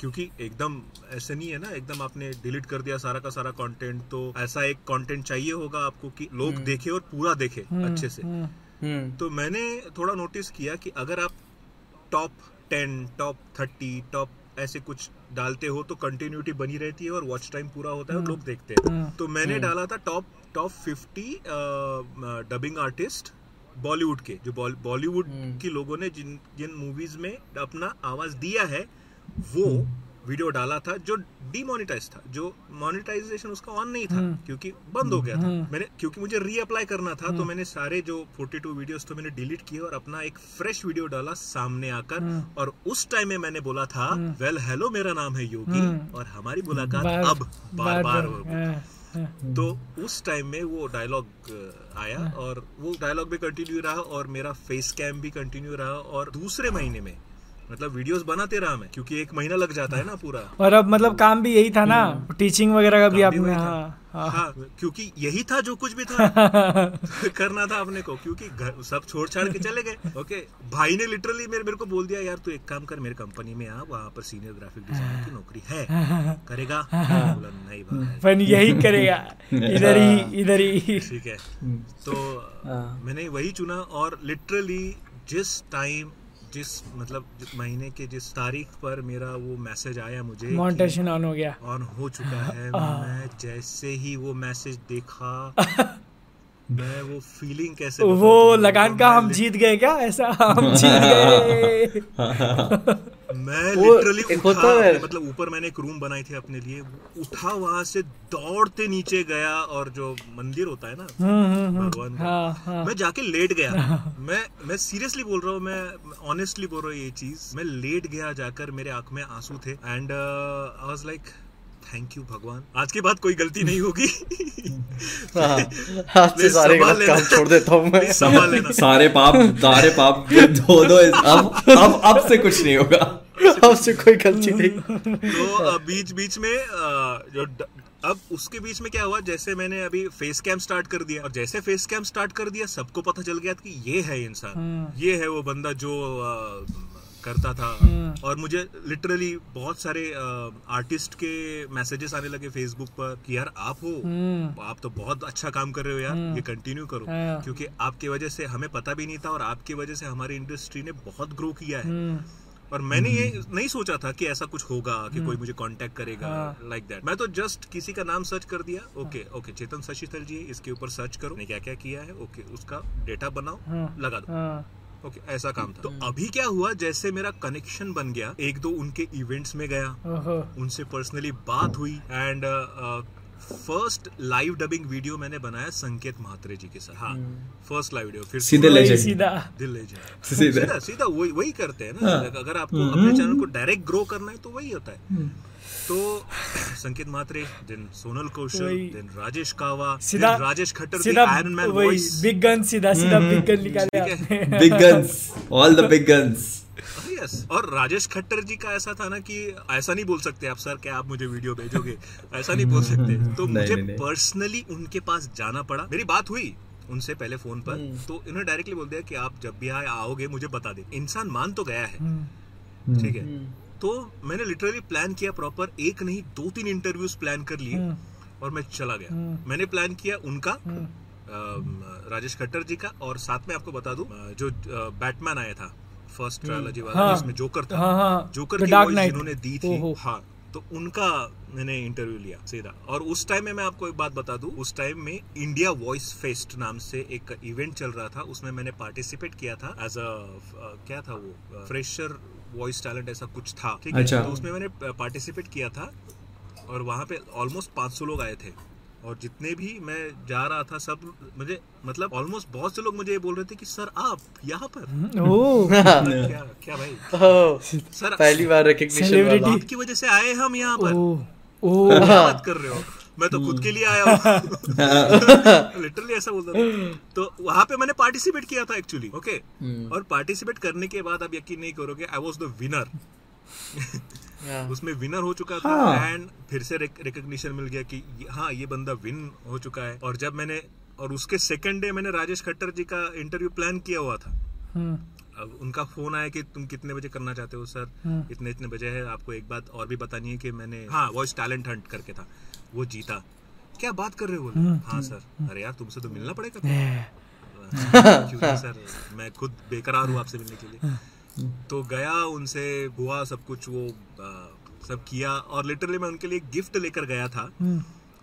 क्योंकि एकदम ऐसे नहीं है ना एकदम आपने डिलीट कर दिया सारा का सारा कंटेंट तो ऐसा एक कंटेंट चाहिए होगा आपको कि लोग देखे और पूरा देखे अच्छे से। हम्म, हम्म। तो मैंने थोड़ा नोटिस किया कि अगर आप top ten top thirty top ऐसे कुछ डालते हो तो कंटिन्यूटी बनी रहती है और वॉच टाइम पूरा होता है और लोग देखते हैं। हम्म। तो मैंने डाला था top top fifty dubbing artist Bollywood के जो बॉल- बॉलीवुड के लोगों ने जिन जिन मूवीज़ में अपना आवाज़ दिया है वो वीडियो डाला था जो डीमोनेटाइज था जो मोनेटाइजेशन उसका ऑन नहीं था क्योंकि बंद हो गया था। मैंने क्योंकि मुझे रीअप्लाई करना था तो मैंने सारे जो 42 वीडियोस तो मैंने डिलीट किए और अपना एक फ्रेश वीडियो डाला सामने आकर। और उस टाइम में मैंने बोला था वेल हेलो मेरा नाम है योगी और हमारी मुलाकात बार- अब बार बार होगी। हाँ। तो उस टाइम में वो डायलॉग आया और वो डायलॉग भी कंटिन्यू रहा और मेरा फेस कैम भी कंटिन्यू रहा और दूसरे महीने में मतलब वीडियोस बनाते रहा मैं क्योंकि एक महीना लग जाता है ना पूरा। और अब मतलब काम भी यही था ना टीचिंग वगैरह का भी आपने हाँ हाँ। हाँ क्योंकि यही था जो कुछ भी था। करना था अपने को क्योंकि घर सब छोड़ छाड़ के चले गए। ओके भाई ने लिटरली मेरे मेरे को बोल दिया यार तू एक काम कर मेरे कंपनी में आ वहाँ पर सीनियर ग्राफिक डिज़ाइनर की नौकरी है। करेगा? बोला नहीं भाई। पर यही करेगा। इधर ही इधर ही। ठीक है। तो मैंने वही चुना और लिटरली जिस टाइम जिस मतलब जिस महीने के जिस तारीख पर मेरा वो मैसेज आया मुझे मोनेटाइजेशन ऑन हो गया। ऑन हो चुका है मैं जैसे ही वो मैसेज देखा मैं वो फीलिंग कैसे वो लगान का हम जीत गए क्या? ऐसा हम जीत गए। मैं लिटरली उठा मतलब ऊपर मैंने एक रूम बनाई थी अपने लिए। उठा वहाँ से दौड़ते नीचे गया और जो मंदिर होता है ना भगवान का हाँ हाँ। मैं जाके लेट गया। मैं मैं सीरियसली बोल रहा हूँ मैं ऑनेस्टली बोल रहा हूँ ये चीज़। मैं लेट गया जाकर मेरे आँख में आँसू थे। And I was like thank you भगवान। आज के बाद कोई गलती नहीं होगी। हाँ, आज से सारे गलत काम छोड़ देता हूँ मैं। संभाल लेना। सारे पाप सारे पाप दो दो अब अब अब से कुछ नहीं होगा। अब से कोई गलती नहीं। तो बीच बीच में जो अब उसके बीच में क्या हुआ? जैसे मैंने अभी फेस कैम स्टार्ट कर दिया। और जैसे फेस कैम स्टार्ट कर दिया सबको पता चल गया कि ये है इंसान। ये है वो बंदा जो करता था। और मुझे लिटरली बहुत सारे आर्टिस्ट के मैसेजेस आने लगे फेसबुक पर कि यार आप हो। आप तो बहुत अच्छा काम कर रहे हो यार। ये कंटिन्यू करो। हाँ। क्योंकि आपकी वजह से हमें पता भी नहीं था और आपकी वजह से हमारी इंडस्ट्री ने बहुत ग्रो किया है। और मैंने ये नहीं सोचा था कि ऐसा कुछ होगा कि कोई मुझे कांटेक्ट करेगा लाइक दैट मैं तो जस्ट किसी का नाम सर्च कर दिया। ओके ओके चेतन शशिथल जी इसके ऊपर सर्च करो। ने क्या क्या किया है? ओके उसका डेटा बनाओ। लगा दो। हाँ ओके ऐसा काम था। तो अभी क्या हुआ जैसे मेरा कनेक्शन बन गया एक दो उनके इवेंट्स में गया उनसे पर्सनली बात हुई and first live dubbing video मैंने बनाया संकेत महात्रे जी के साथ। हाँ फ़र्स्ट लाइव वीडियो फिर सीधे legend. सीधा। दिल ले जाए सीधा। सीधा सीधा वही वही करते हैं ना। अगर आपको अपने चैनल को डायरेक्ट ग्रो करना है तो वही होता है। तो संकेत मात्रे देन सोनल कौशल देन राजेश कावा सीधा राजेश खट्टर सीधा Iron Man voice big gun सीधा सीधा बिग गन निकाले big guns all the big guns yes और राजेश खट्टर जी का ऐसा था ना कि ऐसा नहीं बोल सकते आप सर क्या आप मुझे वीडियो भेजोगे? ऐसा नहीं बोल सकते। तो मुझे। पर्सनली उनके पास जाना पड़ा। मेरी बात हुई उनसे पहले फ़ोन पर। हम्म। तो इन्होंने डायरेक्टली बोल दिया कि आप जब भी आए आओगे मुझे बता दे। इंसान मान तो गया है। हम्म। ठीक है? तो मैंने लिटरली प्लान किया प्रॉपर एक नहीं दो तीन इंटरव्यूज़ प्लान कर लिए और मैं चला गया। मैंने प्लान किया उनका राजेश खट्टर जी का और साथ में आपको बता दूँ जो बैटमैन आया था फ़र्स्ट ट्रायोलॉजी वाला हाँ। जिसमें जोकर था। हाँ हाँ। जोकर की वॉइस Knight। दी थी। हाँ तो उनका मैंने इंटरव्यू लिया सीधा। और उस टाइम में मैं आपको एक बात बता दूँ उस टाइम में इंडिया वॉइस फेस्ट नाम से एक इवेंट चल रहा था उसमें मैंने पार्टिसिपेट किया था एज अ क्या था वो फ्रेशर वॉइस टैलेंट ऐसा कुछ था ठीक है? अच्छा। तो उसमें मैंने पार्टिसिपेट किया था और वहाँ पे ऑलमोस्ट 500 लोग आए थे। और जितने भी मैं जा रहा था सब मुझे मतलब ऑलमोस्ट बहुत से लोग मुझे ये बोल रहे थे कि सर आप यहाँ पर? ओ। क्या क्या भाई? ओह, सर पहली बार रिकग्निशन वाला। आपकी वजह से आए हम यहाँ पर। ओ। ओ। बात कर रहे हो मैं तो खुद के लिए आया हूँ। लिटरली ऐसा बोलता था। तो वहाँ पे मैंने पार्टिसिपेट किया था एक्चुअली ओके और पार्टिसिपेट करने के बाद आप यकीन नहीं करोगे आई वॉज़ द विनर हाँ। उसमें विनर हो चुका था हाँ। एंड फिर से रिकग्निशन मिल गया कि हाँ ये बंदा विन हो चुका है। और जब मैंने और उसके सेकंड डे मैंने राजेश खट्टर जी का इंटरव्यू प्लान किया हुआ था। हम्म, अब उनका फ़ोन आया कि तुम कितने बजे करना चाहते हो सर इतने इतने बजे है आपको एक बात और भी बतानी है कि मैंने हाँ वॉइस टैलेंट हंट करके था। वो जीता। क्या बात कर रहे हो? बोले हाँ सर। अरे यार तुमसे तो मिलना पड़ेगा सर मैं खुद बेकरार हूँ आपसे मिलने के लिए। तो गया उनसे हुआ सब कुछ वो आ, सब किया। और लिटरली मैं उनके लिए गिफ्ट लेकर गया था।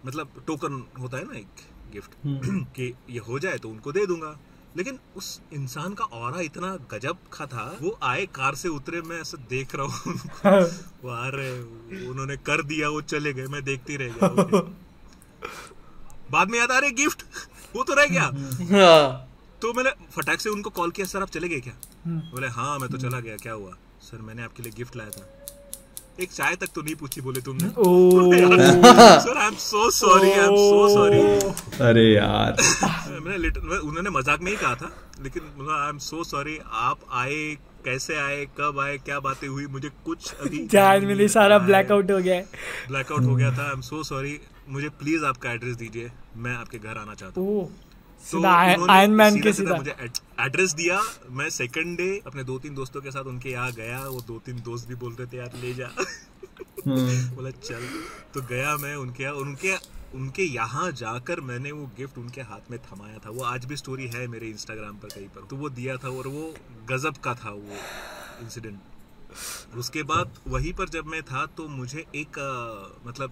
मतलब टोकन होता है ना एक गिफ्ट कि ये हो जाए तो उनको दे दूँगा। लेकिन उस इंसान का और इतना गजब का था वो आए कार से उतरे मैं ऐसा देख रहा हूँ। वो आ रहे उन्होंने कर दिया वो चले गए मैं देखती रह गया बाद में याद आ रहे गिफ्ट? वो तो रह गया। हाँ, तो मैंने फटाक से उनको कॉल किया सर आप चले गए क्या? बोले हाँ मैं तो चला गया क्या हुआ? सर मैंने आपके लिए गिफ्ट लाया था। एक चाय तक तो नहीं पूछी बोले तुमने। Sir I am so sorry I am so sorry अरे यार। मैंने उन्होंने मज़ाक में ही कहा था लेकिन आई एम सो सॉरी आप आए कैसे आए कब आए क्या बातें हुई मुझे कुछ अभी ध्यान में नहीं सारा ब्लैकआउट हो गया है। ब्लैकआउट हो गया था आई एम सो सॉरी मुझे प्लीज़ आपका एड्रेस दीजिए मैं आपके घर आना चाहता हूँ। तो आयरन मैन के सीधा। मुझे एड्रेस दिया। मैं सेकंड डे अपने दो तीन दोस्तों के साथ उनके यहाँ गया। वो दो तीन दोस्त भी बोल रहे थे यार ले जा। बोला चल। तो गया मैं उनके यहाँ। उनके उनके यहाँ जाकर मैंने वो गिफ्ट उनके हाथ में थमाया था। वो आज भी स्टोरी है मेरे इंस्टाग्राम पर कहीं पर। तो वो दिया था और वो गजब का था वो इंसिडेंट उसके बाद वहीं पर जब मैं था तो मुझे एक अ, मतलब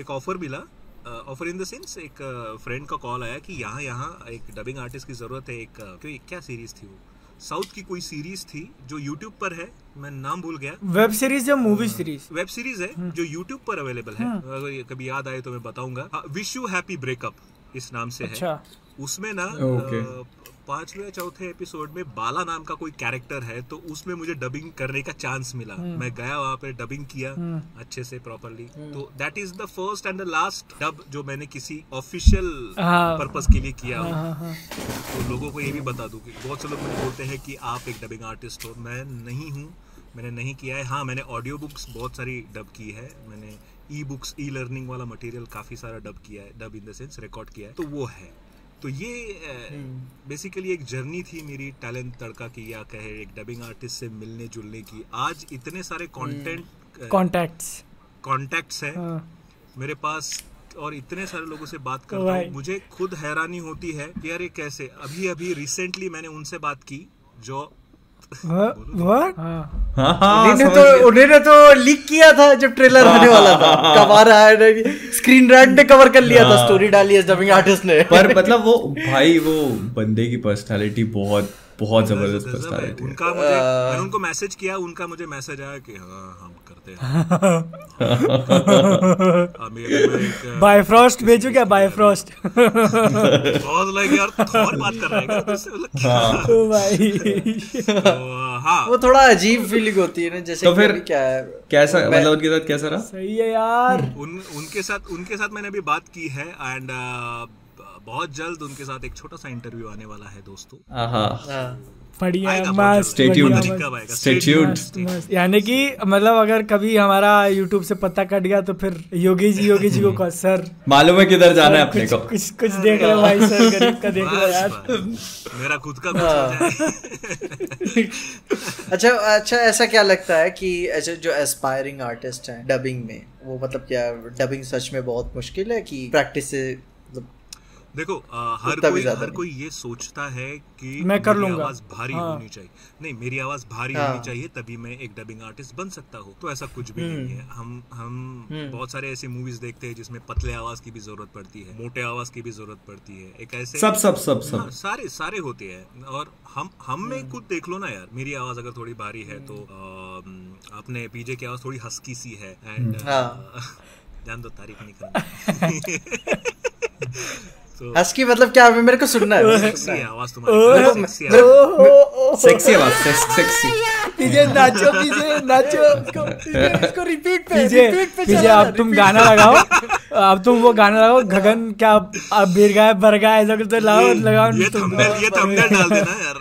एक ऑफ़र मिला। ऑफ़र इन द सेंस एक फ्रेंड का कॉल आया कि यहाँ यहाँ एक डबिंग आर्टिस्ट की ज़रूरत है एक अ, कोई क्या सीरीज़ थी वो? साउथ की कोई सीरीज़ थी जो यूट्यूब पर है? मैं नाम भूल गया। वेब सीरीज़ या मूवी सीरीज़ वेब सीरीज़ है जो यूट्यूब पर अवेलेबल है। अगर कभी याद आए तो मैं बताऊँगा। विश यू हैप्पी ब्रेकअप इस नाम से अच्छा। है। अच्छा। उसमें ना Okay. अ, या चौथे एपिसोड में बाला नाम का कोई कैरेक्टर है तो उसमें मुझे डबिंग करने का चांस मिला। मैं गया वहाँ पे डबिंग किया अच्छे से प्रॉपरली तो that is the first and the last dub जो मैंने किसी ऑफिशियल हाँ। पर्पस के लिए किया हो। हाँ हाँ तो लोगों को ये भी बता दूँ कि बहुत से लोग मुझे बोलते हैं कि आप एक डबिंग आर्टिस्ट हो। मैं नहीं हूँ। मैंने नहीं किया है। हाँ मैंने ऑडियो बुक्स बहुत सारी डब की है। मैंने ई बुक्स ई लर्निंग वाला मटेरियल काफ़ी सारा डब किया है। Dub in the sense record किया है। तो वो है। तो ये बेसिकली एक जर्नी थी मेरी टैलेंट तड़का की या कहे एक डबिंग आर्टिस्ट से मिलने जुलने की। आज इतने सारे कंटेंट कॉन्टैक्ट्स कॉन्टैक्ट्स है। हाँ। मेरे पास और इतने सारे लोगों से बात करता। हूँ। मुझे खुद हैरानी होती है कि यार ये कैसे? अभी अभी रिसेंटली मैंने उनसे बात की जो हाँ हाँ। हाँ समझ तो। उन्होंने तो लीक किया था जब ट्रेलर आने वाला था। कब आ रहा है स्क्रीन रेड ने कवर कर लिया था स्टोरी डाली है डबिंग आर्टिस्ट ने। पर मतलब वो भाई वो बंदे की पर्सनालिटी बहुत बहुत ज़बरदस्त पर्सनालिटी उनका मुझे मैंने उनको मैसेज किया उनका मुझे मैसेज आया कि हाँ हम करते हैं। एक बायफ्रॉस्ट भेजो क्या? बायफ्रॉस्ट बहुत लाइक यार थॉर बात कर रहा है क्या? ओ भाई। तो, हाँ। वो थोड़ा अजीब फीलिंग होती है ना जैसे तो फिर- क्या है। कैसा मतलब उनके साथ कैसा रहा? सही है यार। उन उनके साथ उनके साथ मैंने अभी बात की है एंड बहुत जल्द उनके साथ एक छोटा सा इंटरव्यू आने वाला है दोस्तों। हाँ। हाँ। यानी कि मतलब अगर कभी हमारा यूट्यूब से पत्ता कट गया तो फिर योगी जी योगी जी को कहो सर मालूम है किधर जाना है अपने को। कुछ कुछ देख लो भाई सर गरीब का देख लो बस, यार। मेरा खुद का कुछ हो जाए। अच्छा अच्छा ऐसा क्या लगता है कि ऐसे जो एस्पायरिंग आर्टिस्ट हैं डबिंग में वो मतलब क्या डबिंग सच में बहुत मुश्किल है कि प्रैक्टिस से देखो आ, हर कोई हर कोई ये सोचता है कि मैं कर मेरी लूँगा। आवाज़ भारी हाँ। होनी चाहिए। नहीं मेरी आवाज़ भारी हाँ। होनी चाहिए तभी मैं एक डबिंग आर्टिस्ट बन सकता हूँ। तो ऐसा कुछ भी नहीं है। हम हम बहुत सारे ऐसी मूवीज़ देखते हैं जिसमें पतले आवाज़ की भी ज़रूरत पड़ती है मोटे आवाज़ की भी ज़रूरत पड़ती है। एक ऐसे सब सब सब हाँ, सब सारे सारे होते हैं। और हम हम में खुद देख लो ना यार मेरी आवाज़ अगर थोड़ी भारी है तो अपने पीजे की आवाज़ थोड़ी हस्की सी है। एंड हाँ। जान दो तारीफ़ नहीं करनी हस्की मतलब क्या है मेरे को सुनना है? सेक्सी आवाज़ तुम्हारी। सेक्सी आवाज़। सेक्सी पीजे नाचो पीजे नाचो इसको रिपीट पे पीजे रिपीट पे पीजे अब तुम गाना लगाओ। अब तुम वो गाना लगाओ गगन क्या अब बिरगा है बरगा है ऐसा कुछ तो लगाओ लगाओ ये थंबनेल ये थंबनेल डाल देना यार।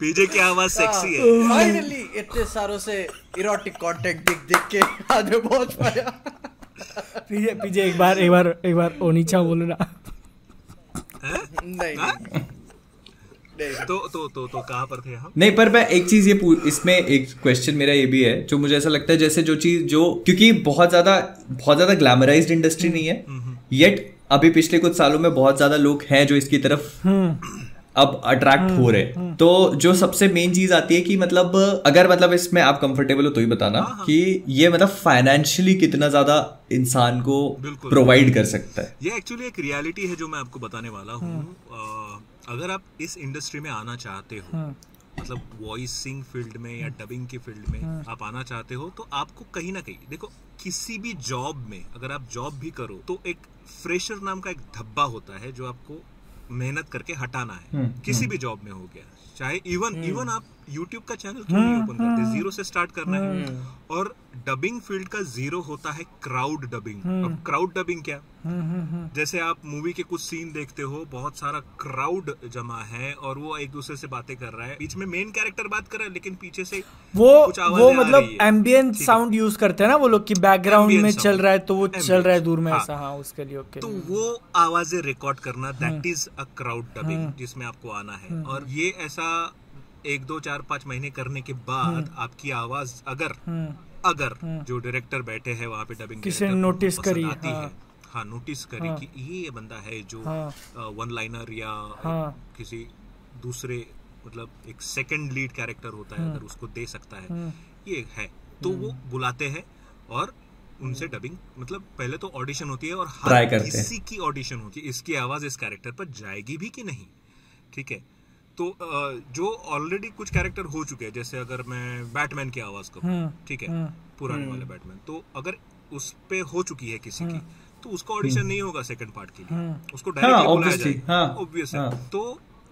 पीजे की आवाज़ सेक्सी है। फाइनली इतने सारों से इरोटिक कंटेंट देख देख के आज पहुँच पाया। पीजे पीजे एक बार एक बार एक बार ओनीचा बोलो ना हैं? नहीं। हाँ? नहीं, नहीं तो तो तो तो कहाँ पर थे हम? नहीं पर मैं एक चीज़ ये इसमें एक क्वेश्चन मेरा ये भी है जो मुझे ऐसा लगता है जैसे जो चीज़ जो क्योंकि बहुत ज़्यादा बहुत ज़्यादा ग्लैमराइज्ड इंडस्ट्री नहीं है येट अभी पिछले कुछ सालों में बहुत ज़्यादा लोग हैं जो इसकी तरफ़ अब अट्रैक्ट हो रहे। हैं तो जो सबसे मेन चीज़ आती है कि मतलब अगर मतलब इसमें आप कंफर्टेबल हो तो ही बताना कि ये मतलब फाइनेंशियली कितना ज़्यादा इंसान को प्रोवाइड कर सकता है। ये एक्चुअली एक रियलिटी है जो मैं आपको बताने वाला हूँ। अगर आप इस इंडस्ट्री में आना चाहते हो मतलब वॉइसिंग फ़ील्ड में या डबिंग की फ़ील्ड में आप आना चाहते हो तो आपको कहीं ना कहीं देखो किसी भी जॉब में अगर आप जॉब भी करो तो एक फ्रेशर नाम का एक धब्बा होता है जो आपको मेहनत करके हटाना है। किसी भी जॉब में हो गया। चाहे इवन इवन आप YouTube का चैनल क्यों नहीं ओपन करते ज़ीरो से स्टार्ट करना है। और डबिंग फ़ील्ड का ज़ीरो होता है क्राउड डबिंग अब क्राउड डबिंग क्या? जैसे आप मूवी के कुछ सीन देखते हो बहुत सारा क्राउड जमा है और वो एक दूसरे से बातें कर रहा है। बीच में मेन कैरेक्टर बात कर रहा है लेकिन पीछे से वो कुछ वो मतलब एम्बियंट साउंड यूज़ करते हैं ना वो लोग की बैकग्राउंड में चल रहा है तो वो चल रहा है दूर में हाँ। ऐसा। हाँ उसके लिए ओके तो वो आवाज़ें रिकॉर्ड करना that is a crowd dubbing जिसमें आपको आना है। और ये ऐसा एक दो चार पाँच महीने करने के बाद आपकी आवाज़ अगर अगर जो डायरेक्टर बैठे हैं वहाँ पे डबिंग किसी ने notice करी, आती हाँ। है। हाँ नोटिस करी कि ये बंदा है जो हाँ। वन लाइनर या हाँ। किसी दूसरे मतलब एक सेकंड लीड कैरेक्टर होता है अगर उसको दे सकता है। ये है। तो वो बुलाते हैं और उनसे डबिंग मतलब पहले तो ऑडिशन होती है और हर किसी की ऑडिशन होती है। इसकी आवाज़ इस कैरेक्टर पर जाएगी भी कि नहीं? ठीक है? तो जो ऑलरेडी कुछ कैरेक्टर हो चुके हैं जैसे अगर मैं बैटमैन की आवाज़ करूँ ठीक है? पुराने वाले बैटमैन तो अगर उस पे हो चुकी है किसी की तो उसका ऑडिशन नहीं होगा सेकंड पार्ट के लिए। उसको हाँ, डायरेक्टली बुलाया जाएगा। हाँ, ऑब्वियस है। हाँ। तो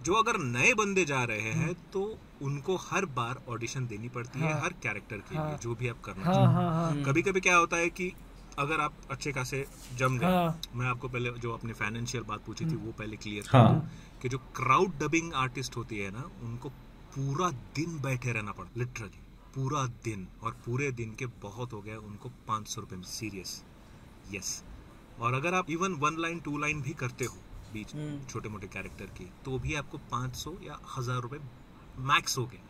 जो अगर नए बंदे जा रहे हैं तो उनको हर बार ऑडिशन देनी पड़ती है हर कैरेक्टर के लिए जो भी आप करना हाँ चाहते हाँ हाँ। कभी कभी क्या होता है कि अगर आप अच्छे खासे जम गए हाँ। मैं आपको पहले जो अपनी फाइनेंशियल बात पूछी थी वो पहले क्लियर हाँ। कि जो क्राउड डबिंग आर्टिस्ट होती है ना उनको पूरा दिन बैठे रहना पड़ता लिटरली पूरा दिन और पूरे दिन के बहुत हो गया उनको पाँच सौ रुपये में सीरियस यस और अगर आप even one line two line भी करते हो बीच छोटे मोटे कैरेक्टर की तो भी आपको 500 या हज़ार रुपए मैक्स हो गए।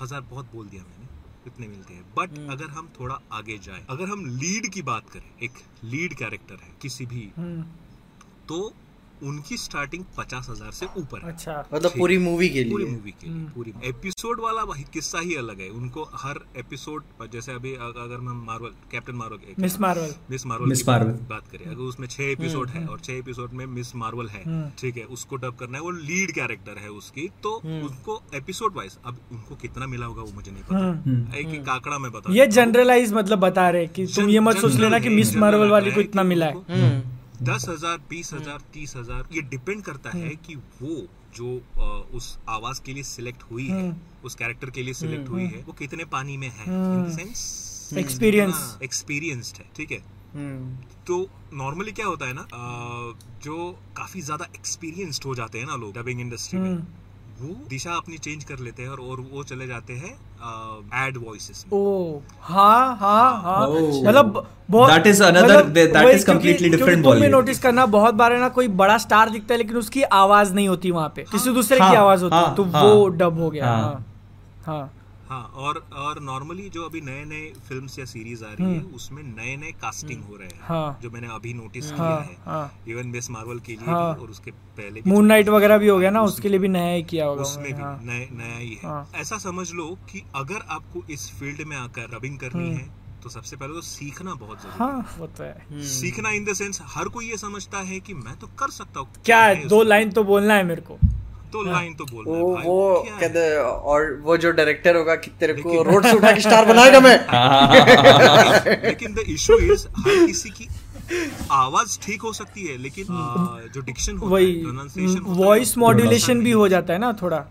हज़ार बहुत बोल दिया मैंने। इतने मिलते हैं। बट अगर हम थोड़ा आगे जाए अगर हम लीड की बात करें एक लीड कैरेक्टर है किसी भी हम्म, तो उनकी स्टार्टिंग पचास हज़ार से ऊपर है। अच्छा। मतलब पूरी मूवी के लिए। पूरी मूवी के लिए पूरी एपिसोड वाला वही किस्सा ही अलग है। उनको हर एपिसोड जैसे अभी अगर हम Marvel Captain Marvel Miss Marvel Miss Marvel Miss की बात- मार्वल। बात करें अगर उसमें छह एपिसोड है और छह एपिसोड में मिस मार्वल है ठीक है उसको डब करना है वो लीड कैरेक्टर है उसकी तो उनको एपिसोड वाइज अब उनको कितना मिला होगा वो मुझे नहीं पता। एक काकड़ा में बता ये जनरलाइज मतलब बता रहे कि तुम ये मत सोच लेना कि मिस मार्वल वाली को इतना मिला है। दस हज़ार बीस हज़ार तीस हज़ार ये डिपेंड करता है कि वो जो आ, उस आवाज़ के लिए सिलेक्ट हुई है उस कैरेक्टर के लिए सिलेक्ट हुई है वो कितने पानी में है? इन सेंस एक्सपीरियंस एक्सपीरियंस्ड है ठीक है? हम्म, तो नॉर्मली क्या होता है ना जो काफ़ी ज़्यादा एक्सपीरियंस्ड हो जाते हैं ना लोग डबिंग इंडस्ट्री में हम्म। दिशा अपनी चेंज कर लेते हैं और, और वो चले जाते हैं एड वॉइसेस में ओ हाँ हाँ हाँ Oh. मतलब बहुत that is another that is completely different भी ballgame. नोटिस करना बहुत बार है ना कोई बड़ा स्टार दिखता है लेकिन उसकी आवाज़ नहीं होती वहाँ पे किसी दूसरे की हाँ, आवाज़ होती है हाँ, तो हाँ, वो डब हो गया हाँ। हाँ हाँ और और नॉर्मली जो अभी नए नए फिल्म्स या सीरीज़ आ रही है उसमें नए नए कास्टिंग हो रहे हैं हम्म। हाँ। जो मैंने अभी नोटिस हाँ, किया है हाँ। इवन मिस मार्वल के लिए हाँ। भी और उसके पहले मून नाइट वगैरह भी हो गया ना उसके लिए भी नया ही किया होगा उसमें भी हाँ। नया ही है हाँ। ऐसा समझ लो कि अगर आपको इस फ़ील्ड में आकर रबिंग करनी है तो सबसे पहले तो सीखना बहुत ज़रूरी हम्म। हाँ वो तो है है सीखना इन द सेंस हर कोई ये समझता है कि मैं तो कर सकता हूँ क्या है दो लाइन तो बोलना है मेरे को दो लाइन तो बोलना वो है भाई, वो कहते और वो जो डायरेक्टर होगा कि तेरे को रोड से उठा के स्टार बनाएगा मैं? लेकिन द इशू इज़ हर किसी की आवाज़ ठीक हो सकती है लेकिन जो डिक्शन होता है वॉइस है, मॉड्यूलेशन भी हो। जाता है ना थोड़ा।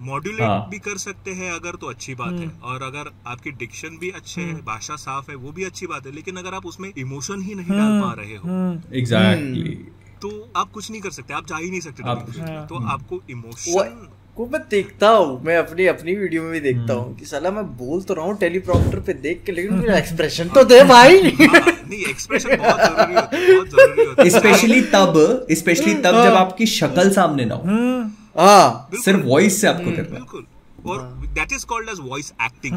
मॉड्यूलेट हाँ। भी कर सकते हैं अगर तो अच्छी बात है हम्म। और अगर आपकी डिक्शन भी अच्छे है भाषा साफ़ है वो भी अच्छी बात है लेकिन अगर आप उसमें इमोशन ही नहीं हम्म। डाल पा रहे हो एग्जैक्टली तो आप कुछ नहीं कर सकते आप जा ही नहीं सकते आप- dubbing हाँ। तो आपको इमोशन को मैं देखता हूँ मैं अपनी अपनी वीडियो में भी देखता हूँ कि साला मैं बोल तो रहा हूँ टेलीप्रॉम्प्टर पे देख के लेकिन मेरा एक्सप्रेशन तो दे भाई। नहीं एक्सप्रेशन बहुत ज़रूरी होता है बहुत ज़रूरी होता है। स्पेशली तब स्पेशली तब जब आपकी शक्ल सामने ना हो। हम्म हाँ। सिर्फ़ वॉइस से आपको करना बिल्कुल। और that is called as voice acting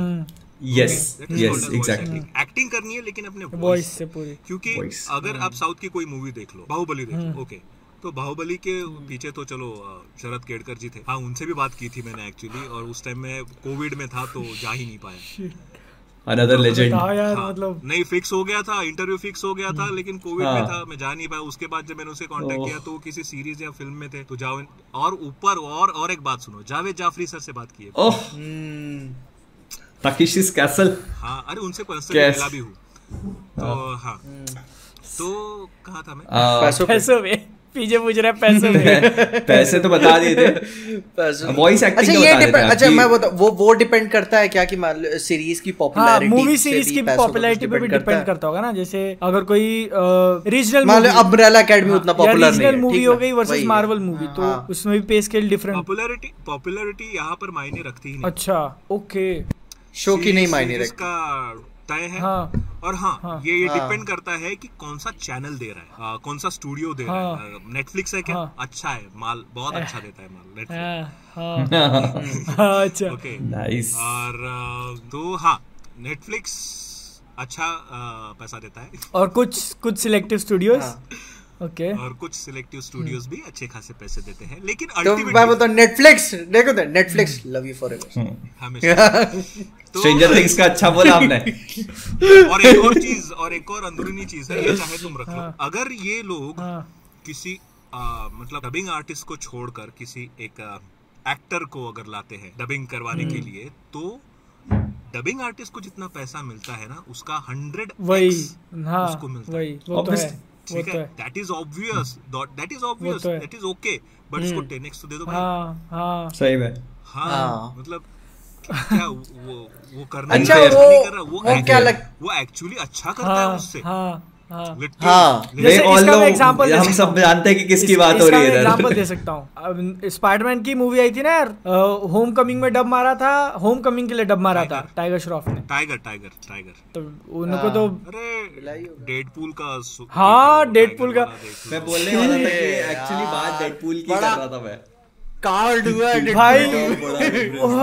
yes yes exactly acting करनी है लेकिन अपने वॉइस से पूरी। क्योंकि Voice. अगर आप साउथ की कोई मूवी देख लो बाहुबली देख लो ओके तो बाहुबली के पीछे तो चलो शरद केड़कर जी थे। हाँ उनसे भी बात की थी मैंने एक्चुअली और उस टाइम में कोविड में था तो जा ही नहीं पाया। अनदर लेजेंड हाँ यार मतलब नहीं फिक्स हो गया था इंटरव्यू फिक्स हो गया था लेकिन कोविड में हाँ। था मैं जा नहीं पाया। उसके बाद जब मैंने उसे कांटेक्ट किया तो वो किसी सीरीज़ या फ़िल्म में थे। तो जाओ और ऊपर और और एक बात सुनो जावेद जाफरी सर से बात की है। Takeshi's Castle. हाँ अरे उनसे मिला भी हूँ। तो हाँ। तो कहा था मैं? पैसों पैसों में पीछे पूछ रहा है पैसों में पैसे तो बता दिए थे। पैसों Voice acting अच्छा ये हैं अच्छा मैं बता वो वो डिपेंड करता है क्या कि मान लो सीरीज़ की हाँ पॉपुलैरिटी मूवी सीरीज़ की पॉपुलैरिटी पे भी डिपेंड करता होगा ना। जैसे अगर कोई रीजनल मान लो अम्ब्रेला एकेडमी उतना पॉपुलर नहीं है मूवी हो गई वर्सेस मार्वल मूवी तो हाँ। उसमें भी पे स्केल डिफरेंट पॉपुलैरिटी पॉपुलैरिटी यहाँ पर मायने रखती ही नहीं। अच्छा ओके शो की नहीं मायने तय है। हाँ। और हाँ, हाँ। ये ये हाँ। डिपेंड करता है कि कौन सा चैनल दे रहा है। आ, कौन सा स्टूडियो दे हाँ, रहा है नेटफ्लिक्स है क्या? हाँ। अच्छा है माल बहुत अच्छा देता है माल नेटफ्लिक्स हाँ हाँ। हाँ, अच्छा। ओके नाइस और तो हाँ नेटफ्लिक्स अच्छा पैसा देता है। और कुछ कुछ सिलेक्टिव स्टूडियोज हाँ। ओके और कुछ सिलेक्टिव स्टूडियोज भी अच्छे खासे पैसे देते हैं लेकिन तो मैं अल्टीमेटली बोलता हूँ नेटफ्लिक्स देखो तो नेटफ्लिक्स लव यू फॉरएवर हमेशा। तो स्ट्रेंजर थिंग्स का अच्छा बोला आपने। और एक और चीज़ और एक और अंदरूनी चीज़ है ये चाहे तुम रख लो। अगर ये लोग हाँ। किसी आ, मतलब डबिंग आर्टिस्ट को छोड़कर किसी एक एक्टर को अगर लाते हैं डबिंग करवाने के लिए तो डबिंग आर्टिस्ट को जितना पैसा मिलता है ना उसका हंड्रेड वही। हाँ उसको मिलता है। वही वो तो है. वो ठीक है? That is obvious that is obvious that is okay but इसको टेन एक्स तो दे दो भाई। हाँ हाँ। सही है हाँ हाँ। मतलब क्या वो वो करना अच्छा वो नहीं कर रहा, वो वो क्या लग वो एक्चुअली अच्छा करता है हाँ उससे। हाँ। हाँ। हाँ। literally. जैसे इसका मैं know- हम सब जानते हैं कि किसकी इस- बात हो रही है एग्जांपल दे सकता हूँ। स्पाइडरमैन की मूवी आई थी ना यार होम कमिंग में डब मारा था होम कमिंग के लिए डब मारा था टाइगर श्रॉफ ने। टाइगर टाइगर टाइगर तो उनको तो डेडपूल का हाँ, Deadpool, Deadpool का- मैं बोलने वाला था कि एक्चुअली बात डेडपूल की कर रहा था मैं। कार्ड हुआ भाई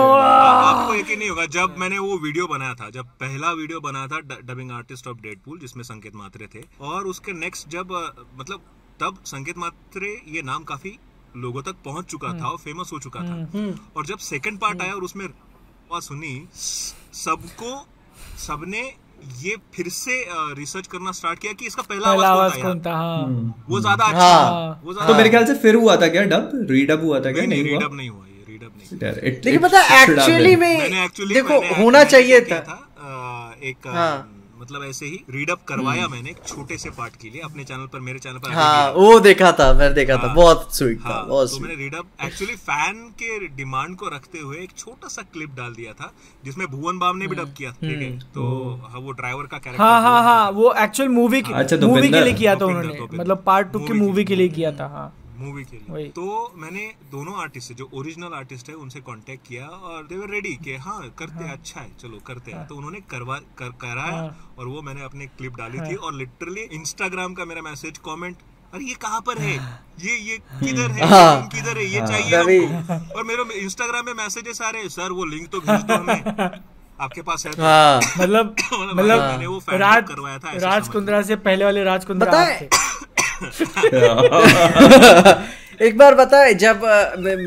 आपको यकीन नहीं होगा जब मैंने वो वीडियो बनाया था जब पहला वीडियो बनाया था डबिंग आर्टिस्ट ऑफ़ डेडपूल जिसमें संकेत मात्रे थे और उसके नेक्स्ट जब मतलब तब संकेत मात्रे ये नाम काफ़ी लोगों तक पहुँच चुका था और फ़ेमस हो चुका था। और जब सेकंड पार्ट आया और उसमें सुनी सबको सबने ये फिर से रिसर्च करना स्टार्ट किया कि इसका पहला पहला आवाज़ आवाज़ कौन कौन था? था हाँ। यार? वो ज़्यादा अच्छा हाँ। वो वो तो मेरे ख्याल से फिर हुआ था क्या डब? रीडअप हुआ था क्या? नहीं नहीं नहीं हुआ? रीडअप नहीं हुआ ये रीडअप नहीं लेकिन पता एक्चुअली में देखो होना चाहिए था। एक हाँ। मतलब ऐसे ही रीडअप करवाया मैंने एक छोटे से पार्ट के लिए अपने चैनल पर मेरे चैनल पर हाँ वो देखा था मैंने देखा था हाँ। बहुत स्वीट था हाँ, बहुत तो स्वीट मैंने रीडअप एक्चुअली फ़ैन के डिमांड को रखते हुए एक छोटा सा क्लिप डाल दिया था जिसमें भुवन बाम ने भी डब किया था ठीक है? तो हाँ, वो ड्राइवर का कैरेक्टर हाँ हाँ हाँ वो एक्चुअल मूवी मूवी के लिए किया था उन्होंने मतलब पार्ट टू की मूवी मूवी के लिए किया था हाँ। मूवी के लिए। तो मैंने दोनों आर्टिस्ट जो ओरिजिनल आर्टिस्ट है उनसे कांटेक्ट किया और दे वर रेडी कि हाँ करते हैं। अच्छा है चलो करते हैं। तो उन्होंने करवा कर, कराया और वो मैंने अपने क्लिप डाली थी और लिटरली इंस्टाग्राम का मेरा मैसेज कमेंट अरे ये कहाँ पर है? ये ये किधर है? हाँ। किधर है? ये चाहिए तभी। हमको। और मेरे इंस्टाग्राम में मैसेजेस आ रहे हैं सर वो लिंक तो भेज दो हमें। आपके पास है तो? मतलब हाँ। मतलब मतलब मैंने वो राज करवाया था, राज कुंद्रा से पहले वाले राज कुंद्रा है- एक बार बताए जब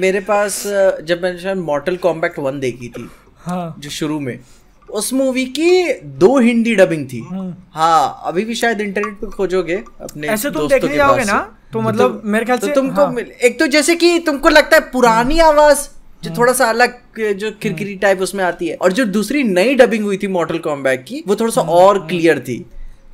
मेरे पास जब मैंने शायद मॉर्टल कॉम्बैक्ट वन देखी थी हाँ। जो शुरू में उस मूवी की दो हिंदी डबिंग थी। हाँ। अभी भी शायद इंटरनेट पे खोजोगे अपने ऐसे तुम देखने के जाओगे ना तो मतलब मेरे ख्याल तो से तुमको हाँ। एक तो जैसे कि तुमको लगता है पुरानी आवाज़ जो थोड़ा सा अलग जो किरकिरी टाइप उसमें आती है और जो दूसरी नई डबिंग हुई थी मॉर्टल कॉम्बैक की वो थोड़ा सा और क्लियर थी।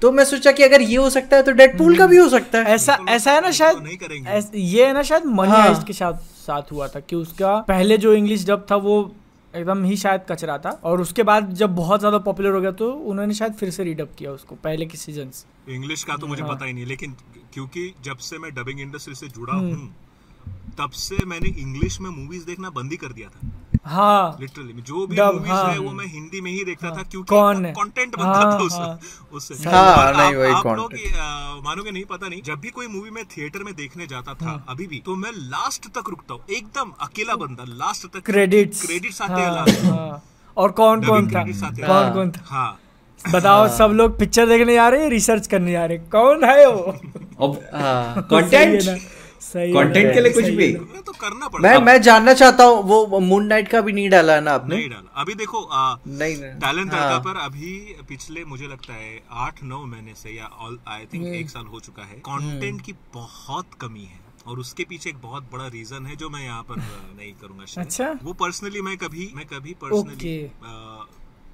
तो मैं सोचा कि अगर ये हो सकता है तो डेडपूल का भी हो सकता है ऐसा ऐसा है ना तो शायद नहीं करेंगे। ये है ना शायद मनी हाँ। के साथ साथ हुआ था कि उसका पहले जो इंग्लिश डब था वो एकदम ही शायद कचरा था और उसके बाद जब बहुत ज़्यादा पॉपुलर हो गया तो उन्होंने शायद फिर से रीडअप किया उसको पहले के सीज़न इंग्लिश का तो मुझे हाँ। पता ही नहीं लेकिन क्योंकि जब से मैं डबिंग इंडस्ट्री से जुड़ा हम्म। हूँ तब से मैंने इंग्लिश में मूवीज़ देखना बंद ही कर दिया था हाँ। लिटरली जो भी मूवीज़ हाँ। है वो मैं हिंदी में ही देखता था क्योंकि कौन है? कंटेंट बनता हाँ, था उस, हाँ। उससे हाँ, और नहीं, वही आप लोग मानोगे नहीं पता नहीं। जब भी कोई मूवी में थिएटर में देखने जाता था हाँ। अभी भी तो मैं लास्ट तक रुकता हूँ। एकदम अकेला बंदा लास्ट तक। क्रेडिट्स क्रेडिट्स आते हैं लास्ट हाँ। और कौन कौन था? हैं। कौन कौन था? हाँ। बताओ सब लोग पिक्चर देखने जा रहे हैं रिसर्च करने जा रहे हैं? कौन है वो? हाँ कंटेंट है है? कंटेंट के लिए कुछ भी? तो करना पड़ता। मैं मैं जानना चाहता हूँ वो मून नाइट का भी नहीं डाला है ना आपने? नहीं डाला। अभी देखो आ, नहीं नहीं। टैलेंट हाँ। पर अभी पिछले मुझे लगता है आठ नौ महीने से या आई थिंक हम्म। एक साल हो चुका है। कंटेंट की बहुत कमी है। और उसके पीछे एक बहुत बड़ा रीजन है जो मैं यहाँ पर नहीं करूँगा अच्छा। वो पर्सनली मैं कभी मैं कभी Okay. पर्सनली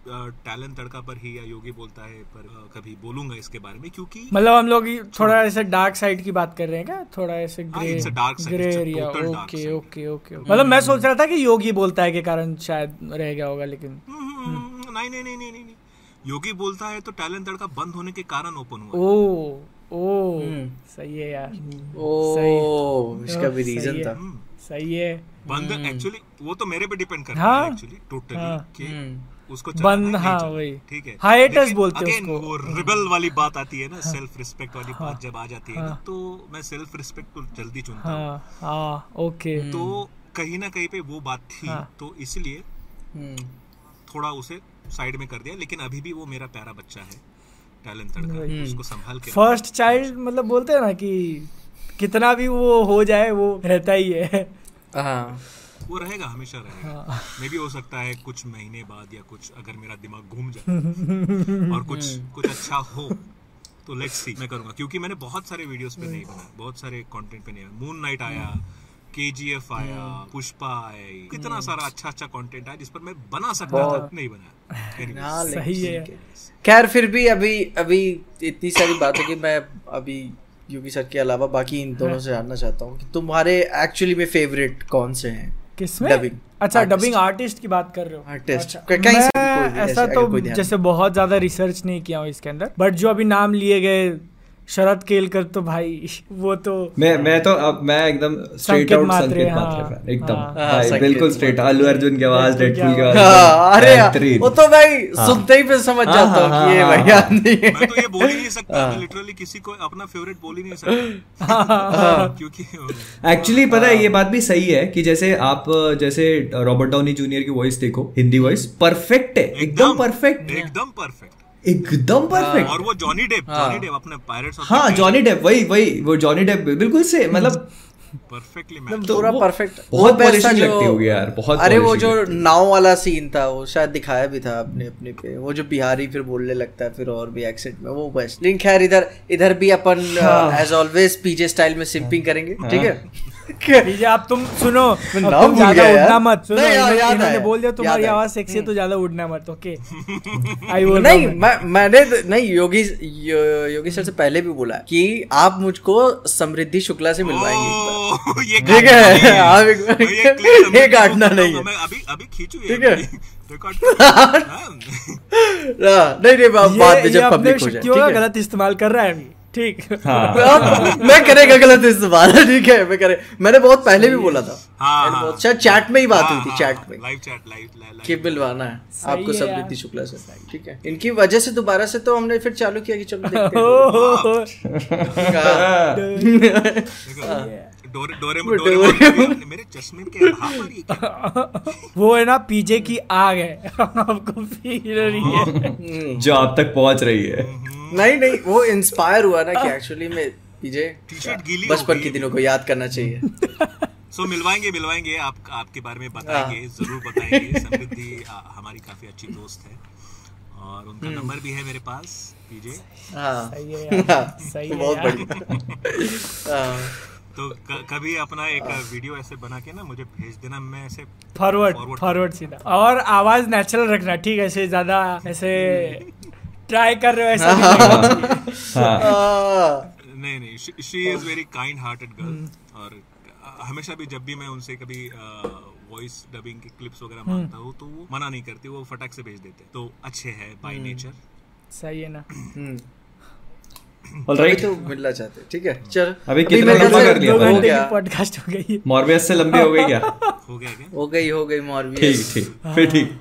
टैलेंट तड़का पर ही या योगी बोलता है पर कभी बोलूँगा इसके बारे में क्योंकि मतलब हम लोग थोड़ा ऐसे डार्क साइड की बात कर रहे हैं क्या थोड़ा ऐसे हाँ, grey it's a dark side, grey area okay okay okay मतलब मैं सोच रहा था कि योगी बोलता है के कारण शायद रह गया होगा लेकिन हम्म, हम्म, नहीं नहीं नहीं नहीं। योगी बोलता है तो टैलेंट तड़का बंद होने के कारण ओपन हुआ ओ ओ। सही है यार ओ इसका भी सही रीजन है। था। सही है बंद एक्चुअली वो तो मेरे पे डिपेंड करता हाँ। है एक्चुअली टोटली हाँ। कि। उसको बंद हाँ वही। ठीक है। हाइटस बोलते हैं उसको। वो रिबल वाली बात आती है ना सेल्फ रिस्पेक्ट वाली बात जब आ जाती है ना हाँ। तो मैं सेल्फ रिस्पेक्ट को जल्दी चुनता हूँ। हाँ। हाँ ओके। तो कहीं ना कहीं पे वो बात थी हाँ। तो इसलिए हम्म। थोड़ा उसे साइड में कर दिया लेकिन अभी भी वो मेरा प्यारा बच्चा है टैलेंट तड़का। उसको संभाल के फ़र्स्ट चाइल्ड मतलब बोलते हैं ना कि कितना भी वो हो जाए वो रहता ही है। हाँ। वो रहेगा हमेशा रहेगा। हाँ। मे भी हो सकता है कुछ महीने बाद या कुछ अगर मेरा दिमाग घूम जाए और कुछ कुछ अच्छा हो तो लेट्स सी मैं करूँगा क्योंकि मैंने बहुत सारे वीडियोस पे नहीं बनाया बहुत सारे कंटेंट पे नहीं बनाया। मून नाइट आया के जी एफ़ आया पुष्पा आई कितना सारा अच्छा अच्छा कंटेंट आया जिस पर मैं बना सकता था नहीं बनाया। हाँ, सही है। खैर फिर भी अभी अभी इतनी सारी बातों की मैं अभी योगी सर के अलावा बाकी इन दोनों से जानना चाहता हूँ कि तुम्हारे एक्चुअली में फेवरेट कौन से हैं? किसमें? डबिंग अच्छा डबिंग आर्टिस्ट की बात कर रहे हो। आर्टिस्ट अच्छा, मैं ऐसा तो जैसे बहुत ज़्यादा रिसर्च नहीं किया हूँ इसके अंदर बट जो अभी नाम लिए गए शरद केलकर तो भाई वो तो मैं मैं तो अब मैं एकदम स्ट्रेट संकेत आउट मात्रे, संकेत हाँ, मात्रे fan, एकदम। हाँ। हाँ, भाई बिल्कुल स्ट्रेट आलू अर्जुन की आवाज़ डेडपुल की आवाज़ हाँ, अरे यार, वो तो भाई सुनते ही फिर समझ हाँ, जाता हूँ हाँ, कि ये हाँ, भाई हाँ। आदमी है। मैं तो ये बोल ही नहीं सकता मैं लिटरली किसी को अपना फेवरेट बोल ही नहीं सकता। क्योंकि एक्चुअली पता है ये बात भी सही है कि जैसे आप जैसे रॉबर्ट डाउनी जूनियर की वॉइस देखो हिंदी वॉइस परफेक्ट है एकदम परफेक्ट एकदम परफेक्ट एकदम परफेक्ट और वो जॉनी डेप जॉनी डेप अपने पायरेट्स हाँ जॉनी डेप वही वही वो जॉनी डेप बिल्कुल से मतलब परफेक्टली एकदम पूरा परफेक्ट बहुत polishing लगती होगी यार, बहुत अरे वो जो नाव वाला सीन था वो शायद दिखाया भी था अपने अपने पे। वो जो बिहारी फिर बोलने लगता है फिर और भी एक्सेंट में वो बेस्ट लेकिन खैर इधर इधर भी अपन हाँ। एज ऑलवेज पीजे स्टाइल में सिंपिंग करेंगे ठीक है? पीजे आप तुम सुनो तुम ज़्यादा उड़ना मत सुनो नहीं, इन्होंने- बोल दिया तुम्हारी आवाज़ सेक्सी है तो ज़्यादा उड़ना मत ओके आई बोल नहीं मैं मैंने तो- नहीं योगी योगी सर से पहले भी बोला है कि आप मुझको समृद्धि शुक्ला से मिलवाएँगे। ठीक है आप एक ये काटना नहीं है। अभी अभी खींचू ठीक है। हाँ, नहीं नहीं बा- बाद में ये, ये जब पब्लिक हो जाए ठीक है। गलत इस्तेमाल कर रहा है अभी? ठीक। हाँ, मैं करेगा गलत इस्तेमाल ठीक है? मैं करे मैंने बहुत पहले भी बोला था। हाँ, हाँ। शायद चैट में ही बात हुई थी चैट में। लाइव चैट लाइव लाइव कि बिलवाना है। आपको सब रिद्धि शुक्ला से ठीक है। इनकी वजह से दोबारा से तो हमने फिर चालू किया कि चलो देखते हैं। हाँ। डोरे डोरे डोरे मेरे चश्मे के हाँ पर ये क्या? वो है ना पीजे की आग है। आपको फील रही है। जो आप तक पहुँच रही है। नहीं नहीं वो इंस्पायर हुआ ना कि एक्चुअली में पीजे टी-शर्ट गीली बचपन के दिनों को याद करना चाहिए। सो मिलवाएँगे मिलवाएँगे। आप आपके बारे में बताएँगे हाँ। ज़रूर बताएँगे। समृद्धि हमारी काफ़ी अच्छी दोस्त है। और उनका हम्म। नंबर भी है मेरे पास पीजे। हाँ। सही है यार। हाँ, सही है बहुत बढ़िया। हाँ, तो कभी अपना एक वीडियो ऐसे बना के ना मुझे भेज देना मैं ऐसे फॉरवर्ड फॉरवर्ड सीधा। और आवाज़ नेचुरल रखना ठीक है ऐसे ज़्यादा ऐसे ट्राई कर रहे हो ऐसा नहीं। हाँ हाँ, नहीं नहीं she is very kind hearted girl और हमेशा भी जब भी मैं उनसे कभी वॉइस डबिंग की क्लिप्स वगैरह माँगता हूँ तो वो मना नहीं करती वो फटाक से भेज देते तो अच्छे है बाय नेचर सही है ना। ऑल राइट तो मिलना चाहते हैं, ठीक है? चल अभी कितना लंबा कर लिया हो गया पॉडकास्ट हो गई। मॉर्बियस से लंबी हो गई क्या? हो क्या? हो गई हो गई मॉर्बी ठीक ठीक फिर ठीक।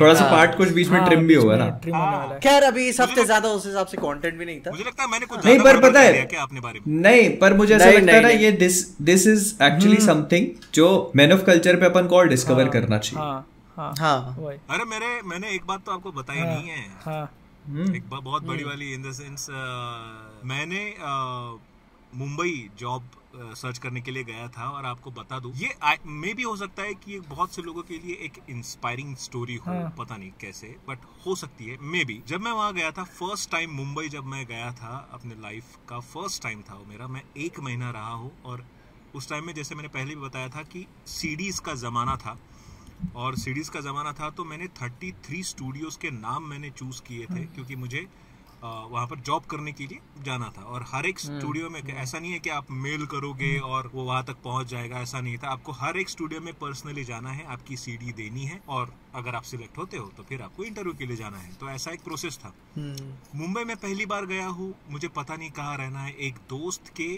थोड़ा सा पार्ट कुछ बीच में ट्रिम भी होगा ना। ट्रिम होने वाला है। खैर अभी इस हफ़्ते ज़्यादा उस हिसाब से कंटेंट भी नहीं था। मुझे लगता है मैंने कुछ नहीं, पर पता है- क्या अपने बारे में? नहीं पर मुझे ऐसा लगता है ना ये this this is actually something जो मैन ऑफ़ कल्चर पे अपन को और डिस्कवर करना चाहिए। हाँ हाँ हाँ। अरे मेरे मैंने एक बात तो आपको बताई नहीं है। हाँ एक बहुत बड़ी वाली इन द सेंस मैंने मुंबई जॉब सर्च करने के लिए गया था और आपको बता दूँ ये मे भी हो सकता है कि ये बहुत से लोगों के लिए एक इंस्पायरिंग स्टोरी हो हाँ. पता नहीं कैसे बट हो सकती है मे बी जब मैं वहाँ गया था फ़र्स्ट टाइम मुंबई जब मैं गया था अपने लाइफ का फ़र्स्ट टाइम था वो मेरा मैं एक महीना रहा हूँ और उस टाइम में जैसे मैंने पहले भी बताया था कि सीडीज का जमाना था और सीडीज का ज़माना था तो मैंने 33 स्टूडियोज के नाम मैंने चूज़ किए थे क्योंकि मुझे वहाँ पर जॉब करने के लिए जाना था। और हर एक स्टूडियो में ऐसा नहीं है कि आप मेल करोगे और वो वहाँ तक पहुँच जाएगा ऐसा नहीं था। आपको हर एक स्टूडियो में पर्सनली जाना है आपकी सीडी देनी है और अगर आप सिलेक्ट होते हो तो फिर आपको इंटरव्यू के लिए जाना है। तो ऐसा एक प्रोसेस था। मुंबई में पहली बार गया हूँ मुझे पता नहीं कहाँ रहना है। एक दोस्त के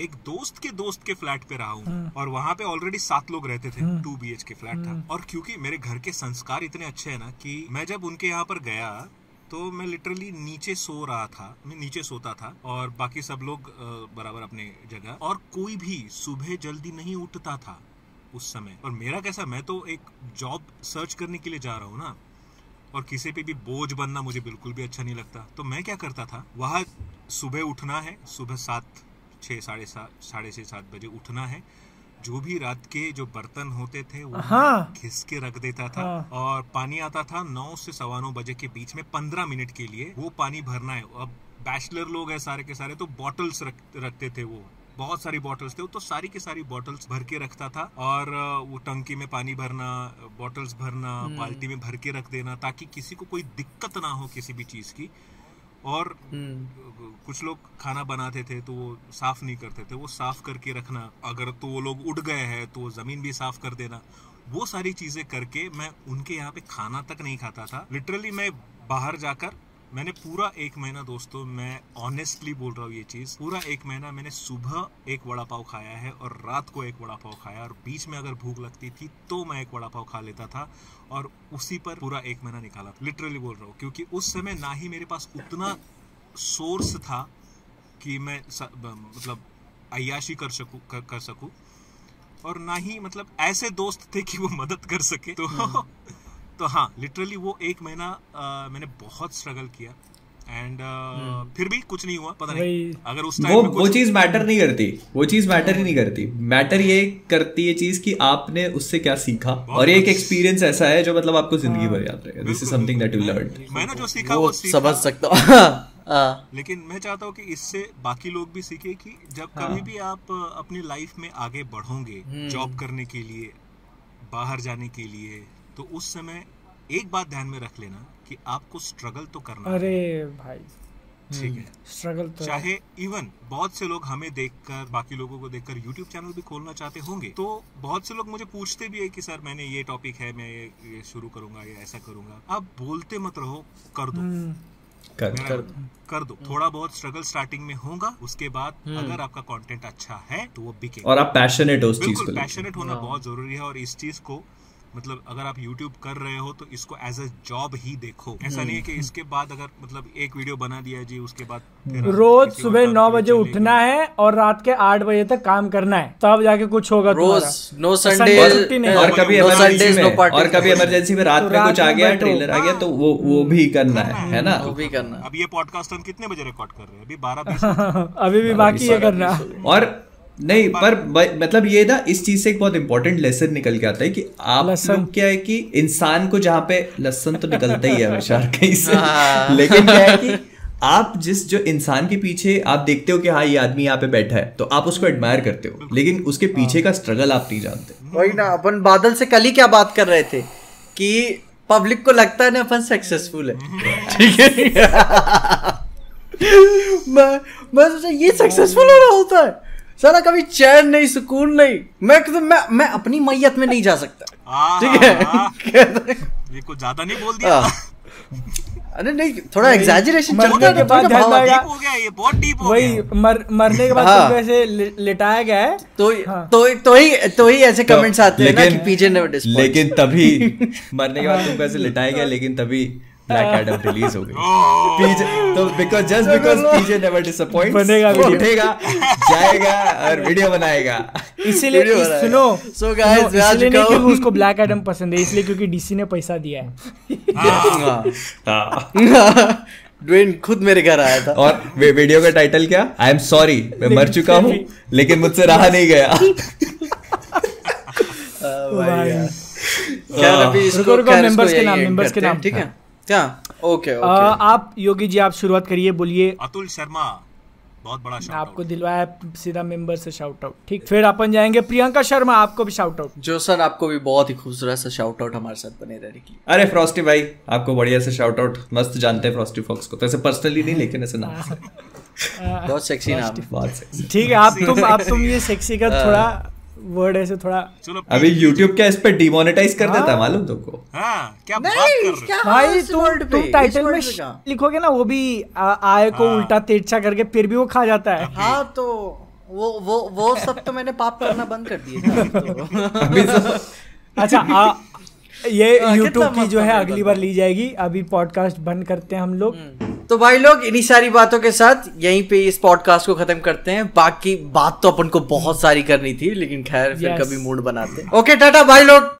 एक दोस्त के दोस्त के फ्लैट पे रहा हूँ और वहाँ पे ऑलरेडी सात लोग रहते थे टू बी के फ्लैट था। और क्योंकि मेरे घर के संस्कार इतने अच्छे हैं ना कि मैं जब उनके यहाँ पर गया तो मैं लिटरली नीचे सो रहा था मैं नीचे सोता था और बाकी सब लोग बराबर अपने जगह। और कोई भी सुबह जल्दी नहीं उठता था उस समय। और मेरा कैसा मैं तो एक जॉब सर्च करने के लिए जा रहा हूँ ना और किसी पे भी बोझ बनना मुझे बिल्कुल भी अच्छा नहीं लगता। तो मैं क्या करता था वहाँ सुबह उठना है सुबह सात छः साढ़े सात साढ़े छः सात बजे उठना है। जो भी रात के जो बर्तन होते थे वो हाँ। घिस के रख देता था हाँ। और पानी आता था नौ से सवा नौ बजे के बीच में पंद्रह मिनट के लिए वो पानी भरना है। अब बैचलर लोग हैं सारे के सारे तो बॉटल्स रख, रखते थे वो। बहुत सारी बॉटल्स थे वो तो सारी की सारी बॉटल्स भर के रखता था और वो टंकी में पानी भरना बॉटल्स भरना बाल्टी में भर के रख देना ताकि किसी को कोई दिक्कत ना हो किसी भी चीज़ की। और कुछ लोग खाना बनाते थे तो वो साफ़ नहीं करते थे। वो साफ़ करके रखना अगर तो वो लोग उठ गए हैं तो ज़मीन भी साफ़ कर देना। वो सारी चीज़ें करके मैं उनके यहाँ पे खाना तक नहीं खाता था। लिटरली मैं बाहर जाकर मैंने पूरा एक महीना दोस्तों मैं ऑनेस्टली बोल रहा हूँ ये चीज़ पूरा एक महीना मैंने सुबह एक वड़ा पाव खाया है और रात को एक वड़ा पाव खाया और बीच में अगर भूख लगती थी तो मैं एक वड़ा पाव खा लेता था। और उसी पर पूरा एक महीना निकाला लिटरली बोल रहा हूँ क्योंकि उस समय ना ही मेरे पास उतना सोर्स था कि मैं मतलब अयाशी कर सकूँ कर, कर सकूँ। और ना ही मतलब ऐसे दोस्त थे कि वो मदद कर सके। तो तो हाँ लिटरली वो एक महीना मैंने बहुत स्ट्रगल किया। एंड फिर भी कुछ नहीं हुआ पता नहीं। अगर उस वो टाइम वो चीज़ मैटर नहीं करती। वो चीज़ मैटर ही नहीं करती। मैटर ये करती है चीज़ कि आपने उससे क्या सीखा। और ये एक एक्सपीरियंस ऐसा है जो मतलब आपको ज़िंदगी भर याद रहेगा this is something that you learn मैंने जो सीखा वो वो समझ सकता हूँ। हाँ, लेकिन मैं चाहता हूँ कि इससे बाकी लोग भी सीखे कि जब कभी भी आप अपनी लाइफ में आगे बढ़ोगे जॉब करने के लिए बाहर जाने के लिए तो उस समय एक बात ध्यान में रख लेना कि आपको स्ट्रगल तो करना है। अरे भाई ठीक है। स्ट्रगल तो चाहे इवन बहुत से लोग हमें देखकर बाकी लोगों को देखकर यूट्यूब चैनल भी खोलना चाहते होंगे तो बहुत से लोग मुझे पूछते भी है कि सर मैंने ये टॉपिक है मैं ये, ये शुरू करूँगा या ऐसा करूँगा। आप बोलते मत रहो कर दो। हम्म, कर मेरा कर दो। थोड़ा बहुत स्ट्रगल स्टार्टिंग में होगा उसके बाद अगर आपका कंटेंट अच्छा है तो वो बिकेगा। और आप पैशनेट हो उस चीज़ को बिल्कुल पैशनेट होना बहुत ज़रूरी है और इस चीज़ को मतलब अगर आप YouTube कर रहे हो तो इसको एज अ जॉब ही देखो। ऐसा नहीं है कि इसके बाद अगर मतलब एक वीडियो बना दिया जी उसके बाद रोज सुबह नौ बजे उठना है और रात के आठ बजे तक काम करना है। तब जाके कुछ होगा रोज। नो संडे छुट्टी नहीं और कभी और कभी इमरजेंसी में रात तो में कुछ आ गया ट्रेलर आ गया तो वो वो भी करना है है ना? वो भी करना अब ये पॉडकास्ट हम कितने बजे रिकॉर्ड कर रहे हैं? अभी बारह अभी भी बाकी है करना। और नहीं पर मतलब ये ना इस चीज़ से एक बहुत इंपॉर्टेंट लेसन निकल के आता है कि आप लोग क्या है कि इंसान को जहाँ पे लसन तो निकलता ही है हमेशा कहीं से। हाँ। लेकिन क्या है कि आप जिस जो इंसान के पीछे आप देखते हो कि हाँ ये आदमी यहाँ पे बैठा है तो आप उसको एडमायर करते हो। लेकिन उसके पीछे का स्ट्रगल आप नहीं जानते। वही ना अपन बादल से कल ही क्या बात कर रहे थे कि पब्लिक को लगता है ना अपन सक्सेसफुल है। ठीक है? मैं मैं सोचा ये सक्सेसफुल हो रहा होता है। साला कभी चैन नहीं सुकून नहीं मैं तो मैं मैं अपनी मैयत में नहीं जा सकता हाँ, ठीक है हाँ, हैं, ये कुछ ज़्यादा नहीं बोल दिया। अरे नहीं थोड़ा एग्जैजरेशन मरने चलता है के बाद ध्यान भाव आएगा। डीप हो गया ये बहुत डीप हो वही मर, मरने के बाद हाँ। तुमको ऐसे लिटाया गया है तो हाँ। तो तो ही तो ही ऐसे कमेंट्स आते हैं ना कि पीछे नेवर डिसपॉइंट लेकिन तभी मरने के बाद तुमको ऐसे लिटाया गया लेकिन तभी ब्लैक एडम रिलीज़ हो गई। पीजे तो because just because PJ never disappoint बनेगा वो उठेगा जाएगा और वीडियो बनाएगा। इसीलिए। सुनो So guys, सुनो, मैं आ इसलिए नहीं। क्योंकि उसको ब्लैक एडम पसंद है इसलिए क्योंकि डीसी ने पैसा दिया है। हाँ। ड्वेन खुद मेरे घर आया था। और वे वीडियो का टाइटल क्या? आई एम सॉरी मैं मर चुका हूँ लेकिन मुझसे रहा नहीं गया। भाई। खैर अभी इसको रुको, रुको, members के नाम, members के नाम। ठीक है? क्या? ओके ओके आप योगी जी आप शुरुआत करिए बोलिए। अतुल शर्मा बहुत बड़ा shout आपको दिलवाया सीधा मेंबर से शाउट आउट ठीक फिर अपन जाएँगे प्रियंका शर्मा आपको भी शाउट आउट जो सर आपको भी बहुत ही खूबसूरत सा शाउट आउट हमारे साथ बने रहने के लिए। अरे फ्रॉस्टी भाई आपको बढ़िया से शाउट आउट मस्त जानते हैं फ्रॉस्टी फॉक्स को। तो ऐसे पर्सनली नहीं लेकिन ऐसे नाम बहुत सेक्सी नाम बहुत ठीक है आप तुम आप तुम ये सेक्सी का थोड़ा वर्ड ऐसे थोड़ा चलो अभी YouTube क्या इस पे डिमोनेटाइज कर देता है। मालूम तुमको हाँ क्या बात कर रहे हो? क्या भाई तुम तुम टाइटल में? लिखोगे ना वो भी आय को उल्टा तिरछा करके फिर भी वो खा जाता है। हाँ। तो वो वो वो सब तो मैंने पाप करना बंद कर दिए। ना तो अभी तो अच्छा आ, ये यूट्यूब YouTube की जो है अगली बार ली जाएगी। अभी पॉडकास्ट बंद करते हैं हम लोग। तो भाई लोग इन्हीं सारी बातों के साथ यहीं पे इस पॉडकास्ट को खत्म करते हैं। बाकी बात तो अपन को बहुत सारी करनी थी लेकिन खैर फिर कभी मूड बनाते। हैं ओके टाटा भाई लोग।